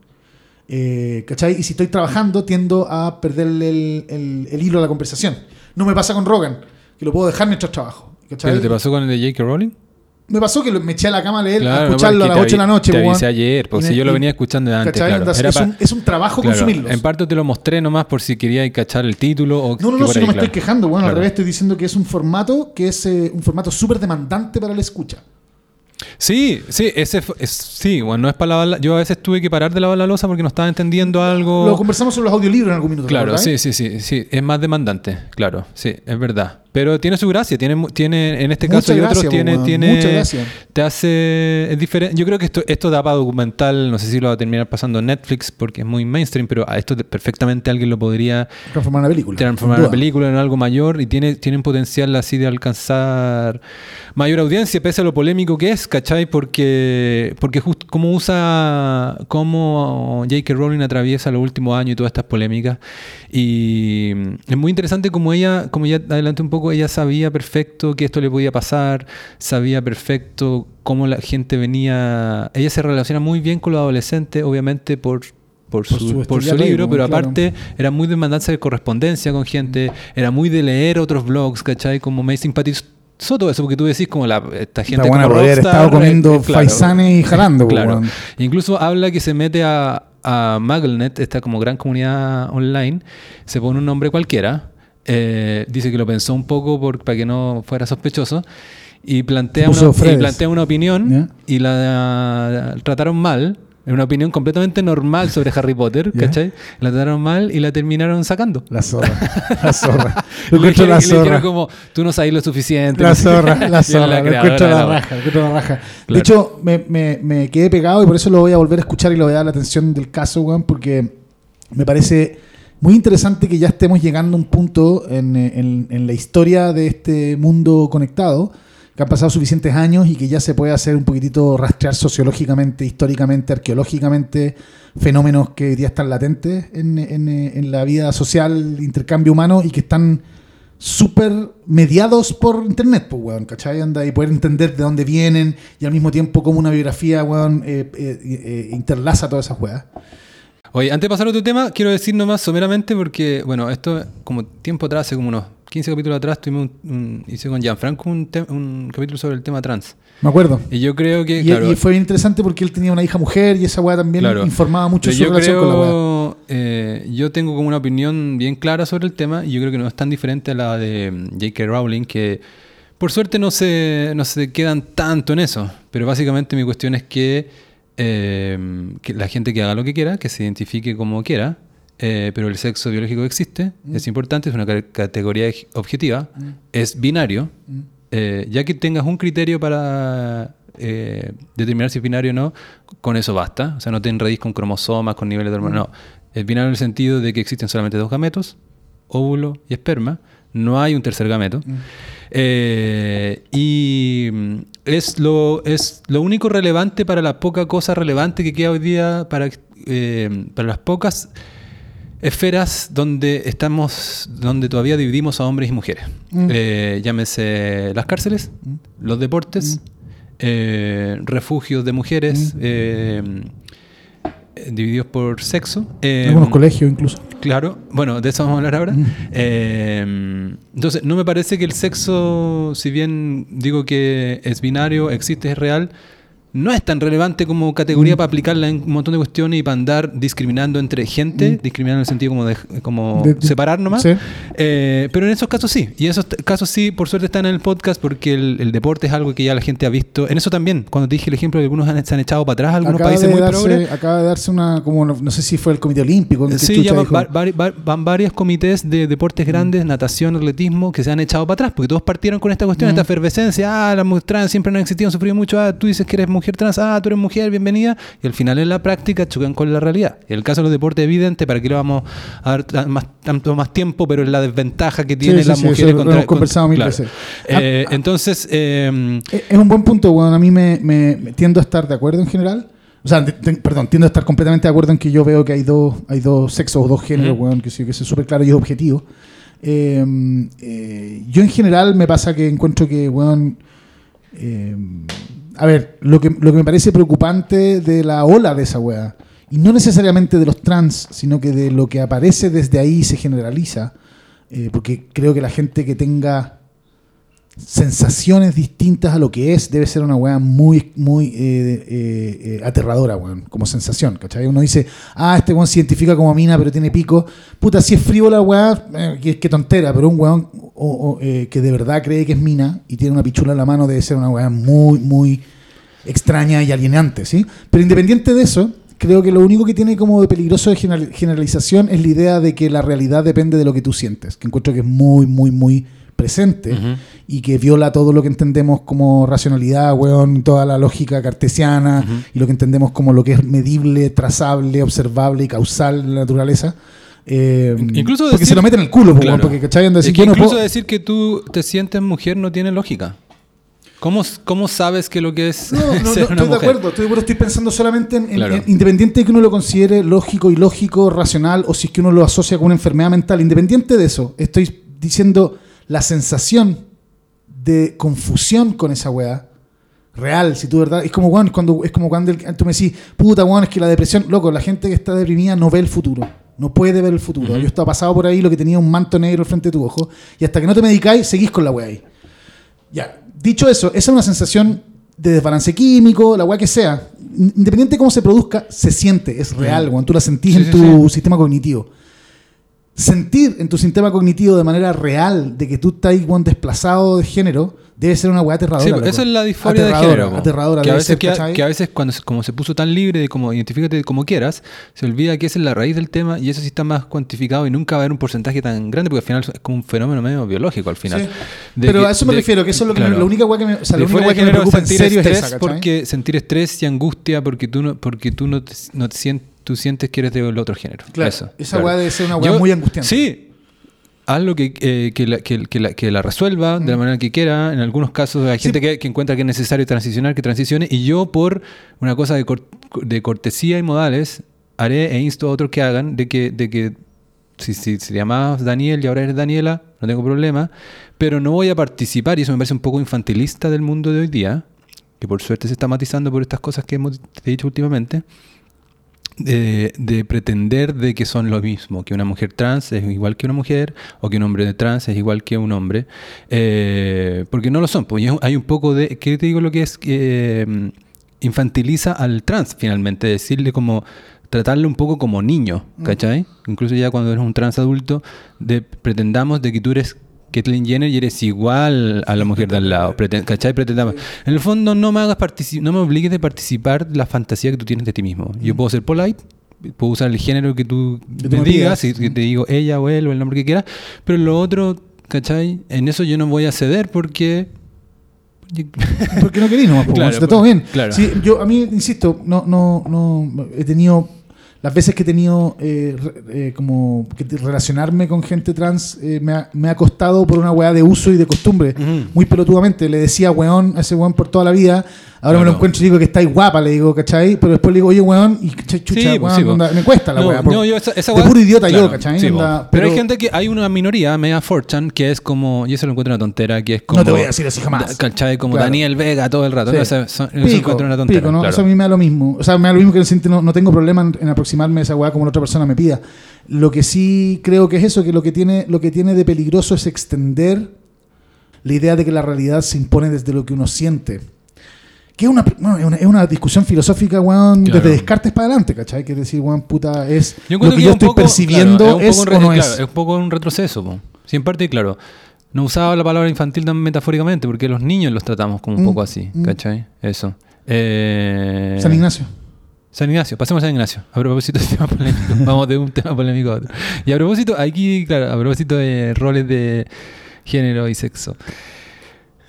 [SPEAKER 2] Eh, ¿Cachai? Y si estoy trabajando, tiendo a perderle el, el- el hilo a la conversación. No me pasa con Rogan, que lo puedo dejar mientras trabajo. ¿cachai?
[SPEAKER 1] ¿Pero te pasó con el de J.K. Rowling?
[SPEAKER 2] Me pasó que me eché a la cama a leer, a
[SPEAKER 1] Claro, no,
[SPEAKER 2] escucharlo
[SPEAKER 1] porque
[SPEAKER 2] a las
[SPEAKER 1] te
[SPEAKER 2] 8 de la noche.
[SPEAKER 1] Te avisé ayer,
[SPEAKER 2] Y
[SPEAKER 1] si yo lo venía escuchando de antes, claro. Era
[SPEAKER 2] es, un, es un trabajo
[SPEAKER 1] Claro,
[SPEAKER 2] consumirlos.
[SPEAKER 1] En parte te lo mostré nomás por si queríais cachar el título o
[SPEAKER 2] No, no, no, si
[SPEAKER 1] ahí,
[SPEAKER 2] no me estoy quejando, bueno, al revés estoy diciendo que es un formato que es eh, un formato súper demandante para la escucha.
[SPEAKER 1] Sí, sí, ese es, sí, bueno, no es para la- Yo a veces tuve que parar de lavar la losa porque no estaba entendiendo algo.
[SPEAKER 2] Lo conversamos sobre los audiolibros en algún minuto. ¿te
[SPEAKER 1] Claro, sí, sí, sí, sí, es más demandante, claro, sí, es verdad. Pero tiene su gracia, tiene, tiene en este
[SPEAKER 2] Mucha
[SPEAKER 1] caso y
[SPEAKER 2] gracia,
[SPEAKER 1] otros tiene, tiene,
[SPEAKER 2] mucha gracia.
[SPEAKER 1] te hace, es diferente. Yo creo que esto, esto da para documental, no sé si lo va a terminar pasando en Netflix porque es muy mainstream, pero a esto te- perfectamente alguien lo podría
[SPEAKER 2] Transformar una película.
[SPEAKER 1] transformar
[SPEAKER 2] duda.
[SPEAKER 1] película en algo mayor y tiene, tienen potencial así de alcanzar mayor audiencia, pese a lo polémico que es, ¿cachai? Porque, porque justo como usa, cómo J.K. Rowling atraviesa los últimos años y todas estas polémicas. Y es muy interesante como ella, como ya adelanté un poco, ella sabía perfecto que esto le podía pasar, sabía perfecto cómo la gente venía, ella se relaciona muy bien con los adolescentes, obviamente por... Por su,
[SPEAKER 2] Por su
[SPEAKER 1] por su
[SPEAKER 2] estilo
[SPEAKER 1] libro, pero
[SPEAKER 2] claro.
[SPEAKER 1] aparte era muy demandarse de correspondencia con gente, era muy de leer otros blogs, ¿cachai? Como me simpatizó todo eso, porque tú decís como la, esta gente
[SPEAKER 2] buena
[SPEAKER 1] como rockstar,
[SPEAKER 2] estado comiendo
[SPEAKER 1] eh, claro,
[SPEAKER 2] faisanes y jalando. po,
[SPEAKER 1] Claro. Incluso habla que se mete a, a Maglenet, esta como gran comunidad online, se pone un nombre cualquiera, eh, dice que lo pensó un poco por, para que no fuera sospechoso, y plantea, una, y plantea una opinión
[SPEAKER 2] Ya.
[SPEAKER 1] y la trataron mal. Una opinión completamente normal sobre Harry Potter,
[SPEAKER 2] Ya.
[SPEAKER 1] ¿cachai? La trataron mal y la terminaron sacando.
[SPEAKER 2] La zorra. La zorra.
[SPEAKER 1] Le
[SPEAKER 2] Lo encuentro
[SPEAKER 1] dijeron-
[SPEAKER 2] la
[SPEAKER 1] le
[SPEAKER 2] zorra.
[SPEAKER 1] como, tú no sabes lo suficiente.
[SPEAKER 2] La zorra, la zorra, lo
[SPEAKER 1] creadora
[SPEAKER 2] encuentro
[SPEAKER 1] de
[SPEAKER 2] la
[SPEAKER 1] la-
[SPEAKER 2] raja, lo encuentro la raja. De
[SPEAKER 1] Claro.
[SPEAKER 2] hecho, me, me- me quedé pegado y por eso lo voy a volver a escuchar y le voy a dar la atención del caso, weón, porque me parece muy interesante que ya estemos llegando a un punto en, en- en la historia de este mundo conectado, que han pasado suficientes años y que ya se puede hacer un poquitito rastrear sociológicamente, históricamente, arqueológicamente, fenómenos que hoy día están latentes en, en- en la vida social, intercambio humano y que están súper mediados por internet, pues, weón, ¿cachai? Anda, y poder entender de dónde vienen y al mismo tiempo como una biografía, weón, eh, eh, eh, interlaza todas esas weas.
[SPEAKER 1] Oye, antes de pasar a otro tema, quiero decir nomás someramente porque, bueno, esto como tiempo atrás, hace como unos 15 capítulos atrás, tuvimos un, un- hice con Gianfranco un, un capítulo sobre el tema trans.
[SPEAKER 2] Me acuerdo.
[SPEAKER 1] Y yo creo que,
[SPEAKER 2] Y,
[SPEAKER 1] claro,
[SPEAKER 2] y fue bien interesante porque él tenía una hija mujer y esa weá también
[SPEAKER 1] Claro.
[SPEAKER 2] informaba mucho su
[SPEAKER 1] yo
[SPEAKER 2] relación con la weá.
[SPEAKER 1] creo, eh, yo tengo como una opinión bien clara sobre el tema y yo creo que no es tan diferente a la de mm, J.K. Rowling, que por suerte no se, no se quedan tanto en eso. Pero básicamente mi cuestión es que, eh, que la gente que haga lo que quiera, que se identifique como quiera, eh, pero el sexo biológico existe,
[SPEAKER 2] Mm.
[SPEAKER 1] es importante, es una ca- categoría objetiva, es binario,
[SPEAKER 2] Mm.
[SPEAKER 1] eh, ya que tengas un criterio para eh, determinar si es binario o no, con eso basta. O sea, no te enredís con cromosomas, con niveles de hormonas. No. Es binario en el sentido de que existen solamente dos gametos, óvulo y esperma. No hay un tercer gameto. Eh, y mm, es lo, es lo único relevante para la poca cosa relevante que queda hoy día para, eh, para las pocas esferas donde estamos, donde todavía dividimos a hombres y mujeres.
[SPEAKER 2] Mm.
[SPEAKER 1] Eh, llámese las cárceles, los deportes, eh, refugios de mujeres, eh, divididos por sexo.
[SPEAKER 2] Algunos colegios incluso.
[SPEAKER 1] Claro, bueno, de eso vamos a hablar ahora. Eh, entonces, no me parece que el sexo, si bien digo que es binario, existe, es real, no es tan relevante como categoría para aplicarla en un montón de cuestiones y para andar discriminando entre gente, discriminando en el sentido como de como
[SPEAKER 2] De- de-
[SPEAKER 1] separar nomás.
[SPEAKER 2] sí.
[SPEAKER 1] Eh, pero en esos casos sí, y esos t- casos sí, por suerte están en el podcast porque el, el deporte es algo que ya la gente ha visto. En eso también, cuando te dije el ejemplo de algunos han- se han echado para atrás, algunos
[SPEAKER 2] Acaba
[SPEAKER 1] países muy
[SPEAKER 2] darse,
[SPEAKER 1] progres.
[SPEAKER 2] acaba de darse una, como no, no sé si fue el Comité Olímpico.
[SPEAKER 1] Sí, ya van, van varios comités de deportes grandes, natación, atletismo, que se han echado para atrás, porque todos partieron con esta cuestión,
[SPEAKER 2] Mm.
[SPEAKER 1] esta efervescencia, ah, las mujeres siempre no han existido, han sufrido mucho, ah, tú dices que eres mujer trans, ah, tú eres mujer, bienvenida, y al final en la práctica chocan con la realidad. El caso de los deportes evidente, ¿para qué le vamos a dar más, tanto más tiempo? Pero es la desventaja que tienen
[SPEAKER 2] sí,
[SPEAKER 1] las
[SPEAKER 2] sí,
[SPEAKER 1] mujeres
[SPEAKER 2] lo
[SPEAKER 1] contra...
[SPEAKER 2] hemos conversado mil
[SPEAKER 1] claro.
[SPEAKER 2] veces.
[SPEAKER 1] Eh, entonces, eh,
[SPEAKER 2] Eh, Es un buen punto, weón. A mí me, me- me tiendo a estar de acuerdo en general. O sea, te- te- perdón, tiendo a estar completamente de acuerdo en que yo veo que hay dos, hay dos sexos o dos géneros, weón, que sí, que es súper claro y es objetivo. Eh, eh, yo en general me pasa que encuentro que, weón, eh, a ver, lo que, lo que me parece preocupante de la ola de esa weá, y no necesariamente de los trans, sino que de lo que aparece desde ahí se generaliza, eh, porque creo que la gente que tenga sensaciones distintas a lo que es, debe ser una weá muy, muy eh, eh, eh, aterradora, como sensación, ¿cachai? Uno dice, ah, este weón se identifica como mina, pero tiene pico. Puta, si es frívola, weá, qué, qué tontera, pero un weón que de verdad cree que es mina y tiene una pichula en la mano debe ser una weá muy, muy extraña y alienante, ¿sí? Pero independiente de eso, creo que lo único que tiene como de peligroso de general- generalización es la idea de que la realidad depende de lo que tú sientes, que encuentro que es muy, muy, muy presente y que viola todo lo que entendemos como racionalidad, weón, toda la lógica cartesiana y lo que entendemos como lo que es medible, trazable, observable y causal en la naturaleza. Eh,
[SPEAKER 1] Incluso
[SPEAKER 2] porque
[SPEAKER 1] decir-
[SPEAKER 2] se lo meten en el culo,
[SPEAKER 1] Claro.
[SPEAKER 2] porque ¿cachai?
[SPEAKER 1] Es
[SPEAKER 2] decir,
[SPEAKER 1] que
[SPEAKER 2] no
[SPEAKER 1] incluso
[SPEAKER 2] puedo-
[SPEAKER 1] decir que tú te sientes mujer no tiene lógica. ¿Cómo, cómo sabes que lo que es
[SPEAKER 2] No, no, no, estoy
[SPEAKER 1] una
[SPEAKER 2] de
[SPEAKER 1] mujer?
[SPEAKER 2] acuerdo, estoy de acuerdo, estoy pensando solamente en, en-
[SPEAKER 1] Claro.
[SPEAKER 2] en- independiente de que uno lo considere lógico, ilógico, racional, o si es que uno lo asocia con una enfermedad mental, independiente de eso, estoy diciendo la sensación de confusión con esa weá. Real, si tú verdad, es como weón, cuando es como cuando el- tú me decís, puta weón, es que la depresión, loco, la gente que está deprimida no ve el futuro, no puede ver el futuro. Yo estaba pasado por ahí lo que tenía un manto negro frente de tu ojo, y hasta que no te medicáis, seguís con la weá ahí. Ya, dicho eso, esa es una sensación de desbalance químico, la weá que sea. Independiente de cómo se produzca, se siente, es real, weón. Tú la sentís
[SPEAKER 1] Sí,
[SPEAKER 2] en
[SPEAKER 1] sí,
[SPEAKER 2] tu sistema cognitivo. Sentir en tu sistema cognitivo de manera real de que tú estás desplazado de género debe ser una weá aterradora.
[SPEAKER 1] Sí, esa es la disforia de
[SPEAKER 2] Aterradora,
[SPEAKER 1] género. po.
[SPEAKER 2] Aterradora,
[SPEAKER 1] que, a veces,
[SPEAKER 2] ser,
[SPEAKER 1] que, a- que veces cuando como se puso tan libre de como identifícate como quieras, se olvida que esa es la raíz del tema y eso sí está más cuantificado y nunca va a haber un porcentaje tan grande porque al final es como un fenómeno medio biológico al final.
[SPEAKER 2] Sí.
[SPEAKER 1] De
[SPEAKER 2] Pero
[SPEAKER 1] que-
[SPEAKER 2] a eso me
[SPEAKER 1] de-
[SPEAKER 2] refiero, que eso es lo que me-
[SPEAKER 1] claro.
[SPEAKER 2] la única weá que me, o sea, la
[SPEAKER 1] De
[SPEAKER 2] única
[SPEAKER 1] de
[SPEAKER 2] que me
[SPEAKER 1] género
[SPEAKER 2] preocupa en es
[SPEAKER 1] estrés porque sentir estrés y angustia porque tú no porque tú no te, no te sientes tú sientes que eres del otro género.
[SPEAKER 2] Claro,
[SPEAKER 1] Eso,
[SPEAKER 2] esa
[SPEAKER 1] claro.
[SPEAKER 2] weá debe ser una weá
[SPEAKER 1] Yo-
[SPEAKER 2] muy angustiante.
[SPEAKER 1] Sí. Hazlo que, eh, que, la, que, que la, que la resuelva de la manera que quiera. En algunos casos hay.
[SPEAKER 2] Sí.
[SPEAKER 1] gente que, que encuentra que es necesario transicionar, que transicione. Y yo, por una cosa de, de cortesía y modales, haré e insto a otros que hagan de que, de que si, si se llamabas Daniel y ahora eres Daniela, no tengo problema, pero no voy a participar, y eso me parece un poco infantilista del mundo de hoy día, que por suerte se está matizando por estas cosas que hemos dicho últimamente, de, de pretender de que son lo mismo, que una mujer trans es igual que una mujer o que un hombre trans es igual que un hombre, eh, porque no lo son. Pues hay un poco de, ¿qué te digo lo que es? Eh, infantiliza al trans finalmente, decirle como tratarlo un poco como niño, ¿cachai? Incluso ya cuando eres un trans adulto, de, pretendamos de que tú eres Kathleen Jenner y eres igual a la mujer de al lado, Preten- ¿cachai? Pretendamos. En el fondo no me hagas no me obligues de participar la fantasía que tú tienes de ti mismo. Yo puedo ser polite, puedo usar el género que tú
[SPEAKER 2] Que tú
[SPEAKER 1] me digas,
[SPEAKER 2] pidas.
[SPEAKER 1] y te digo ella o él o el nombre que quieras, pero lo otro, ¿cachai? En eso yo no voy a ceder porque...
[SPEAKER 2] Porque no querís nomás,
[SPEAKER 1] Claro,
[SPEAKER 2] está todo bien.
[SPEAKER 1] claro.
[SPEAKER 2] Sí, yo, a mí, insisto, no, no, no, he tenido, las veces que he tenido eh, eh, como que relacionarme con gente trans, eh, me, ha, me ha costado por una weá de uso y de costumbre, muy pelotudamente. Le decía weón a ese weón por toda la vida, ahora me lo encuentro y digo que estáis guapa, le digo, ¿cachai? Pero después le digo, oye weón, y ch- chucha,
[SPEAKER 1] Sí, pues,
[SPEAKER 2] weón,
[SPEAKER 1] sí, pues.
[SPEAKER 2] onda, me cuesta la weá.
[SPEAKER 1] no, yo esa, esa
[SPEAKER 2] de puro idiota yo, ¿cachai?
[SPEAKER 1] sí,
[SPEAKER 2] Onda,
[SPEAKER 1] po. pero, hay gente que, hay una minoría, media forchan, que es como, y eso lo encuentro una tontera, que es como...
[SPEAKER 2] No te voy a decir así jamás.
[SPEAKER 1] ¿Cachai? Como
[SPEAKER 2] Claro.
[SPEAKER 1] Daniel Vega todo el rato. ¿no? Eso, eso- eso
[SPEAKER 2] Pico,
[SPEAKER 1] encuentro una tontera.
[SPEAKER 2] pico, ¿no?
[SPEAKER 1] claro.
[SPEAKER 2] Eso a mí me da lo mismo. O sea, me da lo mismo que en el sentido, no, no tengo problema en, en aproximarme a esa weá como la otra persona me pida. Lo que sí creo que es eso, que lo que tiene, lo que tiene de peligroso es extender la idea de que la realidad se impone desde lo que uno siente. Que es una, bueno, es una, es una discusión filosófica, weón,
[SPEAKER 1] Claro.
[SPEAKER 2] desde Descartes para adelante, ¿cachai? Que es decir, weón, puta, es
[SPEAKER 1] Yo
[SPEAKER 2] lo que
[SPEAKER 1] que
[SPEAKER 2] yo
[SPEAKER 1] es
[SPEAKER 2] estoy
[SPEAKER 1] poco-
[SPEAKER 2] percibiendo
[SPEAKER 1] claro,
[SPEAKER 2] es,
[SPEAKER 1] un poco
[SPEAKER 2] o
[SPEAKER 1] un
[SPEAKER 2] no es.
[SPEAKER 1] claro, es un poco un retroceso. po. Sí, en parte, claro. No usaba la palabra infantil tan metafóricamente porque los niños los tratamos como un
[SPEAKER 2] Mm,
[SPEAKER 1] poco así,
[SPEAKER 2] mm.
[SPEAKER 1] ¿cachai? Eso. Eh,
[SPEAKER 2] San Ignacio.
[SPEAKER 1] San Ignacio, pasemos a San Ignacio. A propósito de temas polémicos. Vamos de un tema polémico a otro. Y a propósito, aquí, claro, a propósito de roles de género y sexo.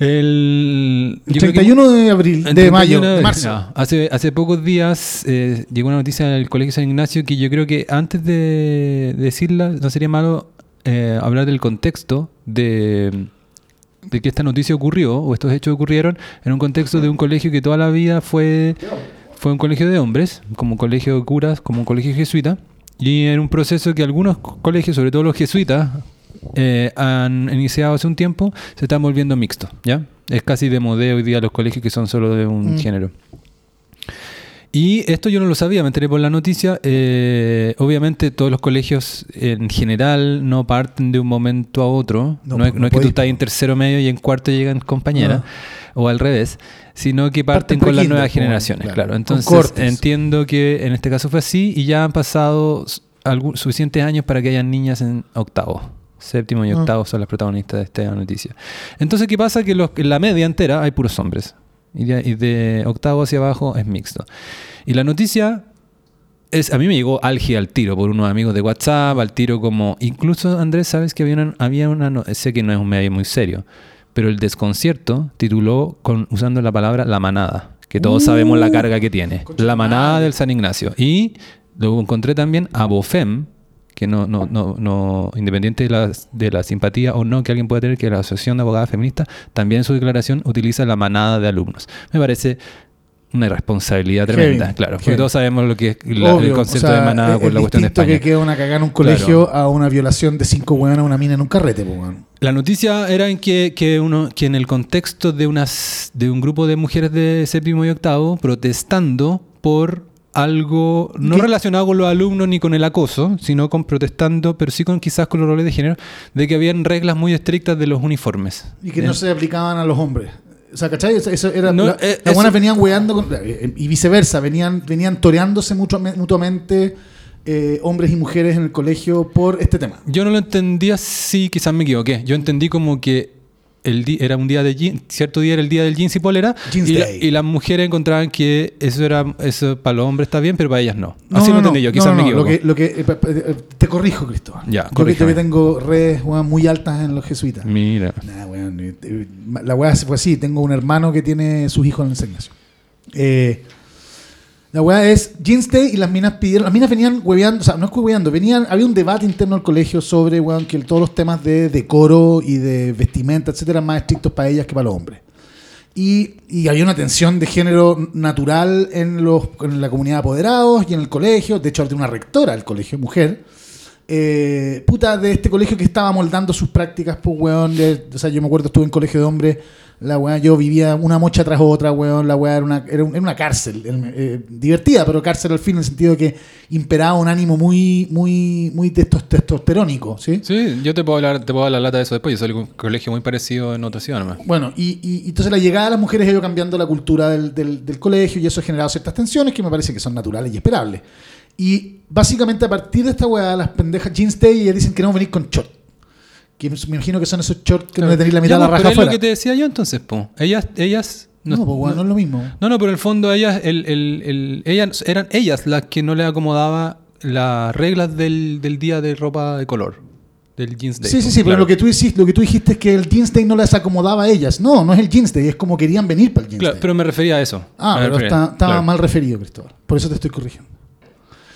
[SPEAKER 1] El,
[SPEAKER 2] El
[SPEAKER 1] yo creo que-
[SPEAKER 2] 31 de abril, de mayo,
[SPEAKER 1] 31
[SPEAKER 2] de marzo.
[SPEAKER 1] no, hace, hace pocos días eh, llegó una noticia del Colegio San Ignacio que yo creo que antes de decirla no sería malo eh, hablar del contexto de, de que esta noticia ocurrió o estos hechos ocurrieron en un contexto de un colegio que toda la vida fue, fue un colegio de hombres, como un colegio de curas, como un colegio jesuita, y en un proceso que algunos co- colegios, sobre todo los jesuitas, eh, han iniciado hace un tiempo, se están volviendo mixtos, ¿ya? Es casi de modelo hoy día los colegios que son solo de un
[SPEAKER 2] Mm.
[SPEAKER 1] género. Y esto yo no lo sabía, me enteré por la noticia. eh, obviamente todos los colegios en general no parten de un momento a otro.
[SPEAKER 2] No,
[SPEAKER 1] No, es, no
[SPEAKER 2] no
[SPEAKER 1] es que tú estás en tercero medio y en cuarto llegan compañeras, o al revés, sino que
[SPEAKER 2] Parten
[SPEAKER 1] parten, con las nuevas generaciones.
[SPEAKER 2] claro,
[SPEAKER 1] entonces entiendo que en este caso fue así y ya han pasado algún- suficientes años para que hayan niñas en octavo. Séptimo y
[SPEAKER 2] Ah.
[SPEAKER 1] octavo son las protagonistas de esta noticia. Entonces, ¿qué pasa? Que los, en la media entera hay puros hombres. Y de, y de octavo hacia abajo es mixto. Y la noticia es, a mí me llegó álgida al tiro por unos amigos de WhatsApp, al tiro como, incluso Andrés, sabes que había una, había una no- sé que no es un medio muy serio, pero el desconcierto tituló con, usando la palabra la manada, que todos
[SPEAKER 2] Uh,
[SPEAKER 1] sabemos la carga que tiene. La manada del San Ignacio. Y luego encontré también a Bofem, que no, no, no, no independiente de la, de la simpatía o no que alguien pueda tener, que la Asociación de Abogadas Feministas también en su declaración utiliza la manada de alumnos. Me parece una irresponsabilidad tremenda,
[SPEAKER 2] Heavy,
[SPEAKER 1] claro, porque todos sabemos lo que es la- el concepto
[SPEAKER 2] o sea,
[SPEAKER 1] de manada
[SPEAKER 2] es
[SPEAKER 1] la cuestión de España.
[SPEAKER 2] que queda una cagada en un colegio a una violación de cinco hueonas a una mina en un carrete.
[SPEAKER 1] La noticia era en que, que, uno, que en el contexto de, unas, de un grupo de mujeres de séptimo y octavo protestando por algo no
[SPEAKER 2] ¿Qué?
[SPEAKER 1] relacionado con los alumnos ni con el acoso, sino con protestando, pero sí con quizás con los roles de género, de que habían reglas muy estrictas de los uniformes.
[SPEAKER 2] Y que
[SPEAKER 1] Eh,
[SPEAKER 2] no se aplicaban a los hombres. O sea, ¿cachai? Eso, era,
[SPEAKER 1] No,
[SPEAKER 2] la-
[SPEAKER 1] eh,
[SPEAKER 2] las buenas venían weando con- eh, y viceversa, venían, venían toreándose mutuamente, eh, hombres y mujeres en el colegio por este tema.
[SPEAKER 1] Yo no lo entendía, sí, quizás me equivoqué. Yo entendí como que el di- era un día de jeans, cierto día era el día del jeans y polera,
[SPEAKER 2] Jeans
[SPEAKER 1] y, la-
[SPEAKER 2] Day.
[SPEAKER 1] y las mujeres encontraban que eso era eso para los hombres está bien, pero para ellas no.
[SPEAKER 2] No,
[SPEAKER 1] Así
[SPEAKER 2] no,
[SPEAKER 1] lo
[SPEAKER 2] no,
[SPEAKER 1] entendí yo, quizás me equivoco.
[SPEAKER 2] Lo que, lo que, eh, eh, te corrijo, Cristóbal.
[SPEAKER 1] Ya,
[SPEAKER 2] yo que,
[SPEAKER 1] corríjame.
[SPEAKER 2] yo que tengo redes weón, muy altas en los jesuitas.
[SPEAKER 1] Mira.
[SPEAKER 2] Nah, weón, eh, la weá fue así. Tengo un hermano que tiene sus hijos en la enseñanza. Eh, la weá es Jeans Day y las minas pidieron. Las minas venían hueveando, o sea, no es que hueveando, venían. Había un debate interno al colegio sobre weón, que todos los temas de decoro y de vestimenta, etcétera, eran más estrictos para ellas que para los hombres. Y, y había una tensión de género natural en, los, en la comunidad de apoderados y en el colegio. De hecho, había una rectora del colegio, mujer, eh, puta, de este colegio que estaba moldando sus prácticas, pues, weón. o sea, yo me acuerdo, estuve en colegio de hombres, la weá, yo vivía una mocha tras otra, weón. La weá era una, era un- era una cárcel, el- eh, divertida, pero cárcel al fin, en el sentido de que imperaba un ánimo muy, muy, muy testos- testosterónico, ¿sí?
[SPEAKER 1] Sí, yo te puedo hablar, te puedo dar la lata de eso después. Yo soy de un colegio muy parecido en otra ciudad nomás.
[SPEAKER 2] Bueno, y, y- entonces la llegada de las mujeres ha ido cambiando la cultura del, del- del colegio y eso ha generado ciertas tensiones que me parece que son naturales y esperables. Y básicamente a partir de esta weá, las pendejas Jeans Day dicen que no venir con short. Que me imagino que son esos shorts que no le tenéis la mitad
[SPEAKER 1] Ya,
[SPEAKER 2] de la raja
[SPEAKER 1] pero es lo que te decía yo entonces, po. Ellas, ellas.
[SPEAKER 2] No, pues weón, no es lo mismo.
[SPEAKER 1] No, no, pero en el fondo ellas, el, el, el- ellas eran ellas las que no le acomodaba las reglas del, del día de ropa de color, del jeans day.
[SPEAKER 2] Sí, sí, sí, pero
[SPEAKER 1] claro.
[SPEAKER 2] lo que, tú hiciste, lo que tú dijiste es que el Jeans Day no les acomodaba a ellas. No, no es el Jeans Day, es como querían venir para el Jeans
[SPEAKER 1] Claro,
[SPEAKER 2] Day.
[SPEAKER 1] pero me refería a eso.
[SPEAKER 2] ah,
[SPEAKER 1] Me
[SPEAKER 2] pero está- estaba
[SPEAKER 1] claro.
[SPEAKER 2] mal referido, Cristóbal. Por eso te estoy corrigiendo.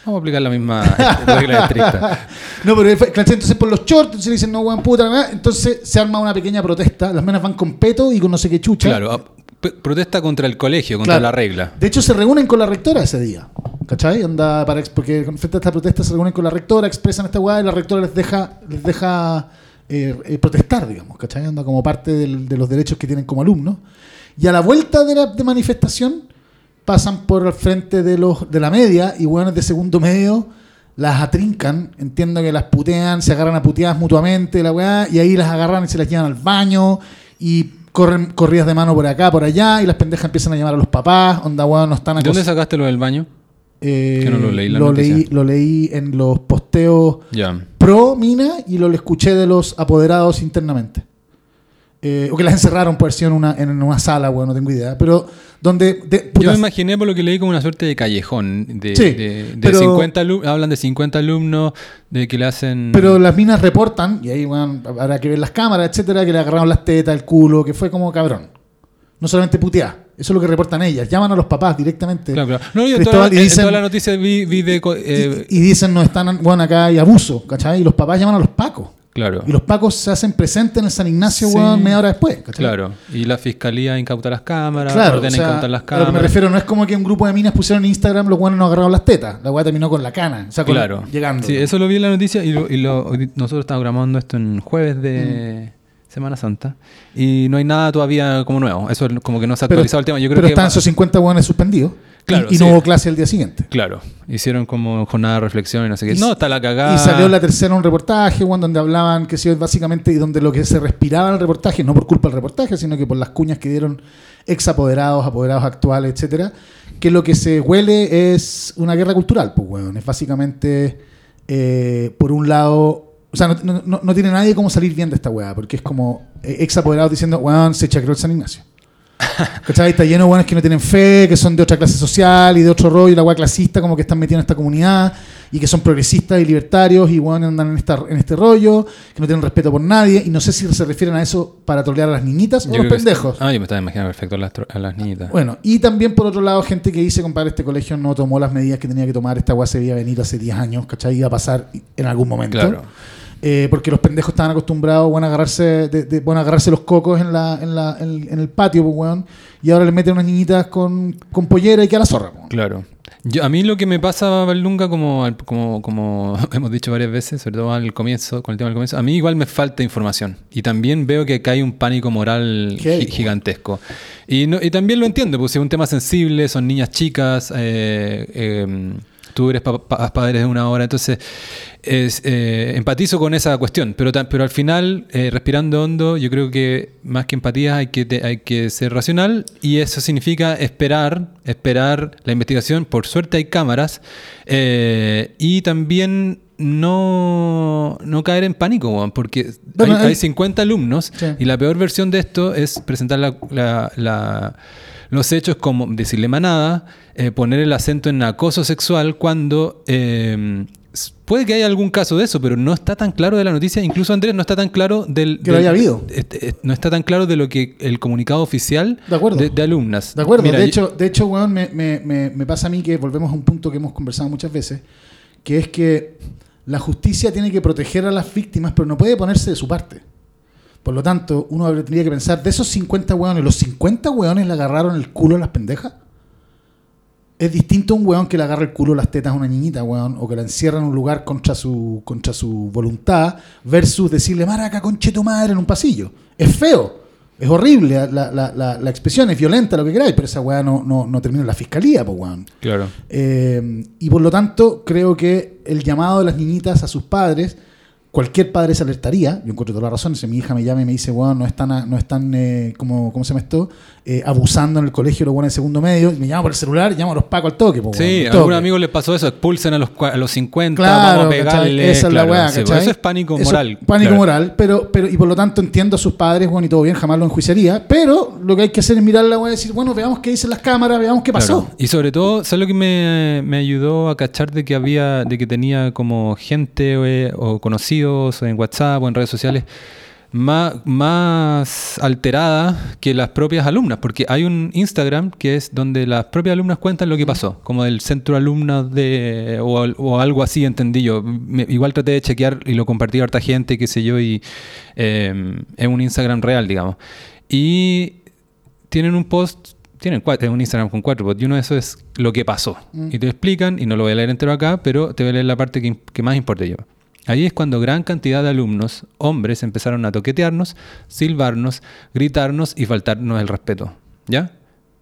[SPEAKER 1] Vamos a aplicar la misma regla estricta.
[SPEAKER 2] No, pero entonces por los shorts, entonces le dicen, no, weón, puta, ¿verdad? entonces se arma una pequeña protesta. Las menas van con peto y con no sé qué chucha.
[SPEAKER 1] Claro, a- p- protesta contra el colegio, contra
[SPEAKER 2] Claro.
[SPEAKER 1] la regla.
[SPEAKER 2] De hecho, se reúnen con la rectora ese día. ¿Cachai? Anda para, porque frente a esta protesta se reúnen con la rectora, expresan esta weá y la rectora les deja, les deja eh, eh, protestar, digamos, ¿cachai? Anda como parte del- de los derechos que tienen como alumnos. Y a la vuelta de la de manifestación pasan por el frente de los de la media y weones de segundo medio las atrincan, entiendo que las putean, se agarran a puteadas mutuamente, la weá, y ahí las agarran y se las llevan al baño y corren corridas de mano por acá, por allá, y las pendejas empiezan a llamar a los papás, onda weón, no están
[SPEAKER 1] ¿De dónde sacaste lo del baño?
[SPEAKER 2] eh,
[SPEAKER 1] Que no lo leí la
[SPEAKER 2] lo
[SPEAKER 1] noticia.
[SPEAKER 2] leí, lo leí en los posteos pro mina y lo escuché de los apoderados internamente. Eh, o que las encerraron por en una, en una sala, bueno, no tengo idea. Pero donde. de-
[SPEAKER 1] Yo
[SPEAKER 2] puta,
[SPEAKER 1] me imaginé por lo que leí como una suerte de callejón. De,
[SPEAKER 2] Sí,
[SPEAKER 1] de, de
[SPEAKER 2] pero-
[SPEAKER 1] 50 alumnos, hablan de 50 alumnos, de que le hacen...
[SPEAKER 2] Pero las minas reportan, y ahí bueno, habrá que ver las cámaras, etcétera, que le agarraron las tetas, el culo, que fue como cabrón. No solamente putear, eso es lo que reportan ellas. Llaman a los papás directamente.
[SPEAKER 1] Claro, claro. No, yo toda,
[SPEAKER 2] y
[SPEAKER 1] en
[SPEAKER 2] dicen-
[SPEAKER 1] toda la noticia vi, vi de... eh,
[SPEAKER 2] y, y dicen, no están, bueno, acá hay abuso, ¿cachai? Y los papás llaman a los pacos.
[SPEAKER 1] Claro.
[SPEAKER 2] Y los pacos se hacen presentes en el San Ignacio,
[SPEAKER 1] Sí.
[SPEAKER 2] weón, media hora después. ¿cachai?
[SPEAKER 1] Claro. Y la fiscalía incauta las cámaras,
[SPEAKER 2] Claro,
[SPEAKER 1] ordena
[SPEAKER 2] o sea,
[SPEAKER 1] incautar las
[SPEAKER 2] a lo que me
[SPEAKER 1] cámaras.
[SPEAKER 2] refiero no es como que un grupo de minas pusieron en Instagram, los buenos nos agarraron las tetas. La weá terminó con la cana. O sea,
[SPEAKER 1] Claro.
[SPEAKER 2] llegando.
[SPEAKER 1] Sí, eso lo vi en la noticia y, lo- y lo- nosotros estamos grabando esto en jueves de Semana Santa y no hay nada todavía como nuevo. Eso es como que no se ha
[SPEAKER 2] pero
[SPEAKER 1] actualizado el tema. Yo creo
[SPEAKER 2] pero
[SPEAKER 1] que
[SPEAKER 2] están esos 50 weones suspendidos.
[SPEAKER 1] Claro,
[SPEAKER 2] y, y
[SPEAKER 1] sí.
[SPEAKER 2] no hubo clase el día siguiente.
[SPEAKER 1] Claro, hicieron como jornada de reflexión y no sé qué.
[SPEAKER 2] Y-
[SPEAKER 1] no, está la cagada.
[SPEAKER 2] Y salió la tercera un reportaje, weón, donde hablaban que sí, básicamente, y donde lo que se respiraba en el reportaje, no por culpa del reportaje, sino que por las cuñas que dieron ex apoderados, actuales, etcétera, que lo que se huele es una guerra cultural, pues weón. Es básicamente, eh, por un lado, o sea, no, no- no- tiene nadie cómo salir bien de esta weá, porque es como eh, ex apoderados diciendo, weón, se chacreó el San Ignacio. ¿Cachai? Está lleno de weones que no tienen fe, que son de otra clase social y de otro rollo, la weá clasista, como que están metidos en esta comunidad, y que son progresistas y libertarios, y weón andan en, esta, en este rollo, que no tienen respeto por nadie, y no sé si se refieren a eso para trolear a las niñitas o a los pendejos.
[SPEAKER 1] Ah, yo me estaba imaginando perfecto a las, a las niñitas.
[SPEAKER 2] Bueno, y también por otro lado, gente que dice, compadre, este colegio no tomó las medidas que tenía que tomar, esta weá se veía venir hace 10 años, ¿cachai? Iba a pasar en algún momento.
[SPEAKER 1] Claro.
[SPEAKER 2] Eh, porque los pendejos estaban acostumbrados bueno, a agarrarse, de, de- bueno, a agarrarse los cocos en, la, en, la, en, en el patio, pues, weón, y ahora le meten unas niñitas con, con pollera y que a la zorra.
[SPEAKER 1] Claro. Yo, a mí lo que me pasa, Valdunga, como, al- como, como hemos dicho varias veces, sobre todo al comienzo, con el tema del comienzo, a mí igual me falta información. Y también veo que acá hay un pánico moral gi- gigantesco. Y, no- y también lo entiendo, si es un tema sensible, son niñas chicas, eh, eh, tú eres pa- pa- padre de una hora, entonces es, eh, empatizo con esa cuestión, pero, al final, eh, respirando hondo, yo creo que más que empatía hay que, te- hay que ser racional y eso significa esperar, esperar la investigación, por suerte hay cámaras, eh, y también no, no caer en pánico, weón, porque
[SPEAKER 2] Bueno,
[SPEAKER 1] hay,
[SPEAKER 2] hay-
[SPEAKER 1] hay 50 alumnos
[SPEAKER 2] Sí.
[SPEAKER 1] y la peor versión de esto es presentar la- la- la- los hechos como decirle manada, eh, poner el acento en acoso sexual cuando eh, puede que haya algún caso de eso, pero no está tan claro de la noticia. Incluso Andrés no está tan claro del.
[SPEAKER 2] Que lo haya habido.
[SPEAKER 1] este, eh, no está tan claro de lo que el comunicado oficial
[SPEAKER 2] De acuerdo.
[SPEAKER 1] de, de alumnas.
[SPEAKER 2] De acuerdo,
[SPEAKER 1] Mira,
[SPEAKER 2] de, hecho, de hecho, weón, me, me- me- me pasa a mí que volvemos a un punto que hemos conversado muchas veces, que es que la justicia tiene que proteger a las víctimas, pero no puede ponerse de su parte. Por lo tanto, uno tendría que pensar, de esos 50 weones, ¿los 50 weones le agarraron el culo a las pendejas? Es distinto a un weón que le agarra el culo las tetas a una niñita, weón, o que la encierra en un lugar contra su, contra su voluntad, versus decirle, maraca, conche tu madre en un pasillo. Es feo, es horrible, la, la, la, la expresión es violenta, lo que queráis, pero esa weá no, no, no termina en la fiscalía, pues weón.
[SPEAKER 1] Claro.
[SPEAKER 2] Eh, y por lo tanto, creo que el llamado de las niñitas a sus padres, cualquier padre se alertaría. Yo encuentro toda la razón. Si mi hija me llama y me dice, bueno, no están, a- no están eh, como, ¿cómo se llama esto? Eh, abusando en el colegio, lo bueno en segundo medio, y me llama por el celular, llamo a los pacos al toque. po,
[SPEAKER 1] Sí,
[SPEAKER 2] weón, al
[SPEAKER 1] a algún amigo le pasó eso, expulsen a los, a los 50,
[SPEAKER 2] Claro,
[SPEAKER 1] vamos a pegarle.
[SPEAKER 2] esa es la weá,
[SPEAKER 1] sí. Eso es pánico
[SPEAKER 2] Eso es
[SPEAKER 1] moral.
[SPEAKER 2] pánico
[SPEAKER 1] claro.
[SPEAKER 2] moral, pero, pero, y por lo tanto entiendo a sus padres, bueno, y todo bien, jamás lo enjuiciaría, pero lo que hay que hacer es mirar la weá y decir, bueno, veamos qué dicen las cámaras, veamos qué pasó.
[SPEAKER 1] Y sobre todo, ¿sabes lo que me, me ayudó a cachar de que había, de que tenía como gente eh, o conocidos en WhatsApp o en redes sociales más, más alterada que las propias alumnas? Porque hay un Instagram que es donde las propias alumnas cuentan lo que pasó, como del centro alumnas de o, o algo así, entendí yo. Me- igual traté de chequear y lo compartí a harta gente, qué sé yo, y eh, es un Instagram real, digamos. Y tienen un post, tienen cuatro, un Instagram con cuatro y uno de esos es lo que pasó. Y te explican, y no lo voy a leer entero acá, pero te voy a leer la parte que, que más importa yo. Ahí es cuando gran cantidad de alumnos, hombres, empezaron a toquetearnos, silbarnos, gritarnos y faltarnos el respeto. ¿Ya?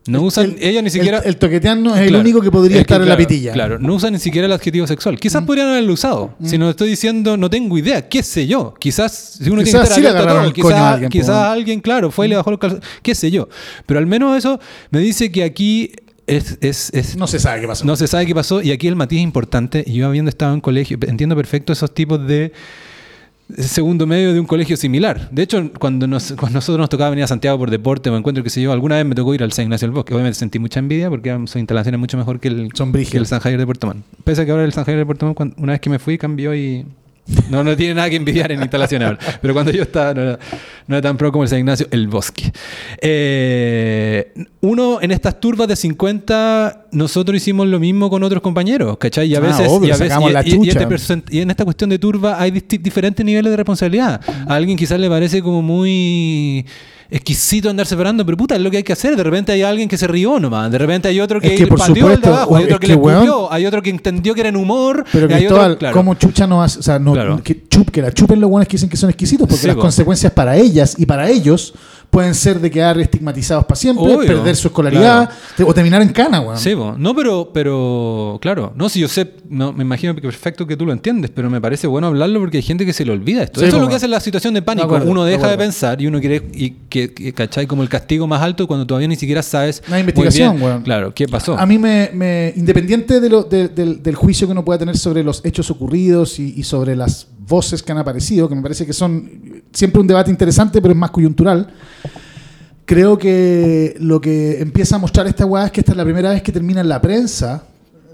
[SPEAKER 1] No
[SPEAKER 2] El-
[SPEAKER 1] usan,
[SPEAKER 2] el-
[SPEAKER 1] ella ni siquiera...
[SPEAKER 2] El, el toquetearnos es el único que podría
[SPEAKER 1] Es
[SPEAKER 2] estar en la pitilla.
[SPEAKER 1] Claro, no usan ni siquiera el adjetivo sexual. Quizás
[SPEAKER 2] Mm.
[SPEAKER 1] podrían haberlo usado. Si no estoy diciendo, no tengo idea, qué sé yo. Quizás, si uno
[SPEAKER 2] Quizás
[SPEAKER 1] tiene que estar
[SPEAKER 2] sí
[SPEAKER 1] todo, quizás,
[SPEAKER 2] a alguien,
[SPEAKER 1] quizás.
[SPEAKER 2] Mm.
[SPEAKER 1] alguien, claro, fue y le bajó el calzón, qué sé yo. Pero al menos eso me dice que aquí es, es, es-
[SPEAKER 2] No se sabe qué pasó.
[SPEAKER 1] no se sabe qué pasó y aquí el matiz es importante. Yo habiendo estado en colegio, entiendo perfecto esos tipos de segundo medio de un colegio similar. De hecho, cuando, nos, cuando nosotros nos tocaba venir a Santiago por deporte o encuentro, que sé yo, alguna vez me tocó ir al San Ignacio del Bosque. Obviamente sentí mucha envidia porque eran- su instalación es mucho mejor que el,
[SPEAKER 2] Son
[SPEAKER 1] que el San Javier de Puerto Montt. Pese a que ahora el San Javier de Puerto Montt, una vez que me fui, cambió y... No, no tiene nada que envidiar en instalaciones ahora. Pero cuando yo estaba, no era, no era tan pro como el San Ignacio, el bosque. Eh, uno, en estas turbas de 50, nosotros hicimos lo mismo con otros compañeros, ¿cachai? Y a
[SPEAKER 2] Ah,
[SPEAKER 1] veces.
[SPEAKER 2] obvio,
[SPEAKER 1] y, a veces-
[SPEAKER 2] sacamos
[SPEAKER 1] y-
[SPEAKER 2] la
[SPEAKER 1] y- y este
[SPEAKER 2] chucha.
[SPEAKER 1] percent- y en esta cuestión de turba hay diferentes niveles de responsabilidad. A alguien quizás le parece como muy exquisito andar separando, pero puta, es lo que hay que hacer. De repente hay alguien que se rió nomás, de repente hay otro que,
[SPEAKER 2] Es que, por
[SPEAKER 1] pateó al de abajo, hay otro que,
[SPEAKER 2] que,
[SPEAKER 1] le escupió, hay otro que entendió que era en humor,
[SPEAKER 2] Pero
[SPEAKER 1] y hay otro, claro.
[SPEAKER 2] ¿cómo chucha no hace? O sea, no,
[SPEAKER 1] Claro.
[SPEAKER 2] que, chup, que la chupen los buenos que dicen que son exquisitos, porque
[SPEAKER 1] Sí,
[SPEAKER 2] las
[SPEAKER 1] po.
[SPEAKER 2] consecuencias para ellas y para ellos pueden ser de quedar estigmatizados para siempre,
[SPEAKER 1] Obvio,
[SPEAKER 2] perder su escolaridad
[SPEAKER 1] claro.
[SPEAKER 2] o terminar en cana, weón.
[SPEAKER 1] Sí, no, pero, pero claro, no, si yo sé, no, me imagino que perfecto que tú lo entiendes, pero me parece bueno hablarlo porque hay gente que se le olvida esto.
[SPEAKER 2] Sí,
[SPEAKER 1] Eso es lo que hace la situación de pánico.
[SPEAKER 2] De acuerdo,
[SPEAKER 1] uno
[SPEAKER 2] de
[SPEAKER 1] deja de, pensar y uno quiere, y que, que, ¿cachai? Como el castigo más alto cuando todavía ni siquiera sabes. Muy
[SPEAKER 2] investigación,
[SPEAKER 1] bien,
[SPEAKER 2] weón.
[SPEAKER 1] Claro, ¿qué pasó?
[SPEAKER 2] A mí me, me- independiente de lo- de- del, del juicio que uno pueda tener sobre los hechos ocurridos y, y sobre las voces que han aparecido, que me parece que son siempre un debate interesante, pero es más coyuntural. Creo que lo que empieza a mostrar esta weá es que esta es la primera vez que termina en la prensa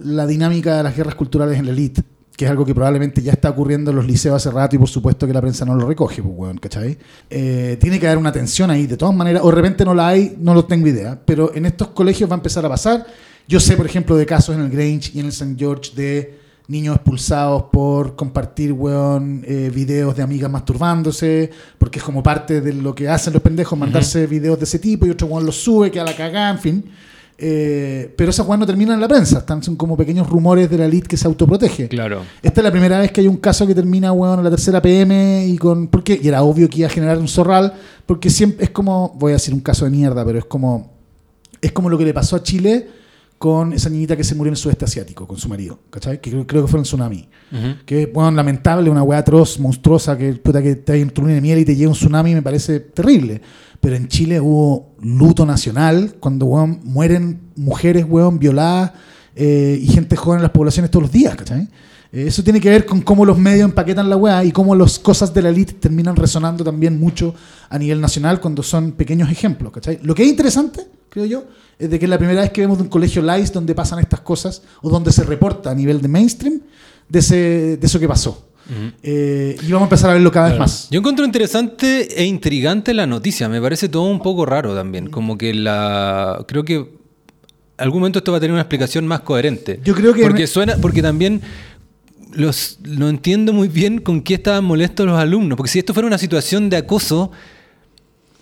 [SPEAKER 2] la dinámica de las guerras culturales en la elite, que es algo que probablemente ya está ocurriendo en los liceos hace rato y por supuesto que la prensa no lo recoge, pues, weón, ¿cachai? Eh, tiene que haber una tensión ahí, de todas maneras, o de repente no la hay, no lo tengo idea, pero en estos colegios va a empezar a pasar. Yo sé, por ejemplo, de casos en el Grange y en el St. George de niños expulsados por compartir, weón, eh, videos de amigas masturbándose, porque es como parte de lo que hacen los pendejos, mandarse videos de ese tipo y otro weón los sube, que a la cagada, en fin. Eh, pero esas weón no terminan en la prensa, están, son como pequeños rumores de la elite que se autoprotege.
[SPEAKER 1] Claro.
[SPEAKER 2] Esta es la primera vez que hay un caso que termina, weón, en la tercera PM y con. ¿Por qué? Y era obvio que iba a generar un zorral, porque siempre es como. Voy a decir un caso de mierda, pero es como. Es como lo que le pasó a Chile con esa niñita que se murió en el sudeste asiático, con su marido, ¿cachai? Que creo, creo que fue el tsunami.
[SPEAKER 1] Ujú.
[SPEAKER 2] Que, bueno, lamentable, una weá atroz, monstruosa, que puta que te hay un de miel y te llega un tsunami, me parece terrible. Pero en Chile hubo luto nacional cuando, weón, mueren mujeres, weón, violadas eh, y gente joven en las poblaciones todos los días, ¿cachai? Eh, eso tiene que ver con cómo los medios empaquetan la weá y cómo las cosas de la elite terminan resonando también mucho a nivel nacional cuando son pequeños ejemplos, ¿cachai? Lo que es interesante, creo yo, es de que es la primera vez que vemos de un colegio LICE donde pasan estas cosas o donde se reporta a nivel de mainstream de, ese, de eso que pasó. Eh, y vamos a empezar a verlo cada vez más.
[SPEAKER 1] Yo encuentro interesante e intrigante la noticia. Me parece todo un poco raro también. Como que la. Creo que. Algún momento esto va a tener una explicación más coherente.
[SPEAKER 2] Yo creo que
[SPEAKER 1] Porque
[SPEAKER 2] me-
[SPEAKER 1] suena. Porque también. Los, no entiendo muy bien con qué estaban molestos los alumnos. Porque si esto fuera una situación de acoso.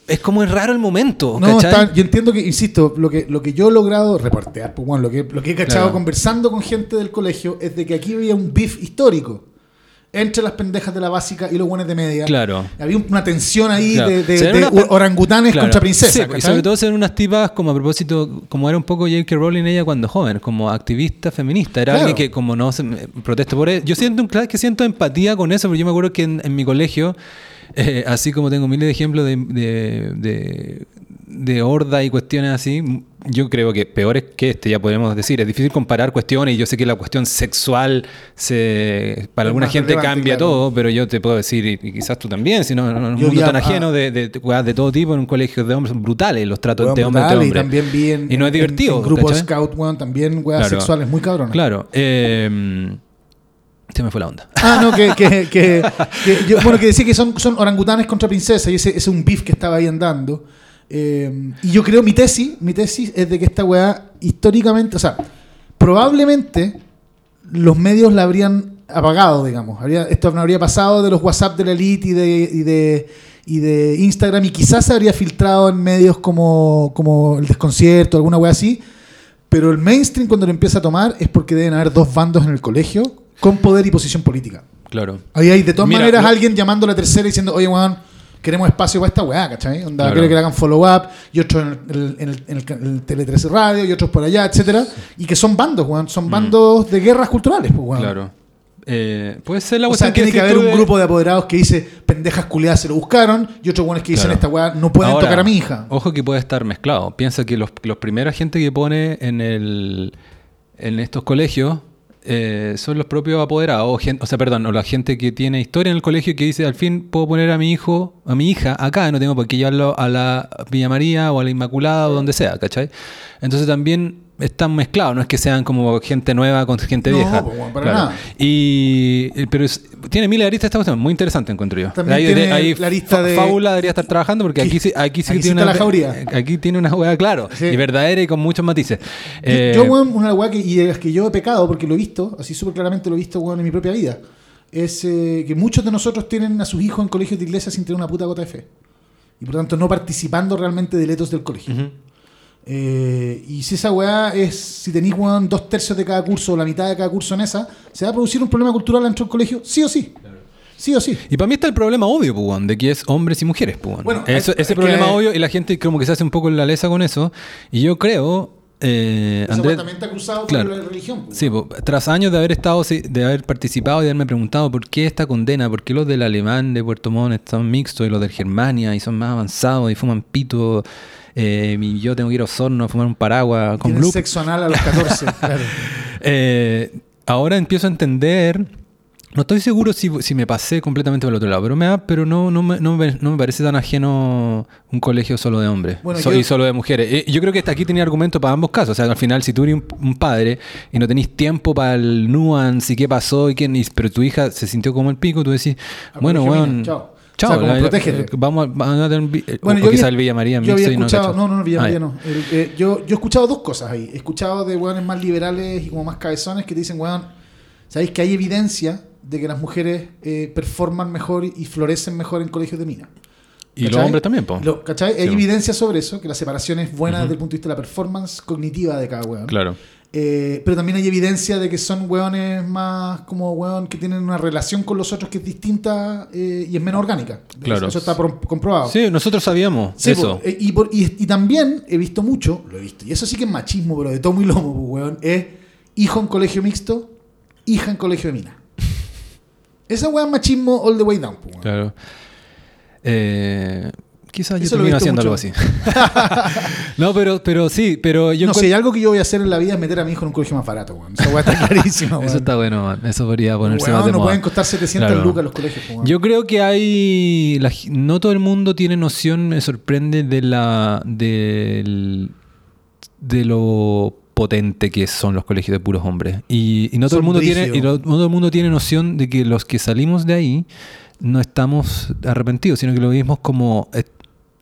[SPEAKER 1] es como es raro el momento.
[SPEAKER 2] No, está- yo entiendo que, insisto, lo que, lo que yo he logrado reportear, pues bueno, lo que, lo que he cachado
[SPEAKER 1] Claro.
[SPEAKER 2] conversando con gente del colegio es de que aquí había un beef histórico entre las pendejas de la básica y los buenos de media.
[SPEAKER 1] Claro.
[SPEAKER 2] Había una tensión ahí
[SPEAKER 1] Claro.
[SPEAKER 2] de, de- de orangutanes
[SPEAKER 1] Claro.
[SPEAKER 2] contra princesas.
[SPEAKER 1] Sí, y sobre todo ser unas tipas como a propósito, como era un poco J.K. Rowling ella cuando joven, como activista feminista. Era
[SPEAKER 2] Claro.
[SPEAKER 1] alguien que como no se protesta por eso. Yo siento un- claro que siento empatía con eso, porque yo me acuerdo que en, en mi colegio, eh, así como tengo miles de ejemplos de, de, de horda y cuestiones así, yo creo que peores que este, ya podemos decir. Es difícil comparar cuestiones y yo sé que la cuestión sexual se, para
[SPEAKER 2] Es
[SPEAKER 1] alguna gente cambia
[SPEAKER 2] claro.
[SPEAKER 1] todo, pero yo te puedo decir, y, y quizás tú también, si no, no, no, un
[SPEAKER 2] Yo
[SPEAKER 1] mundo tan
[SPEAKER 2] a-
[SPEAKER 1] ajeno de, de, de, todo tipo en un colegio de hombres son brutales, los tratos
[SPEAKER 2] Weón,
[SPEAKER 1] de hombre
[SPEAKER 2] brutal,
[SPEAKER 1] entre
[SPEAKER 2] Y
[SPEAKER 1] hombre.
[SPEAKER 2] también vi en,
[SPEAKER 1] Y no es
[SPEAKER 2] en-
[SPEAKER 1] divertido,
[SPEAKER 2] En, grupos
[SPEAKER 1] ¿cachai?
[SPEAKER 2] scout, weón, también weas
[SPEAKER 1] Claro.
[SPEAKER 2] sexuales muy cabronas.
[SPEAKER 1] Claro. eh, se me fue la onda.
[SPEAKER 2] Ah, no, que, que, que- que yo- bueno, que decía que son, son orangutanes contra princesas y ese es un beef que estaba ahí andando. Eh, y yo creo, mi tesis, mi tesis es de que esta weá históricamente, o sea, probablemente los medios la habrían apagado, digamos. Habría, esto no habría pasado de los WhatsApp de la elite y de, y de, y de Instagram y quizás se habría filtrado en medios como, como el desconcierto, alguna weá así. Pero el mainstream cuando lo empieza a tomar es porque deben haber dos bandos en el colegio con poder y posición política.
[SPEAKER 1] Claro.
[SPEAKER 2] Ahí hay de todas
[SPEAKER 1] Mira,
[SPEAKER 2] maneras alguien llamando a la tercera y diciendo, oye, weón, queremos espacio para esta weá, ¿cachai? Onda,
[SPEAKER 1] Claro.
[SPEAKER 2] quiero que le hagan follow-up, y otros en el, en el- en el- en el Tele 13 Radio, y otros por allá, etcétera. Y que son bandos, weón, son bandos de guerras culturales, pues, weón.
[SPEAKER 1] Mm. Claro. Eh, puede ser la
[SPEAKER 2] O sea, tiene que
[SPEAKER 1] si
[SPEAKER 2] haber un grupo de apoderados que dice, pendejas culiadas se lo buscaron, y otros weones que dicen,
[SPEAKER 1] Claro.
[SPEAKER 2] esta weá no pueden
[SPEAKER 1] Ahora,
[SPEAKER 2] tocar a mi hija.
[SPEAKER 1] Ojo que puede estar mezclado. Piensa que los, los primeros gente que pone en el en estos colegios eh, son los propios apoderados, o, sea, perdón, o la gente que tiene historia en el colegio que dice, al fin puedo poner a mi hijo, a mi hija acá, no tengo por qué llevarlo a la Villa María o a la Inmaculada o donde sea, ¿cachai? Entonces también están mezclados, no es que sean como gente nueva con gente
[SPEAKER 2] No,
[SPEAKER 1] vieja.
[SPEAKER 2] pues, bueno, para nada.
[SPEAKER 1] Y, eh, pero es- tiene miles de aristas esta cuestión, muy interesante encuentro yo.
[SPEAKER 2] También
[SPEAKER 1] Ahí-
[SPEAKER 2] tiene
[SPEAKER 1] de- ahí
[SPEAKER 2] la arista
[SPEAKER 1] Fa-
[SPEAKER 2] de-
[SPEAKER 1] Fábula debería estar trabajando porque aquí sí, aquí sí
[SPEAKER 2] Aquí
[SPEAKER 1] tiene una,
[SPEAKER 2] la jauría.
[SPEAKER 1] Aquí tiene una hueá, claro,
[SPEAKER 2] Sí.
[SPEAKER 1] y verdadera y con muchos matices.
[SPEAKER 2] Yo-
[SPEAKER 1] Eh,
[SPEAKER 2] yo, una weá que, y de las que yo he pecado, porque lo he visto, así súper claramente lo he visto, weón, en mi propia vida, es eh, que muchos de nosotros tienen a sus hijos en colegios de iglesia sin tener una puta gota de fe. Y por tanto no participando realmente de letos del colegio.
[SPEAKER 1] ujú.
[SPEAKER 2] Eh, y si esa weá es, si tenéis weón, dos tercios de cada curso o la mitad de cada curso en esa, se va a producir un problema cultural dentro del colegio, sí o sí. Sí o sí.
[SPEAKER 1] Y para mí está el problema obvio, pues, weón, de que es hombres y mujeres, pues, weón.
[SPEAKER 2] Bueno,
[SPEAKER 1] Eso-
[SPEAKER 2] es-
[SPEAKER 1] ese
[SPEAKER 2] es
[SPEAKER 1] problema
[SPEAKER 2] que-
[SPEAKER 1] obvio y la gente como que se hace un poco en la lesa con eso. Y yo creo, eh, Andrés,
[SPEAKER 2] también está cruzado
[SPEAKER 1] claro.
[SPEAKER 2] con la religión. pues.
[SPEAKER 1] Sí, po, tras años de haber estado, de haber participado y de haberme preguntado por qué esta condena, por qué los del alemán de Puerto Montt son mixtos y los del Germania y son más avanzados y fuman pito eh, yo tengo que ir a Osorno a fumar un paraguas con Gloop.
[SPEAKER 2] sexo anal a los 14. claro.
[SPEAKER 1] Eh, ahora empiezo a entender. No estoy seguro si, si me pasé completamente por el otro lado, pero me da, pero no, no, me, no, me, no me parece tan ajeno un colegio solo de hombres
[SPEAKER 2] Bueno,
[SPEAKER 1] so-
[SPEAKER 2] yo-
[SPEAKER 1] y solo de mujeres. Eh, yo creo que hasta aquí tenía argumento para ambos casos. O sea, al final, si tú eres un, un padre y no tenés tiempo para el nuance y qué pasó, y quién, pero tu hija se sintió como el pico, tú decís, bueno,
[SPEAKER 2] mina, chao. O sea, como
[SPEAKER 1] la-
[SPEAKER 2] protégete.
[SPEAKER 1] eh, vamos, a- vamos a tener un eh,
[SPEAKER 2] Bueno,
[SPEAKER 1] o,
[SPEAKER 2] yo
[SPEAKER 1] quizá el Villa María
[SPEAKER 2] Yo había escuchado, no, no, no, Villa
[SPEAKER 1] Ah,
[SPEAKER 2] María no. El- eh, yo, yo he escuchado dos cosas ahí. He escuchado de weones más liberales y como más cabezones que te dicen, weón, ¿sabéis que hay evidencia de que las mujeres eh, performan mejor y florecen mejor en colegios de mina?
[SPEAKER 1] Y los hombres también, po.
[SPEAKER 2] Lo- ¿cachai? Hay
[SPEAKER 1] Sí, po.
[SPEAKER 2] evidencia sobre eso, que la separación es buena desde el punto de vista de la performance cognitiva de cada weón.
[SPEAKER 1] Claro.
[SPEAKER 2] Eh, pero también hay evidencia de que son weones más como weón que tienen una relación con los otros que es distinta eh, y es menos orgánica.
[SPEAKER 1] Claro.
[SPEAKER 2] Eso está pro- comprobado.
[SPEAKER 1] Sí, nosotros sabíamos
[SPEAKER 2] Sí,
[SPEAKER 1] eso.
[SPEAKER 2] eh, y, por- y- y también he visto mucho, lo he visto, y eso sí que es machismo, pero de tomo y lomo, po, weón, es hijo en colegio mixto, hija en colegio de mina. Esa weón es machismo all the way down, weón.
[SPEAKER 1] Claro. Eh, quizás yo
[SPEAKER 2] Eso
[SPEAKER 1] termino haciendo
[SPEAKER 2] mucho.
[SPEAKER 1] algo así. no, pero, pero sí, pero yo
[SPEAKER 2] no sé,
[SPEAKER 1] encuentro-
[SPEAKER 2] hay algo que yo voy a hacer en la vida es meter a mi hijo en un colegio más barato, weón. Esa weón está clarísima, weón.
[SPEAKER 1] Eso está bueno, man. eso podría ponerse
[SPEAKER 2] Weón,
[SPEAKER 1] más de
[SPEAKER 2] no
[SPEAKER 1] moda.
[SPEAKER 2] pueden costar 700
[SPEAKER 1] Claro.
[SPEAKER 2] lucas los colegios, weón.
[SPEAKER 1] Yo creo que hay. la no todo el mundo tiene noción, me sorprende, de la. del- de lo potente que son los colegios de puros hombres. Y, y no todo el mundo tiene, y no todo el mundo tiene noción de que los que salimos de ahí no estamos arrepentidos, sino que lo vimos como.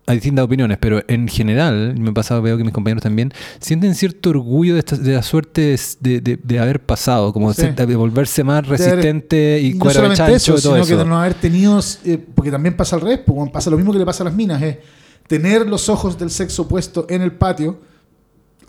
[SPEAKER 1] Eh, hay distintas opiniones, pero en general, me pasa, veo que mis compañeros también, sienten cierto orgullo de, esta- de la suerte de, de- de haber pasado, como
[SPEAKER 2] Sí.
[SPEAKER 1] de, volverse más
[SPEAKER 2] De haber-
[SPEAKER 1] resistente y,
[SPEAKER 2] no
[SPEAKER 1] cuero chancho
[SPEAKER 2] eso,
[SPEAKER 1] y todo
[SPEAKER 2] sino
[SPEAKER 1] eso.
[SPEAKER 2] que de no haber tenido, eh, porque también pasa al revés, pues, pasa lo mismo que le pasa a las minas, es tener los ojos del sexo opuesto en el patio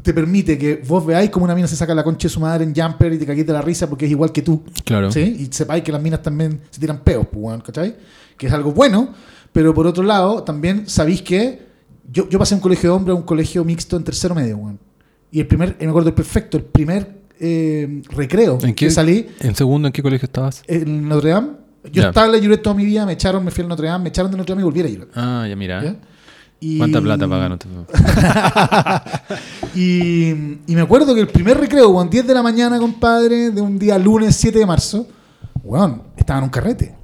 [SPEAKER 2] te permite que vos veáis como una mina se saca la concha de su madre en jumper y te caguéis de la risa porque es igual que tú.
[SPEAKER 1] Claro.
[SPEAKER 2] ¿sí? Y sepáis que las minas también se tiran peos, pues, ¿cachai? Que es algo bueno, pero por otro lado, también sabéis que yo, yo pasé un colegio de hombres a un colegio mixto en tercero medio, weón. Y el primer, me acuerdo perfecto, el primer eh, recreo
[SPEAKER 1] ¿En qué,
[SPEAKER 2] que salí
[SPEAKER 1] ¿En segundo en qué colegio estabas?
[SPEAKER 2] en Notre Dame. Yo
[SPEAKER 1] Ya.
[SPEAKER 2] estaba en la Juret toda mi vida, me echaron, me fui al Notre Dame, me echaron de Notre Dame y volví a la Juret.
[SPEAKER 1] Ah, ya mira.
[SPEAKER 2] ¿ya? Y-
[SPEAKER 1] ¿Cuánta plata pagan?
[SPEAKER 2] y, y me acuerdo que el primer recreo, weón, 10 de la mañana, compadre, de un día lunes 7 de marzo, weón, estaba en un carrete.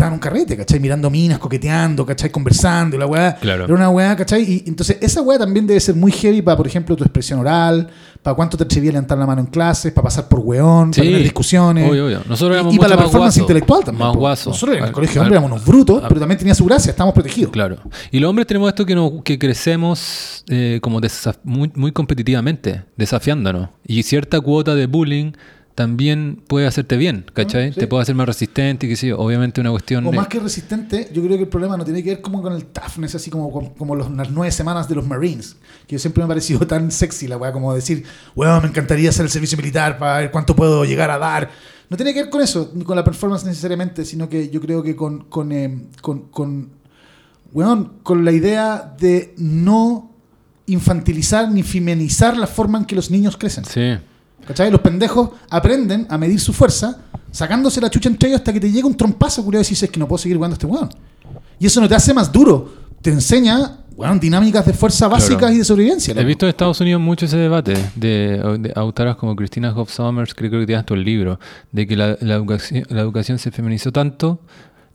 [SPEAKER 2] Estaba en un carrete, ¿cachai? Mirando minas, coqueteando, ¿cachai? Conversando, la weá.
[SPEAKER 1] Claro.
[SPEAKER 2] Era una weá, ¿cachai? Y entonces esa weá también debe ser muy heavy para, por ejemplo, tu expresión oral, para cuánto te atrevías a levantar la mano en clases, para pasar por weón, para tener discusiones.
[SPEAKER 1] Obvio, obvio. Nosotros éramos
[SPEAKER 2] y, y para la performance intelectual también.
[SPEAKER 1] Más
[SPEAKER 2] po.
[SPEAKER 1] guasos.
[SPEAKER 2] Nosotros en el colegio hombres éramos unos brutos, pero también tenía su gracia, estábamos protegidos.
[SPEAKER 1] Claro. Y los hombres tenemos esto que, nos, que crecemos eh, como muy, muy competitivamente, desafiándonos. Y cierta cuota de bullying también puede hacerte bien, ¿cachai?
[SPEAKER 2] Ah, sí.
[SPEAKER 1] Te puede hacer más resistente, y sé yo. Obviamente una cuestión...
[SPEAKER 2] O
[SPEAKER 1] de-
[SPEAKER 2] más que resistente, yo creo que el problema no tiene que ver como con el toughness, así como, como, como los- las nueve semanas de los Marines. Que yo siempre me ha parecido tan sexy la weá, como decir, weón, me encantaría hacer el servicio militar para ver cuánto puedo llegar a dar. No tiene que ver con eso, ni con la performance necesariamente, sino que yo creo que con, con, eh, con, con, weón, con la idea de no infantilizar ni feminizar la forma en que los niños crecen.
[SPEAKER 1] Sí.
[SPEAKER 2] ¿Cachai? Los pendejos aprenden a medir su fuerza sacándose la chucha entre ellos hasta que te llega un trompazo, culiado, y dices es que no puedo seguir jugando a este weón. Y eso no te hace más duro, te enseña, weón, dinámicas de fuerza básicas
[SPEAKER 1] Claro.
[SPEAKER 2] y de sobrevivencia.
[SPEAKER 1] He visto en Estados Unidos mucho ese debate de, de autoras como Christina Hoff Sommers, que creo que tienes todo el libro, de que la, la educación, la educación se feminizó tanto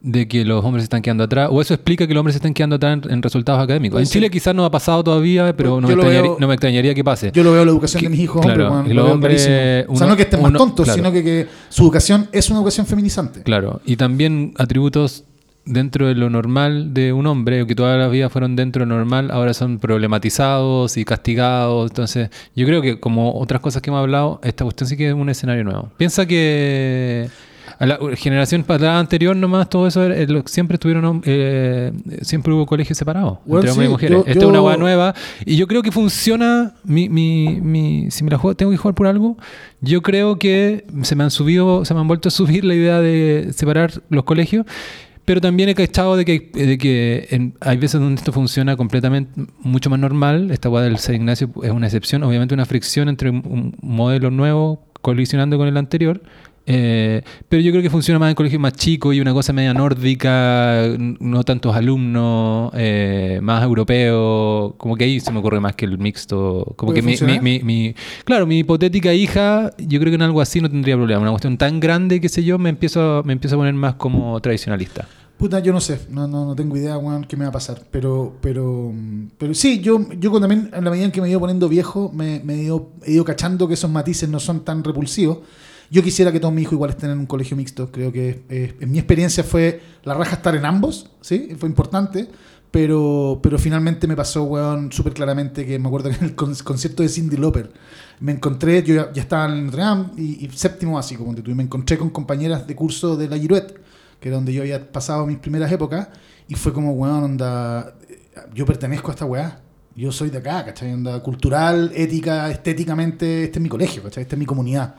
[SPEAKER 1] de que los hombres se están quedando atrás, o eso explica que los hombres se están quedando atrás en, en resultados académicos. En. Chile quizás no ha pasado todavía, pero no me, extrañaría,
[SPEAKER 2] veo-
[SPEAKER 1] no me extrañaría que pase.
[SPEAKER 2] Yo lo veo la educación
[SPEAKER 1] Que-
[SPEAKER 2] de mis hijos,
[SPEAKER 1] claro,
[SPEAKER 2] hombre, lo o sea, no que estén más tontos,
[SPEAKER 1] claro.
[SPEAKER 2] sino que, que su educación es una educación feminizante.
[SPEAKER 1] Claro, y también atributos dentro de lo normal de un hombre, que toda la vida fueron dentro de lo normal, ahora son problematizados y castigados. Entonces, yo creo que como otras cosas que hemos hablado, esta cuestión sí que es un escenario nuevo. Piensa que a la generación para anterior nomás todo eso eh, siempre estuvieron eh, siempre hubo colegios separados
[SPEAKER 2] Bueno,
[SPEAKER 1] entre hombres
[SPEAKER 2] sí,
[SPEAKER 1] y mujeres.
[SPEAKER 2] yo-
[SPEAKER 1] Esta es
[SPEAKER 2] yo-
[SPEAKER 1] una hueá nueva y yo creo que funciona mi, mi, mi- si me la juego, tengo que jugar por algo, yo creo que se me han subido, se me han vuelto a subir la idea de separar los colegios. Pero también he cachado de que, de que en- hay veces donde esto funciona completamente mucho más normal. Esta guada del San Ignacio es una excepción. Obviamente una fricción entre un, un modelo nuevo colisionando con el anterior. Eh, pero yo creo que funciona más en colegios más chicos y una cosa media nórdica, no tantos alumnos, eh, más europeo. Como que ahí se me ocurre más que el mixto. Como
[SPEAKER 2] ¿Puede
[SPEAKER 1] que mi, mi- mi- mi- claro, mi hipotética hija, yo creo que en algo así no tendría problema. Una cuestión tan grande, qué sé yo, me empiezo, me empiezo a poner más como tradicionalista.
[SPEAKER 2] Puta, yo no sé, no, no, no tengo idea, weón, qué me va a pasar. Pero, pero, pero sí, yo, yo también, en la medida en que me he ido poniendo viejo, me, me he, ido, he ido cachando que esos matices no son tan repulsivos. Yo quisiera que todos mis hijos igual estén en un colegio mixto. Creo que eh, en mi experiencia fue la raja estar en ambos, ¿sí? Fue importante. Pero, pero finalmente me pasó, weón, súper claramente que me acuerdo que en el con- concierto de Cindy Lauper me encontré, yo ya, ya estaba en Notre Dame y, y séptimo básico, ponte tú, y me encontré con compañeras de curso de la Giruet, que era donde yo había pasado mis primeras épocas, y fue como, weón, onda, yo pertenezco a esta weá. Yo soy de acá, ¿cachai? Onda cultural, ética, estéticamente, este es mi colegio, ¿cachai? Esta es mi comunidad.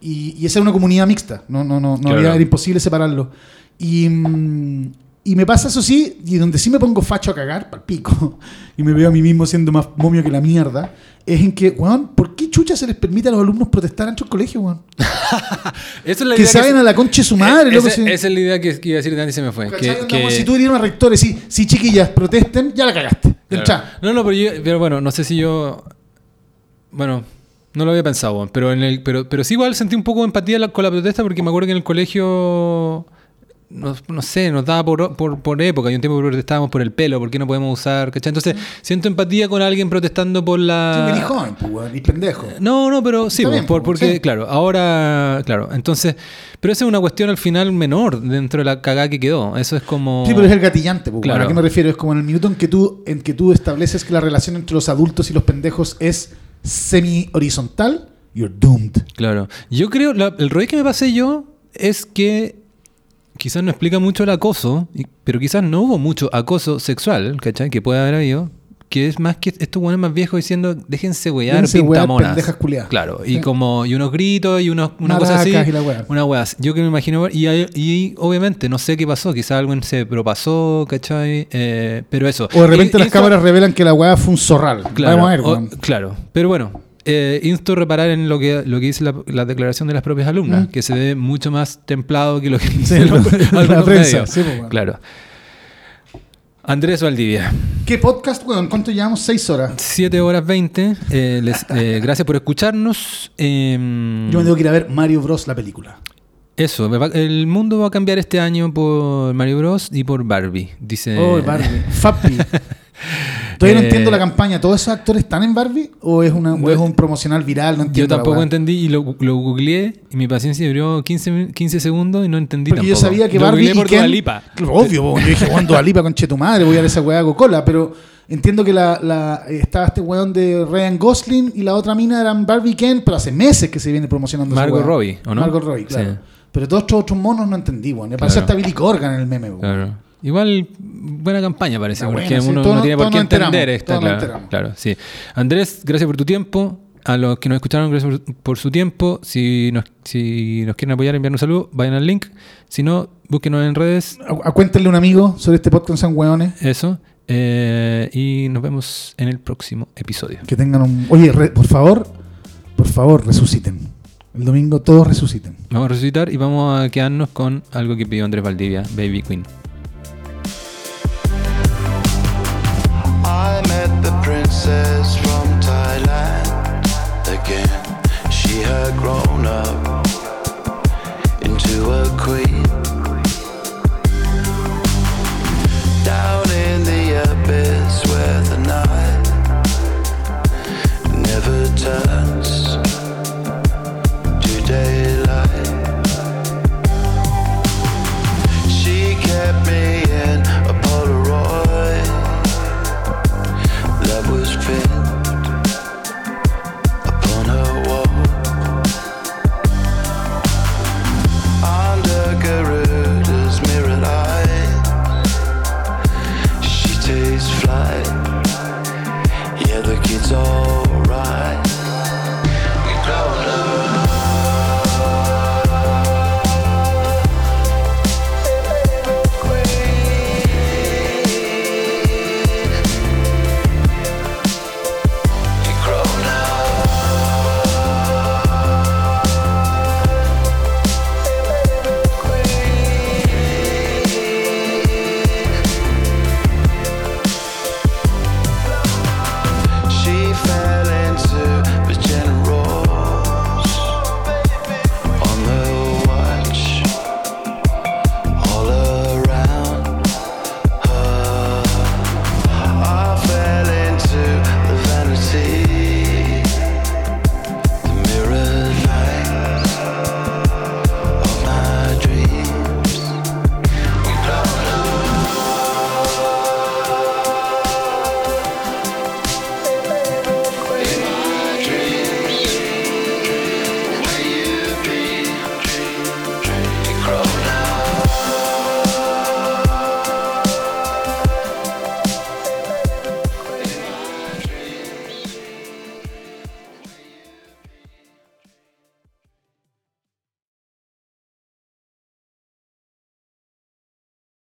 [SPEAKER 2] Y, y esa es una comunidad mixta, no, no, no, no
[SPEAKER 1] Claro.
[SPEAKER 2] había, era imposible separarlo. Y, mm, y me pasa eso sí, y donde sí me pongo facho a cagar, pal pico, y me veo a mí mismo siendo más momio que la mierda, es en que, weón, ¿por qué chucha se les permite a los alumnos protestar antes del colegio, weón?
[SPEAKER 1] Esa es la
[SPEAKER 2] Que saben a la concha de su madre.
[SPEAKER 1] Esa,
[SPEAKER 2] si-
[SPEAKER 1] esa es la idea que, que iba a decir y se me fue. Que,
[SPEAKER 2] weón, Si tú dirías a rectores, si, si chiquillas protesten, ya la cagaste.
[SPEAKER 1] Claro. No, no, pero, yo- pero bueno, no sé si yo. Bueno, no lo había pensado, pero, en el, pero, pero sí igual sentí un poco de empatía con la protesta porque me acuerdo que en el colegio. No, no sé, nos daba por, por, por época. Hay un tiempo que protestábamos por el pelo, ¿por qué no podemos usar? ¿cachai? Entonces, siento empatía con alguien protestando por
[SPEAKER 2] Sí,
[SPEAKER 1] la.
[SPEAKER 2] dijo, joven, pues, y pendejo.
[SPEAKER 1] No, no, pero sí,
[SPEAKER 2] bien,
[SPEAKER 1] por-
[SPEAKER 2] po,
[SPEAKER 1] porque,
[SPEAKER 2] sí.
[SPEAKER 1] claro, ahora, claro, entonces, pero esa es una cuestión al final menor dentro de la cagada que quedó. Eso es como.
[SPEAKER 2] Sí, pero es el gatillante. pues,
[SPEAKER 1] Claro.
[SPEAKER 2] ¿A qué me refiero? Es como en el minuto en que, tú, en que tú estableces que la relación entre los adultos y los pendejos es semi-horizontal, you're doomed.
[SPEAKER 1] Claro. Yo creo, la- el rollo que me pasé yo es que quizás no explica mucho el acoso, pero quizás no hubo mucho acoso sexual, ¿cachai? Que puede haber habido. Que es más que estos buenos más viejos diciendo, déjense wear, pintamonas.
[SPEAKER 2] culiadas.
[SPEAKER 1] Claro, y
[SPEAKER 2] Sí.
[SPEAKER 1] como, y unos gritos y unos, una cosa así.
[SPEAKER 2] Y la wea.
[SPEAKER 1] Una wea. Yo que me imagino, y, obviamente no sé qué pasó, quizás alguien se propasó, ¿cachai? Eh, pero eso.
[SPEAKER 2] O de repente
[SPEAKER 1] Y-
[SPEAKER 2] las cámaras revelan que la weá fue un zorral.
[SPEAKER 1] Claro,
[SPEAKER 2] Vamos a ver,
[SPEAKER 1] o- claro. Pero bueno, eh, insto a reparar en lo que, lo que dice la, la declaración de las propias alumnas,
[SPEAKER 2] Mm.
[SPEAKER 1] que se ve mucho más templado que lo que
[SPEAKER 2] Sí,
[SPEAKER 1] dicen
[SPEAKER 2] la- prensa, sí, pues, bueno.
[SPEAKER 1] Claro. Andrés Valdivia,
[SPEAKER 2] ¿Qué podcast, weón? ¿Cuánto llevamos? Seis horas.
[SPEAKER 1] 7 horas 20. eh, eh, gracias por escucharnos. em,
[SPEAKER 2] Yo me tengo que ir a ver Mario Bros. la película.
[SPEAKER 1] Eso, el mundo va a cambiar este año por Mario Bros. y por Barbie, dice.
[SPEAKER 2] Oh, Barbie. Fappy. Todavía no
[SPEAKER 1] Eh,
[SPEAKER 2] entiendo la campaña. ¿Todos esos actores están en Barbie? ¿O es, una, o es un promocional viral? No
[SPEAKER 1] Yo
[SPEAKER 2] entiendo. la
[SPEAKER 1] tampoco entendí y lo, lo googleé y mi paciencia duró 15, min- 15 segundos y no entendí
[SPEAKER 2] Porque yo
[SPEAKER 1] tampoco.
[SPEAKER 2] sabía que
[SPEAKER 1] Lo
[SPEAKER 2] Barbie y
[SPEAKER 1] por
[SPEAKER 2] Ken...
[SPEAKER 1] Lipa.
[SPEAKER 2] Obvio, po. yo dije, Juan Dua Lipa, conche tu madre, voy a ver esa weá cola pero entiendo que la, la- estaba este weón de Ryan Gosling y la otra mina eran Barbie y Ken, pero hace meses que se viene promocionando
[SPEAKER 1] Margot. Robbie, ¿o no?
[SPEAKER 2] Margot Robbie, claro.
[SPEAKER 1] Sí.
[SPEAKER 2] Pero todos estos otros monos no entendí, weón. Me
[SPEAKER 1] Claro.
[SPEAKER 2] hasta Billy Corgan en el meme, weón.
[SPEAKER 1] Claro. Igual, buena campaña parece,
[SPEAKER 2] Está
[SPEAKER 1] porque
[SPEAKER 2] buena, sí.
[SPEAKER 1] uno no tiene por
[SPEAKER 2] todos
[SPEAKER 1] qué
[SPEAKER 2] nos enteramos,
[SPEAKER 1] entender esta,
[SPEAKER 2] todos nos
[SPEAKER 1] claro,
[SPEAKER 2] enteramos.
[SPEAKER 1] claro, sí. Andrés, gracias por tu tiempo. A los que nos escucharon, gracias por, por su tiempo. Si nos, si nos quieren apoyar, enviar un saludo, vayan al link. Si no, búsquenos en redes.
[SPEAKER 2] A- a- Cuéntenle a un amigo sobre este podcast, son weones.
[SPEAKER 1] Eso. Eh, y nos vemos en el próximo episodio.
[SPEAKER 2] Que tengan un. Oye, re- por favor, por favor, resuciten. El domingo todos resuciten.
[SPEAKER 1] Vamos a resucitar y vamos a quedarnos con algo que pidió Andrés Valdivia, Baby Queen.
[SPEAKER 3] I met the princess from Thailand again. She had grown up into a queen. Down in the abyss where the night never turns.